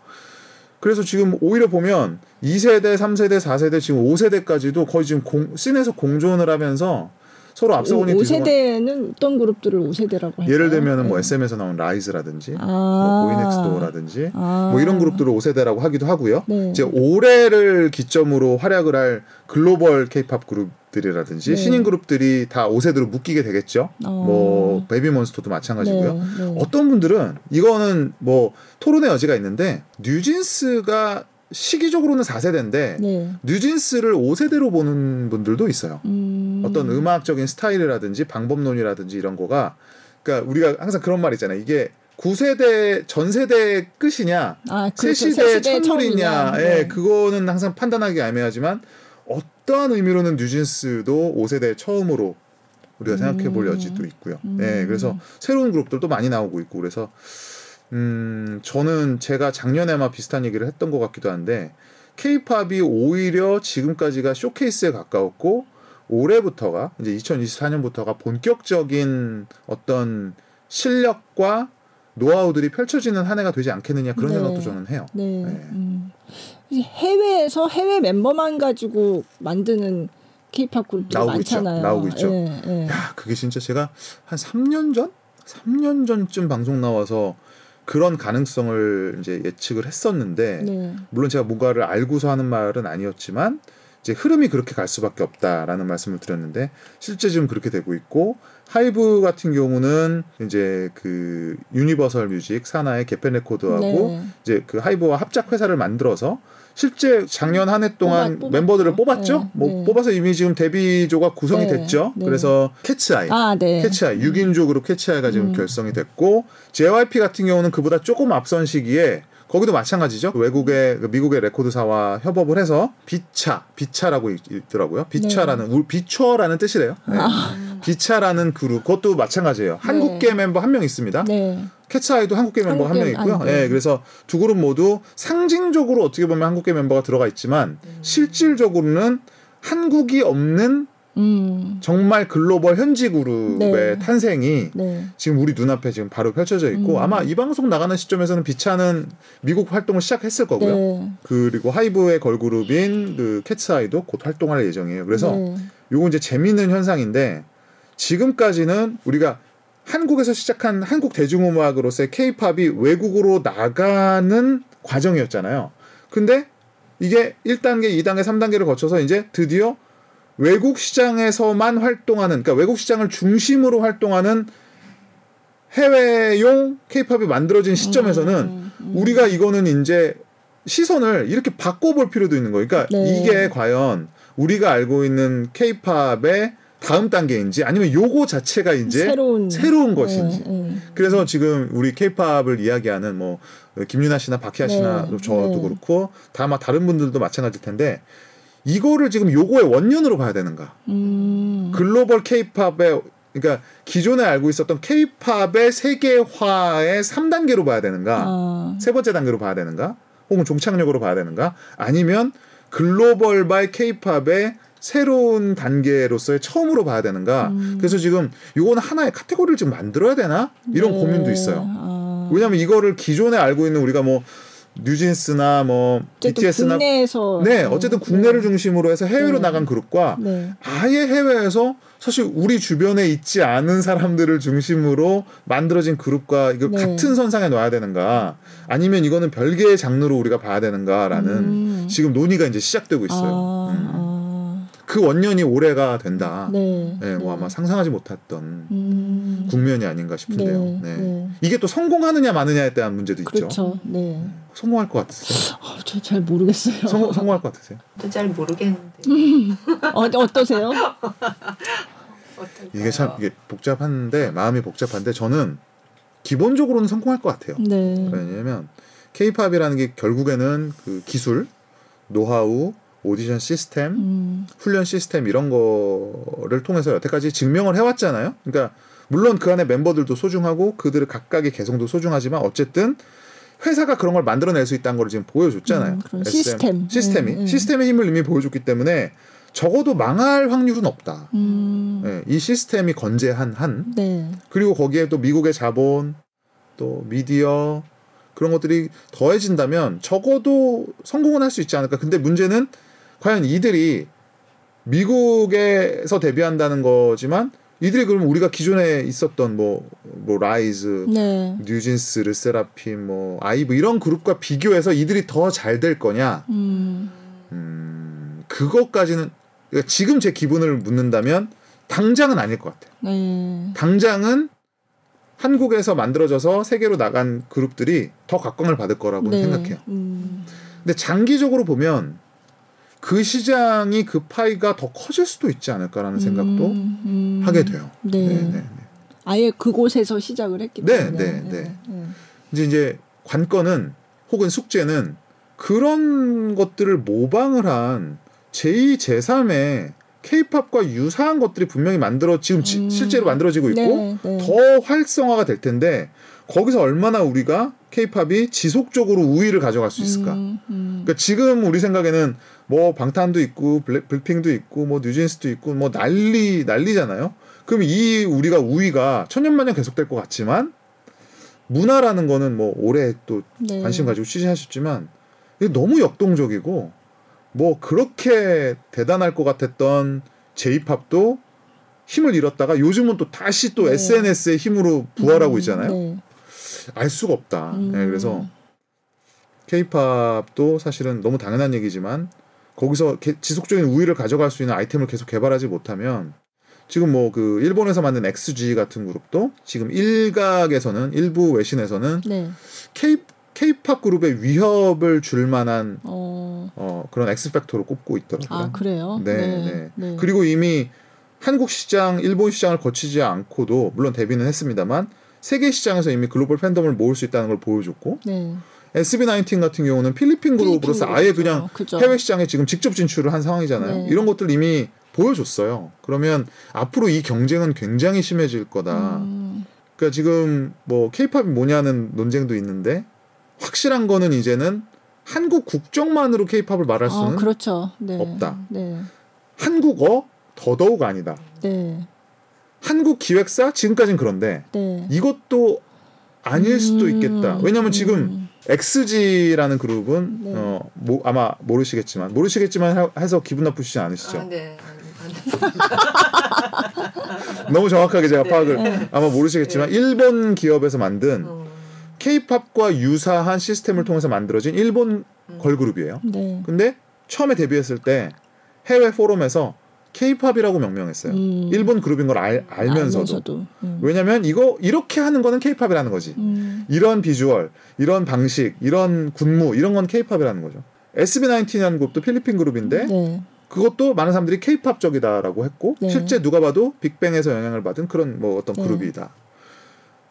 그래서 지금 오히려 보면 2세대, 3세대, 4세대 지금 5세대까지도 거의 지금 공, 씬에서 공존을 하면서 서로 앞서거니 오 뒤서거니 세대는 어떤 그룹들을 5세대라고 할까요? 예를 들면은 뭐 네. SM에서 나온 라이즈라든지 아. 뭐 보이넥스도어라든지 아. 뭐 이런 그룹들을 5세대라고 하기도 하고요. 네. 이제 올해를 기점으로 활약을 할 글로벌 케이팝 그룹들이라든지 네. 신인 그룹들이 다 5세대로 묶이게 되겠죠. 어. 뭐 베이비몬스터도 마찬가지고요. 네, 네. 어떤 분들은 이거는 뭐 토론의 여지가 있는데 뉴진스가 시기적으로는 4세대인데 네. 뉴진스를 5세대로 보는 분들도 있어요. 음. 어떤 음악적인 스타일이라든지 방법론이라든지 이런 거가 그러니까 우리가 항상 그런 말 있잖아요. 이게 9세대 전 세대 끝이냐 아, 새 그렇죠. 시대 세시대 첫물이냐 처음이냐. 예, 네. 그거는 항상 판단하기 애매하지만 어떠한 의미로는 뉴진스도 5세대 처음으로 우리가 생각해 볼 음. 여지도 있고요. 음. 네, 그래서 새로운 그룹들도 많이 나오고 있고 그래서 음, 저는 제가 작년에 아마 비슷한 얘기를 했던 것 같기도 한데 케이팝이 오히려 지금까지가 쇼케이스에 가까웠고 올해부터가 이제 2024년부터가 본격적인 어떤 실력과 노하우들이 펼쳐지는 한 해가 되지 않겠느냐 그런 네. 생각도 저는 해요. 네. 네. 음. 해외에서 해외 멤버만 가지고 만드는 케이팝 그룹들이 나오고 있죠. 많잖아요. 나오고 있죠. 예, 예. 야, 그게 진짜 제가 한 3년 전? 3년 전쯤 방송 나와서 그런 가능성을 이제 예측을 했었는데 네. 물론 제가 뭔가를 알고서 하는 말은 아니었지만 이제 흐름이 그렇게 갈 수밖에 없다라는 말씀을 드렸는데 실제 지금 그렇게 되고 있고 하이브 같은 경우는 이제 그 유니버설 뮤직 산하의 게펜 레코드하고 네. 이제 그 하이브와 합작 회사를 만들어서 실제 작년 한 해 동안 뽑았- 멤버들을 뽑았죠. 네, 뭐 네. 뽑아서 이미 지금 데뷔조가 구성이 네, 됐죠. 네. 그래서 캣츠아이 아, 네. 캣츠아이 6인조 그룹 캣츠아이가 지금 음. 결성이 됐고 JYP 같은 경우는 그보다 조금 앞선 시기에 거기도 마찬가지죠. 외국의 그 미국의 레코드사와 협업을 해서 비차 비차라고 있- 있더라고요. 비차라는 울 비추어라는 뜻이래요. 네. 네. 아, 비차라는 그룹 그것도 마찬가지예요. 한국계 멤버 한 명 있습니다. 네. 캣츠아이도 한국 계 멤버가 한 명 있고요. 아, 네. 예, 그래서 두 그룹 모두 상징적으로 어떻게 보면 한국 계 멤버가 들어가 있지만 실질적으로는 한국이 없는 음. 정말 글로벌 현지 그룹의 네. 탄생이 네. 지금 우리 눈앞에 지금 바로 펼쳐져 있고 음. 아마 이 방송 나가는 시점에서는 비차는 미국 활동을 시작했을 거고요. 네. 그리고 하이브의 걸그룹인 그 캐츠아이도 곧 활동할 예정이에요. 그래서 네. 요거 이제 재미있는 현상인데 지금까지는 우리가 한국에서 시작한 한국 대중음악으로서의 케이팝이 외국으로 나가는 과정이었잖아요. 근데 이게 1단계, 2단계, 3단계를 거쳐서 이제 드디어 외국 시장에서만 활동하는 그러니까 외국 시장을 중심으로 활동하는 해외용 케이팝이 만들어진 시점에서는 음, 음. 우리가 이거는 이제 시선을 이렇게 바꿔볼 필요도 있는 거예요. 그러니까 네. 이게 과연 우리가 알고 있는 케이팝의 다음 단계인지 아니면 요거 자체가 이제 새로운 새로운 것인지. 네, 네. 그래서 지금 우리 케이팝을 이야기하는 뭐 김윤아 씨나 박희아 씨나 네, 저도 네. 그렇고 다마 다른 분들도 마찬가지일 텐데 이거를 지금 요거의 원년으로 봐야 되는가? 음. 글로벌 케이팝의 그러니까 기존에 알고 있었던 케이팝의 세계화의 3단계로 봐야 되는가? 아. 세 번째 단계로 봐야 되는가? 혹은 종착역으로 봐야 되는가? 아니면 글로벌발 케이팝의 새로운 단계로서의 처음으로 봐야 되는가? 음. 그래서 지금 요거는 하나의 카테고리를 좀 만들어야 되나? 이런 네. 고민도 있어요. 아. 왜냐하면 이거를 기존에 알고 있는 우리가 뭐 뉴진스나 뭐 BTS나 국내에서 네 어쨌든 국내를 중심으로 해서 해외로 네. 나간 그룹과 네. 아예 해외에서 사실 우리 주변에 있지 않은 사람들을 중심으로 만들어진 그룹과 이거 네. 같은 선상에 놔야 되는가 아니면 이거는 별개의 장르로 우리가 봐야 되는가라는 음. 지금 논의가 이제 시작되고 있어요. 아, 음. 아. 그 원년이 올해가 된다. 네. 네, 뭐 아마 상상하지 못했던 음. 국면이 아닌가 싶은데요. 네, 네. 네. 이게 또 성공하느냐 마느냐에 대한 문제도 있죠. 그렇죠. 네. 성공할 것 같으세요? 어, 저잘 모르겠어요. 성공, 성공할 것 같으세요? 저도 잘 모르겠는데. 어, 어떠세요? 이게 참 이게 복잡한데 마음이 복잡한데 저는 기본적으로는 성공할 것 같아요. 네. 왜냐하면 케이팝이라는 게 결국에는 그 기술, 노하우, 오디션 시스템, 음. 훈련 시스템 이런 거를 통해서 여태까지 증명을 해왔잖아요. 그러니까 물론 그 안에 멤버들도 소중하고 그들의 각각의 개성도 소중하지만 어쨌든 회사가 그런 걸 만들어낼 수 있다는 걸 지금 보여줬잖아요. 음, 시스템. 시스템이 음, 음. 시스템의 힘을 이미 보여줬기 때문에 적어도 망할 확률은 없다. 음. 예, 이 시스템이 건재한 한 네. 그리고 거기에 또 미국의 자본 또 미디어 그런 것들이 더해진다면 적어도 성공은 할 수 있지 않을까. 근데 문제는 과연 이들이 미국에서 데뷔한다는 거지만 이들이 그러면 우리가 기존에 있었던 뭐, 뭐 라이즈, 네. 뉴진스, 르세라핌, 뭐 아이브 이런 그룹과 비교해서 이들이 더 잘 될 거냐? 음. 음, 그것까지는 그러니까 지금 제 기분을 묻는다면 당장은 아닐 것 같아요. 네. 당장은 한국에서 만들어져서 세계로 나간 그룹들이 더 각광을 받을 거라고 네. 생각해요. 음. 근데 장기적으로 보면 그 시장이 그 파이가 더 커질 수도 있지 않을까라는 생각도 음, 음. 하게 돼요. 네. 네, 네. 아예 그곳에서 시작을 했기 네, 때문에. 네, 네. 네. 이제 이제 관건은 혹은 숙제는 그런 것들을 모방을 한 제2, 제3의 케이팝과 유사한 것들이 분명히 만들어 지금 지- 음. 실제로 만들어지고 있고 네, 네. 더 활성화가 될 텐데 거기서 얼마나 우리가 케이팝이 지속적으로 우위를 가져갈 수 있을까? 음, 음. 그러니까 지금 우리 생각에는 뭐 방탄도 있고 블랙, 블랙핑도 있고 뭐 뉴진스도 있고 뭐 난리 난리잖아요. 그럼 이 우리가 우위가 천년만년 계속될 것 같지만 문화라는 거는 뭐 올해 또 네. 관심 가지고 취재하셨지만 이게 너무 역동적이고 뭐 그렇게 대단할 것 같았던 제이팝도 힘을 잃었다가 요즘은 또 다시 또 네. SNS의 힘으로 부활하고 음, 있잖아요. 네. 알 수가 없다. 음. 네, 그래서 케이팝도 사실은 너무 당연한 얘기지만 거기서 게- 지속적인 우위를 가져갈 수 있는 아이템을 계속 개발하지 못하면 지금 뭐 그 일본에서 만든 XG 같은 그룹도 지금 일각에서는 일부 외신에서는 네. K 케이팝 그룹의 위협을 줄 만한 어. 어, 그런 엑스팩터로 꼽고 있더라고요. 아 그래요? 네, 네. 그리고 이미 한국 시장, 일본 시장을 거치지 않고도 물론 데뷔는 했습니다만 세계 시장에서 이미 글로벌 팬덤을 모을 수 있다는 걸 보여줬고 네. SB19 같은 경우는 필리핀 그룹으로서 아예 필리핀 그냥 그룹이죠. 그죠. 해외 시장에 지금 직접 진출을 한 상황이잖아요. 네. 이런 것들 이미 보여줬어요. 그러면 앞으로 이 경쟁은 굉장히 심해질 거다. 음, 그러니까 지금 뭐 케이팝이 뭐냐는 논쟁도 있는데 확실한 거는 이제는 한국 국적만으로 케이팝을 말할 수는 아, 그렇죠. 네. 없다. 네. 한국어 더더욱 아니다. 네. 한국 기획사 지금까지는 그런데 네. 이것도 아닐 수도 음, 있겠다. 왜냐하면 지금 음, XG라는 그룹은 네. 어, 뭐, 아마 모르시겠지만 모르시겠지만 하- 해서 기분 나쁘시지 않으시죠? 아, 네. 너무 정확하게 제가 네. 파악을 아마 모르시겠지만 일본 기업에서 만든 어, 케이팝과 유사한 시스템을 통해서 만들어진 일본 음. 걸그룹이에요. 네. 근데 처음에 데뷔했을 때 해외 포럼에서 케이팝이라고 명명했어요. 음, 일본 그룹인 걸 알, 알면서도. 음. 왜냐면 이거 이렇게 하는 거는 케이팝이라는 거지. 음, 이런 비주얼, 이런 방식, 이런 군무 이런 건 케이팝이라는 거죠. SB19이라는 그룹도 필리핀 그룹인데 네. 그것도 많은 사람들이 케이팝적이다라고 했고 네. 실제 누가 봐도 빅뱅에서 영향을 받은 그런 뭐 어떤 네. 그룹이다.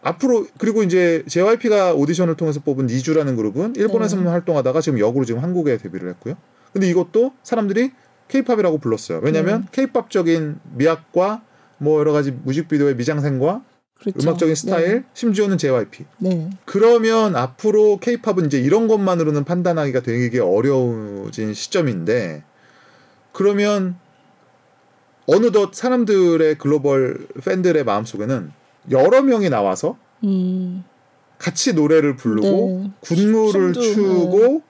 앞으로 그리고 이제 JYP가 오디션을 통해서 뽑은 니주라는 그룹은 일본에서만 네. 활동하다가 지금 역으로 지금 한국에 데뷔를 했고요. 근데 이것도 사람들이 케이팝이라고 불렀어요. 왜냐하면 네. 케이팝적인 미학과 뭐 여러 가지 뮤직비디오의 미장센과 그렇죠. 음악적인 스타일, 심지어는 JYP. 네. 그러면 앞으로 케이팝은 이제 이런 것만으로는 판단하기가 되게 어려워진 시점인데 그러면 어느덧 사람들의 글로벌 팬들의 마음속에는 여러 명이 나와서 음, 같이 노래를 부르고 네. 군무를 추고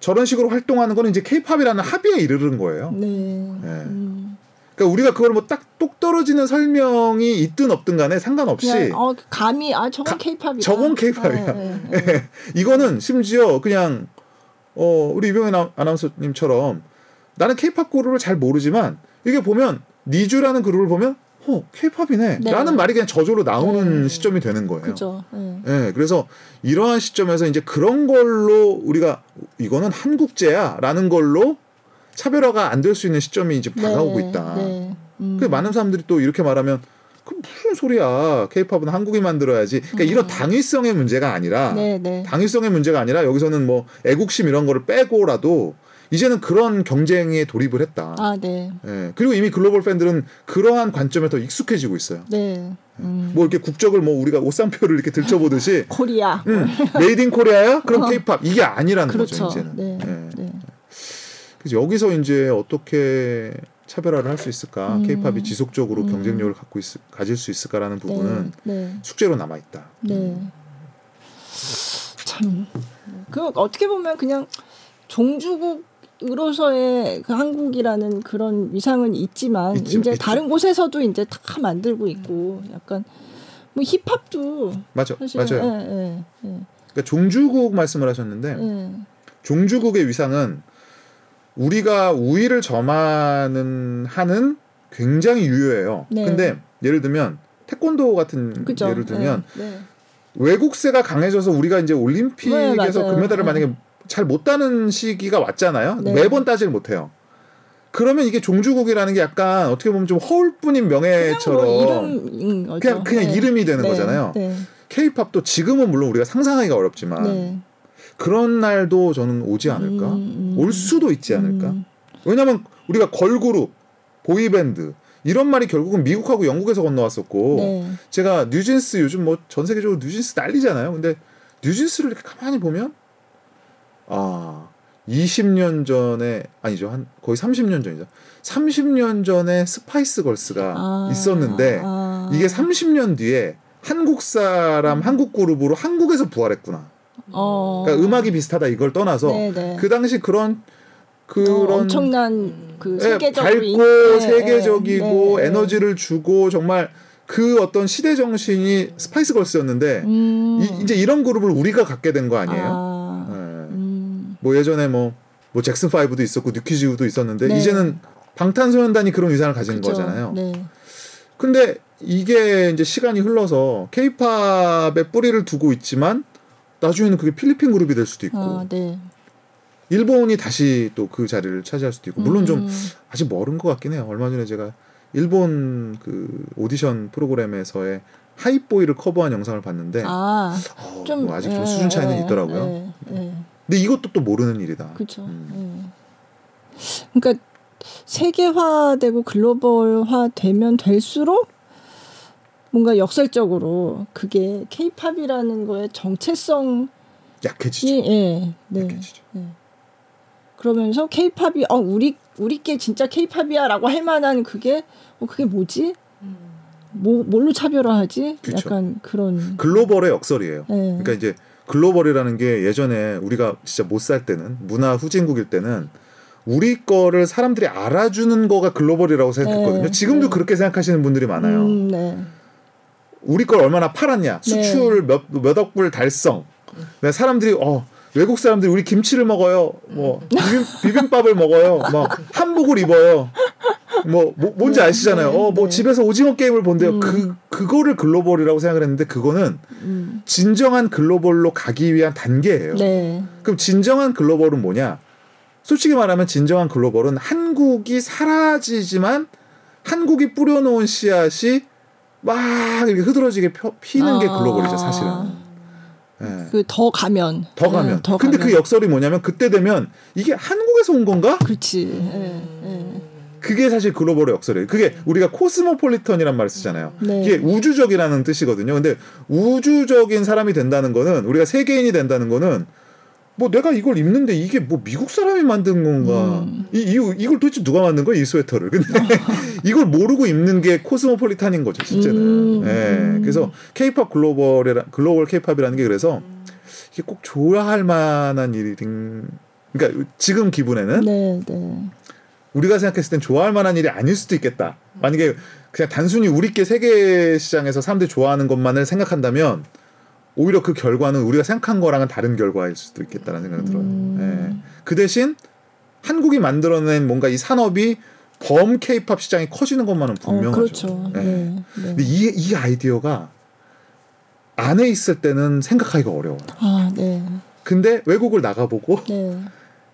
저런 식으로 활동하는 거는 이제 케이팝이라는 합의에 이르는 거예요. 네. 네. 음, 그러니까 우리가 그걸 뭐 딱 똑 떨어지는 설명이 있든 없든 간에 상관없이 그냥 어 감이 아 저건 가- 케이팝이야. 저건 K-팝이야. 네, 네, 네. 이거는 심지어 그냥 어 우리 이병현 아나- 아나운서님처럼 나는 케이팝 그룹을 잘 모르지만 이게 보면 니주라는 그룹을 보면 어 케이팝이네 네. 라는 말이 그냥 저절로 나오는 네. 시점이 되는 거예요. 그죠. 네. 예, 그래서 이러한 시점에서 이제 그런 걸로 우리가 이거는 한국제야 라는 걸로 차별화가 안 될 수 있는 시점이 이제 다가오고 네, 있다. 네. 음. 그 많은 사람들이 또 이렇게 말하면 그 무슨 소리야? 케이팝은 한국이 만들어야지. 그러니까 이런 당위성의 문제가 아니라 음. 네, 네. 당위성의 문제가 아니라 여기서는 뭐 애국심 이런 거를 빼고라도 이제는 그런 경쟁에 돌입을 했다. 아, 네. 예. 그리고 이미 글로벌 팬들은 그러한 관점에 더 익숙해지고 있어요. 네. 음. 뭐 이렇게 국적을 뭐 우리가 옷상표를 이렇게 들춰보듯이 코리아. 음, 메이드 인 코리아야? 그럼 케이팝 이게 아니라는 그렇죠. 거죠 이제는. 네. 예. 네. 그래서 여기서 이제 어떻게 차별화를 할 수 있을까? 음. 케이팝이 지속적으로 음. 경쟁력을 갖고 있, 가질 수 있을까라는 부분은 네. 네. 숙제로 남아 있다. 네. 참. 그 어떻게 보면 그냥 종주국 으로서의 그 한국이라는 그런 위상은 있지만 있죠, 이제 있죠. 다른 곳에서도 이제 다 만들고 있고 약간 뭐 힙합도 맞아, 사실 맞아요. 예, 예, 예, 그러니까 종주국 말씀을 하셨는데 예. 종주국의 위상은 우리가 우위를 점하는 하는 굉장히 유효해요. 네. 근데 예를 들면 태권도 같은 그죠. 예를 들면 예, 네. 외국세가 강해져서 우리가 이제 네, 올림픽에서 맞아요. 금메달을 네. 만약에 잘 못 따는 시기가 왔잖아요. 네. 매번 따질 못해요. 그러면 이게 종주국이라는 게 약간 어떻게 보면 좀 허울뿐인 그냥 명예처럼 뭐 이름인 거죠. 그냥 그냥 네. 이름이 되는 네, 거잖아요. 네. 케이팝도 지금은 물론 우리가 상상하기가 어렵지만 네. 그런 날도 저는 오지 않을까? 음, 음. 올 수도 있지 않을까? 음. 왜냐면 우리가 걸그룹 보이밴드 이런 말이 결국은 미국하고 영국에서 건너왔었고 네. 제가 뉴진스 요즘 뭐 전 세계적으로 뉴진스 난리잖아요. 근데 뉴진스를 이렇게 가만히 보면 아 20년 전에 아니죠 한 거의 30년 전이죠. 30년 전에 스파이스 걸스가 아, 있었는데 아. 이게 30년 뒤에 한국 사람 한국 그룹으로 한국에서 부활했구나. 어. 그러니까 음악이 비슷하다 이걸 떠나서 네, 네. 그 당시 그런 그런 어, 엄청난 그 예, 세계적으로 밝고 인- 네, 세계적이고 네, 네. 에너지를 주고 정말 그 어떤 시대 정신이 스파이스 걸스였는데 음. 이, 제 이런 그룹을 우리가 갖게 된 거 아니에요? 아. 뭐 예전에 뭐, 뭐 잭슨 5도 있었고 뉴키즈도 있었는데 네. 이제는 방탄소년단이 그런 위상을 가진 그죠. 거잖아요. 네. 근데 이게 이제 시간이 흘러서 케이팝에 뿌리를 두고 있지만 나중에는 그게 필리핀 그룹이 될 수도 있고 아, 네. 일본이 다시 또 그 자리를 차지할 수도 있고 물론 좀 음. 아직 멀은 것 같긴 해요. 얼마 전에 제가 일본 그 오디션 프로그램에서의 Hype Boy를 커버한 영상을 봤는데 아, 어, 좀 뭐 아직 좀 예, 수준 차이는 예, 있더라고요. 예, 예. 근데 이것도 또 모르는 일이다. 그렇죠. 음. 예. 그러니까 세계화되고 글로벌화되면 될수록 뭔가 역설적으로 그게 케이팝이라는 거의 정체성이 약해지죠. 예, 네. 약해지죠. 그러면서 케이팝이 어 우리 우리께 진짜 케이팝이야라고 할 만한 그게 어 그게 뭐지? 뭐 뭘로 차별화하지? 그쵸. 약간 그런 글로벌의 역설이에요. 예. 그러니까 이제 글로벌이라는 게 예전에 우리가 진짜 못 살 때는 문화 후진국일 때는 우리 거를 사람들이 알아주는 거가 글로벌이라고 생각했거든요. 네, 지금도 네. 그렇게 생각하시는 분들이 많아요. 음, 네. 우리 걸 얼마나 팔았냐, 수출 몇 몇 억 불 달성. 네, 사람들이 어 외국 사람들이 우리 김치를 먹어요, 뭐 비빔, 비빔밥을 먹어요, 뭐 한복을 입어요. 뭐, 뭐 뭔지 네, 아시잖아요. 네, 어뭐 네. 집에서 오징어 게임을 본대요. 음. 그 그거를 글로벌이라고 생각을 했는데 그거는 음. 진정한 글로벌로 가기 위한 단계예요. 네. 그럼 진정한 글로벌은 뭐냐? 솔직히 말하면 진정한 글로벌은 한국이 사라지지만 한국이 뿌려놓은 씨앗이 막 이렇게 흐드러지게 펴- 피는 게 아. 글로벌이죠, 사실은. 예. 그더 가면 더 가면. 예, 더 근데 가면. 그 역설이 뭐냐면 그때 되면 이게 한국에서 온 건가? 그렇지. 예, 예. 그게 사실 글로벌의 역설이에요. 그게 우리가 코스모폴리턴이란 말을 쓰잖아요. 네. 이게 우주적이라는 뜻이거든요. 근데 우주적인 사람이 된다는 거는 우리가 세계인이 된다는 거는 뭐 내가 이걸 입는데 이게 뭐 미국 사람이 만든 건가? 음. 이, 이 이걸 도대체 누가 만든 거야 이 스웨터를? 근데 이걸 모르고 입는 게 코스모폴리탄인 거죠, 실제는. 음. 예. 그래서 케이팝 글로벌이라 글로벌 케이팝이라는 게 그래서 이게 꼭 좋아할 만한 일인. 그러니까 지금 기분에는 네, 네. 우리가 생각했을 땐 좋아할 만한 일이 아닐 수도 있겠다. 만약에 그냥 단순히 우리께 세계 시장에서 사람들이 좋아하는 것만을 생각한다면 오히려 그 결과는 우리가 생각한 거랑은 다른 결과일 수도 있겠다는 생각이 들어요. 음. 예. 그 대신 한국이 만들어낸 뭔가 이 산업이 범 케이팝 시장이 커지는 것만은 어, 분명하죠. 그렇죠. 예. 네. 네. 근데 이, 이 아이디어가 안에 있을 때는 생각하기가 어려워요. 아, 네. 근데 외국을 나가보고 네.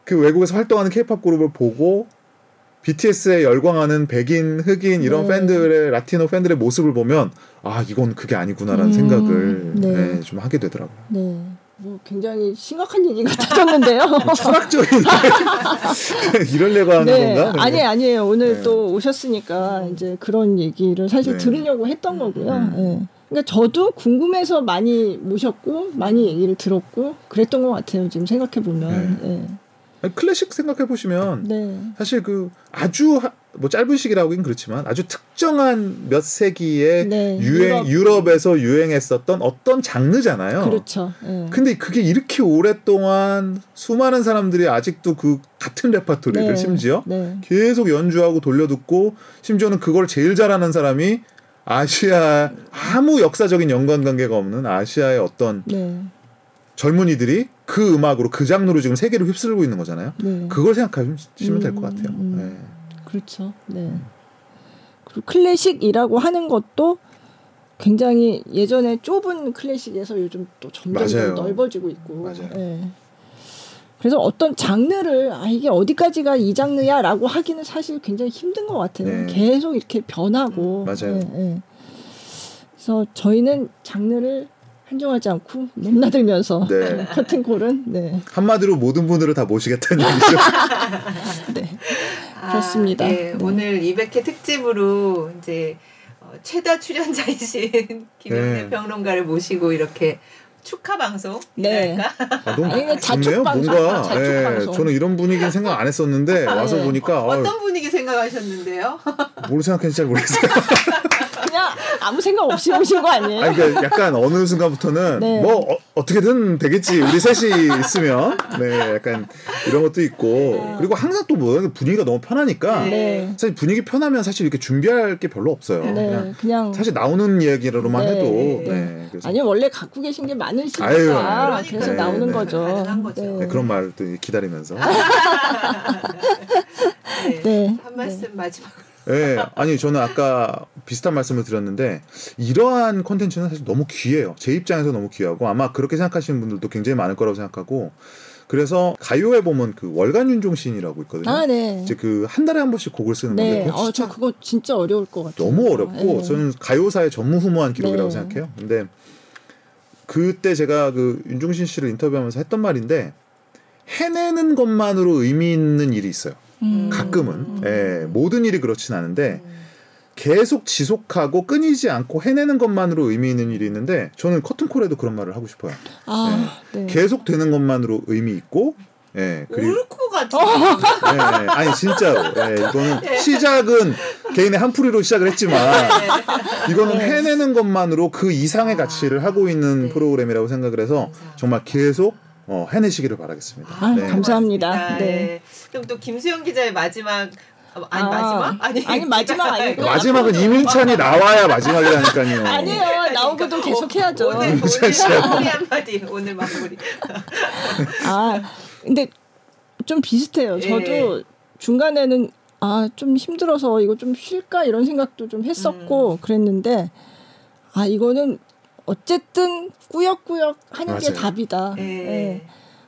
그 외국에서 활동하는 케이팝 그룹을 보고 BTS에 열광하는 백인, 흑인 이런 네. 팬들의 라티노 팬들의 모습을 보면 아 이건 그게 아니구나라는 음, 생각을 네. 네, 좀 하게 되더라고요. 네. 뭐 굉장히 심각한 얘기가 터졌는데요. 철학적인 이럴려고 하는 네, 건가? 아니 아니에요. 오늘 네. 또 오셨으니까 이제 그런 얘기를 사실 네. 들으려고 했던 거고요. 음. 예. 그러니까 저도 궁금해서 많이 모셨고 많이 얘기를 들었고 그랬던 것 같아요. 지금 생각해 보면. 네. 클래식 생각해 보시면 네. 사실 그 아주 하- 뭐 짧은 시기라고 하긴 그렇지만 아주 특정한 몇 세기의 네, 유행 유럽. 에서 유행했었던 어떤 장르잖아요. 그렇죠. 예. 근데 그게 이렇게 오랫동안 수많은 사람들이 아직도 그 같은 레파토리를 네. 심지어 네. 계속 연주하고 돌려듣고 심지어는 그걸 제일 잘하는 사람이 아시아 아무 역사적인 연관 관계가 없는 아시아의 어떤 네. 젊은이들이 그 음악으로 그 장르로 지금 세계를 휩쓸고 있는 거잖아요. 네. 그걸 생각하시면 될것 음, 같아요. 음. 네. 그렇죠. 네. 그리고 클래식이라고 하는 것도 굉장히 예전에 좁은 클래식에서 요즘 또 점점 더. 넓어지고 있고. 맞아요. 예. 그래서 어떤 장르를 아 이게 어디까지가 이 장르야라고 하기는 사실 굉장히 힘든 것 같아요. 네. 계속 이렇게 변하고. 맞아요. 예, 예. 그래서 저희는 장르를 한정하지 않고 넘나들면서 네. 커튼콜은 네. 한마디로 모든 분들을 다 모시겠다는 얘기죠. 네. 아, 그렇습니다. 네, 네. 오늘 200회 특집으로 이제 어, 최다 출연자이신 김영래 네. 평론가를 모시고 이렇게 축하 방송 네. 아, 너무 아니, 자축. 방송, 뭔가 자축 예, 방송. 저는 이런 분위기는 생각 안 했었는데 와서 네. 보니까 어, 어떤 분위기 생각하셨는데요? 뭘 생각했는지 잘 모르겠어요. 아무 생각 없이 오신 거 아니에요? 아니, 그러니까 약간 어느 순간부터는 네. 뭐 어, 떻게든 되겠지 우리 셋이 있으면 네 약간 이런 것도 있고 그리고 항상 또 뭐 분위기가 너무 편하니까 네. 사실 분위기 편하면 사실 이렇게 준비할 게 별로 없어요. 네, 그냥 그냥 사실 나오는 이야기로만 네, 해도 네. 네, 아니 원래 갖고 계신 게 많으시니까 아유, 그래서 네, 나오는 네. 거죠. 거죠. 네, 그런 말도 기다리면서 네. 네. 한 말씀 마지막. 네, 아니 저는 아까 비슷한 말씀을 드렸는데 이러한 콘텐츠는 사실 너무 귀해요. 제 입장에서 너무 귀하고 아마 그렇게 생각하시는 분들도 굉장히 많을 거라고 생각하고 그래서 가요에 보면 그 월간 윤종신이라고 있거든요. 아, 네. 이제 그 한 달에 한 번씩 곡을 쓰는 건데 네. 그거 어, 진짜 저 그거 진짜 어려울 것 같아요. 너무 어렵고 네. 저는 가요사의 전무후무한 기록이라고 네. 생각해요. 근데 그때 제가 그 윤종신 씨를 인터뷰하면서 했던 말인데 해내는 것만으로 의미 있는 일이 있어요. 음. 가끔은 예, 모든 일이 그렇진 않은데 음. 계속 지속하고 끊이지 않고 해내는 것만으로 의미 있는 일이 있는데 저는 커튼콜에도 그런 말을 하고 싶어요. 아, 네. 계속 되는 것만으로 의미 있고 예, 그리고 울것 같은. 예, 예. 아니 진짜로 예, 이거는 시작은 개인의 한풀이로 시작을 했지만 이거는 네. 해내는 것만으로 그 이상의 아, 가치를 하고 있는 네. 프로그램이라고 생각을 해서. 정말 계속 어, 해내시기를 바라겠습니다. 아, 네. 감사합니다. 네. 네. 그럼 또 김수영 기자의 마지막 어, 아니 아, 마지막 아니 아니, 마지막 아니고 마지막은 이민찬이 나와야 마지막이라니까요. 아니에요. 나오고도 계속 해야죠. 오늘 오늘 한마디 오늘 마무리. 아, 근데 좀 비슷해요. 예. 저도 중간에는 아, 좀 힘들어서 이거 좀 쉴까 이런 생각도 좀 음. 했었고 그랬는데 아, 이거는 어쨌든 꾸역꾸역 하는 게 맞아요. 답이다. 예. 예.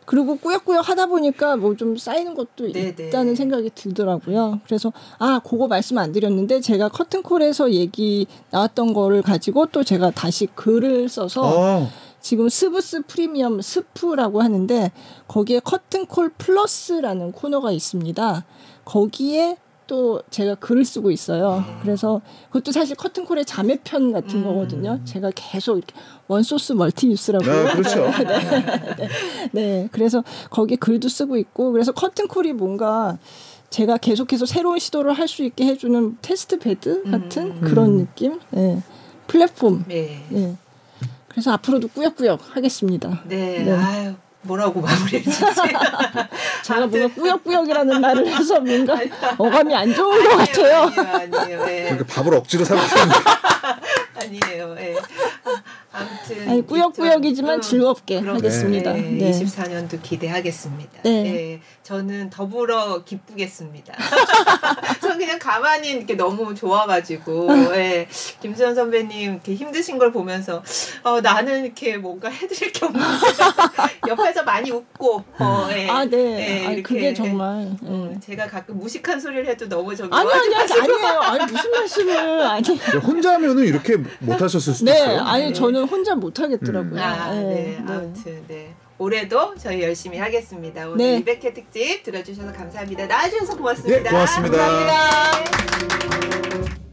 그리고 꾸역꾸역 하다 보니까 뭐 좀 쌓이는 것도 네네. 있다는 생각이 들더라고요. 그래서 아, 그거 말씀 안 드렸는데 제가 커튼콜에서 얘기 나왔던 거를 가지고 또 제가 다시 글을 써서 어, 지금 스브스 프리미엄 스프라고 하는데 거기에 커튼콜 플러스라는 코너가 있습니다. 거기에 또 제가 글을 쓰고 있어요. 그래서 그것도 사실 커튼콜의 자매편 같은 음. 거거든요. 제가 계속 이렇게 one source multi use라고 네, 그렇죠. 네, 그래서 거기 글도 쓰고 있고 그래서 커튼콜이 뭔가 제가 계속해서 새로운 시도를 할 수 있게 해주는 test bed 같은 음. 그런 느낌, 네. 플랫폼. 네. 네. 그래서 앞으로도 꾸역꾸역 하겠습니다. 네. 네. 아유 뭐라고 마무리를 짓지? 제가 뭔가 꾸역꾸역이라는 말을 해서 뭔가 어감이 안 좋은 것 같아요. 아니에요, 아니에요. 예. 그러니까 밥을 억지로 사먹는 아니에요. 예. 아, 아무튼 아니, 꾸역꾸역이지만 음, 즐겁게 그럼, 하겠습니다. 네, 네. 24년도 기대하겠습니다. 네. 네, 저는 더불어 기쁘겠습니다. 전 그냥 가만히 이렇게 너무 좋아가지고 예, 김수현 선배님 이렇게 힘드신 걸 보면서 어, 나는 이렇게 뭔가 해드릴 게 없는데 옆에서 많이 웃고 어, 예, 아, 네. 예, 아니, 이렇게, 그게 정말. 예. 음, 제가 가끔 무식한 소리를 해도 너무 저기 아니, 아니, 아니에요. 아니, 무슨 말씀을. 아니. 혼자 하면은 이렇게 못 하셨을 수도 네, 있어요. 아니, 네. 저는 혼자 못 하겠더라고요. 아, 네. 네. 아무튼 네. 올해도 저희 열심히 하겠습니다. 오늘 네. 200회 특집 들어주셔서 감사합니다. 나와주셔서 고맙습니다. 예, 고맙습니다. 감사합니다.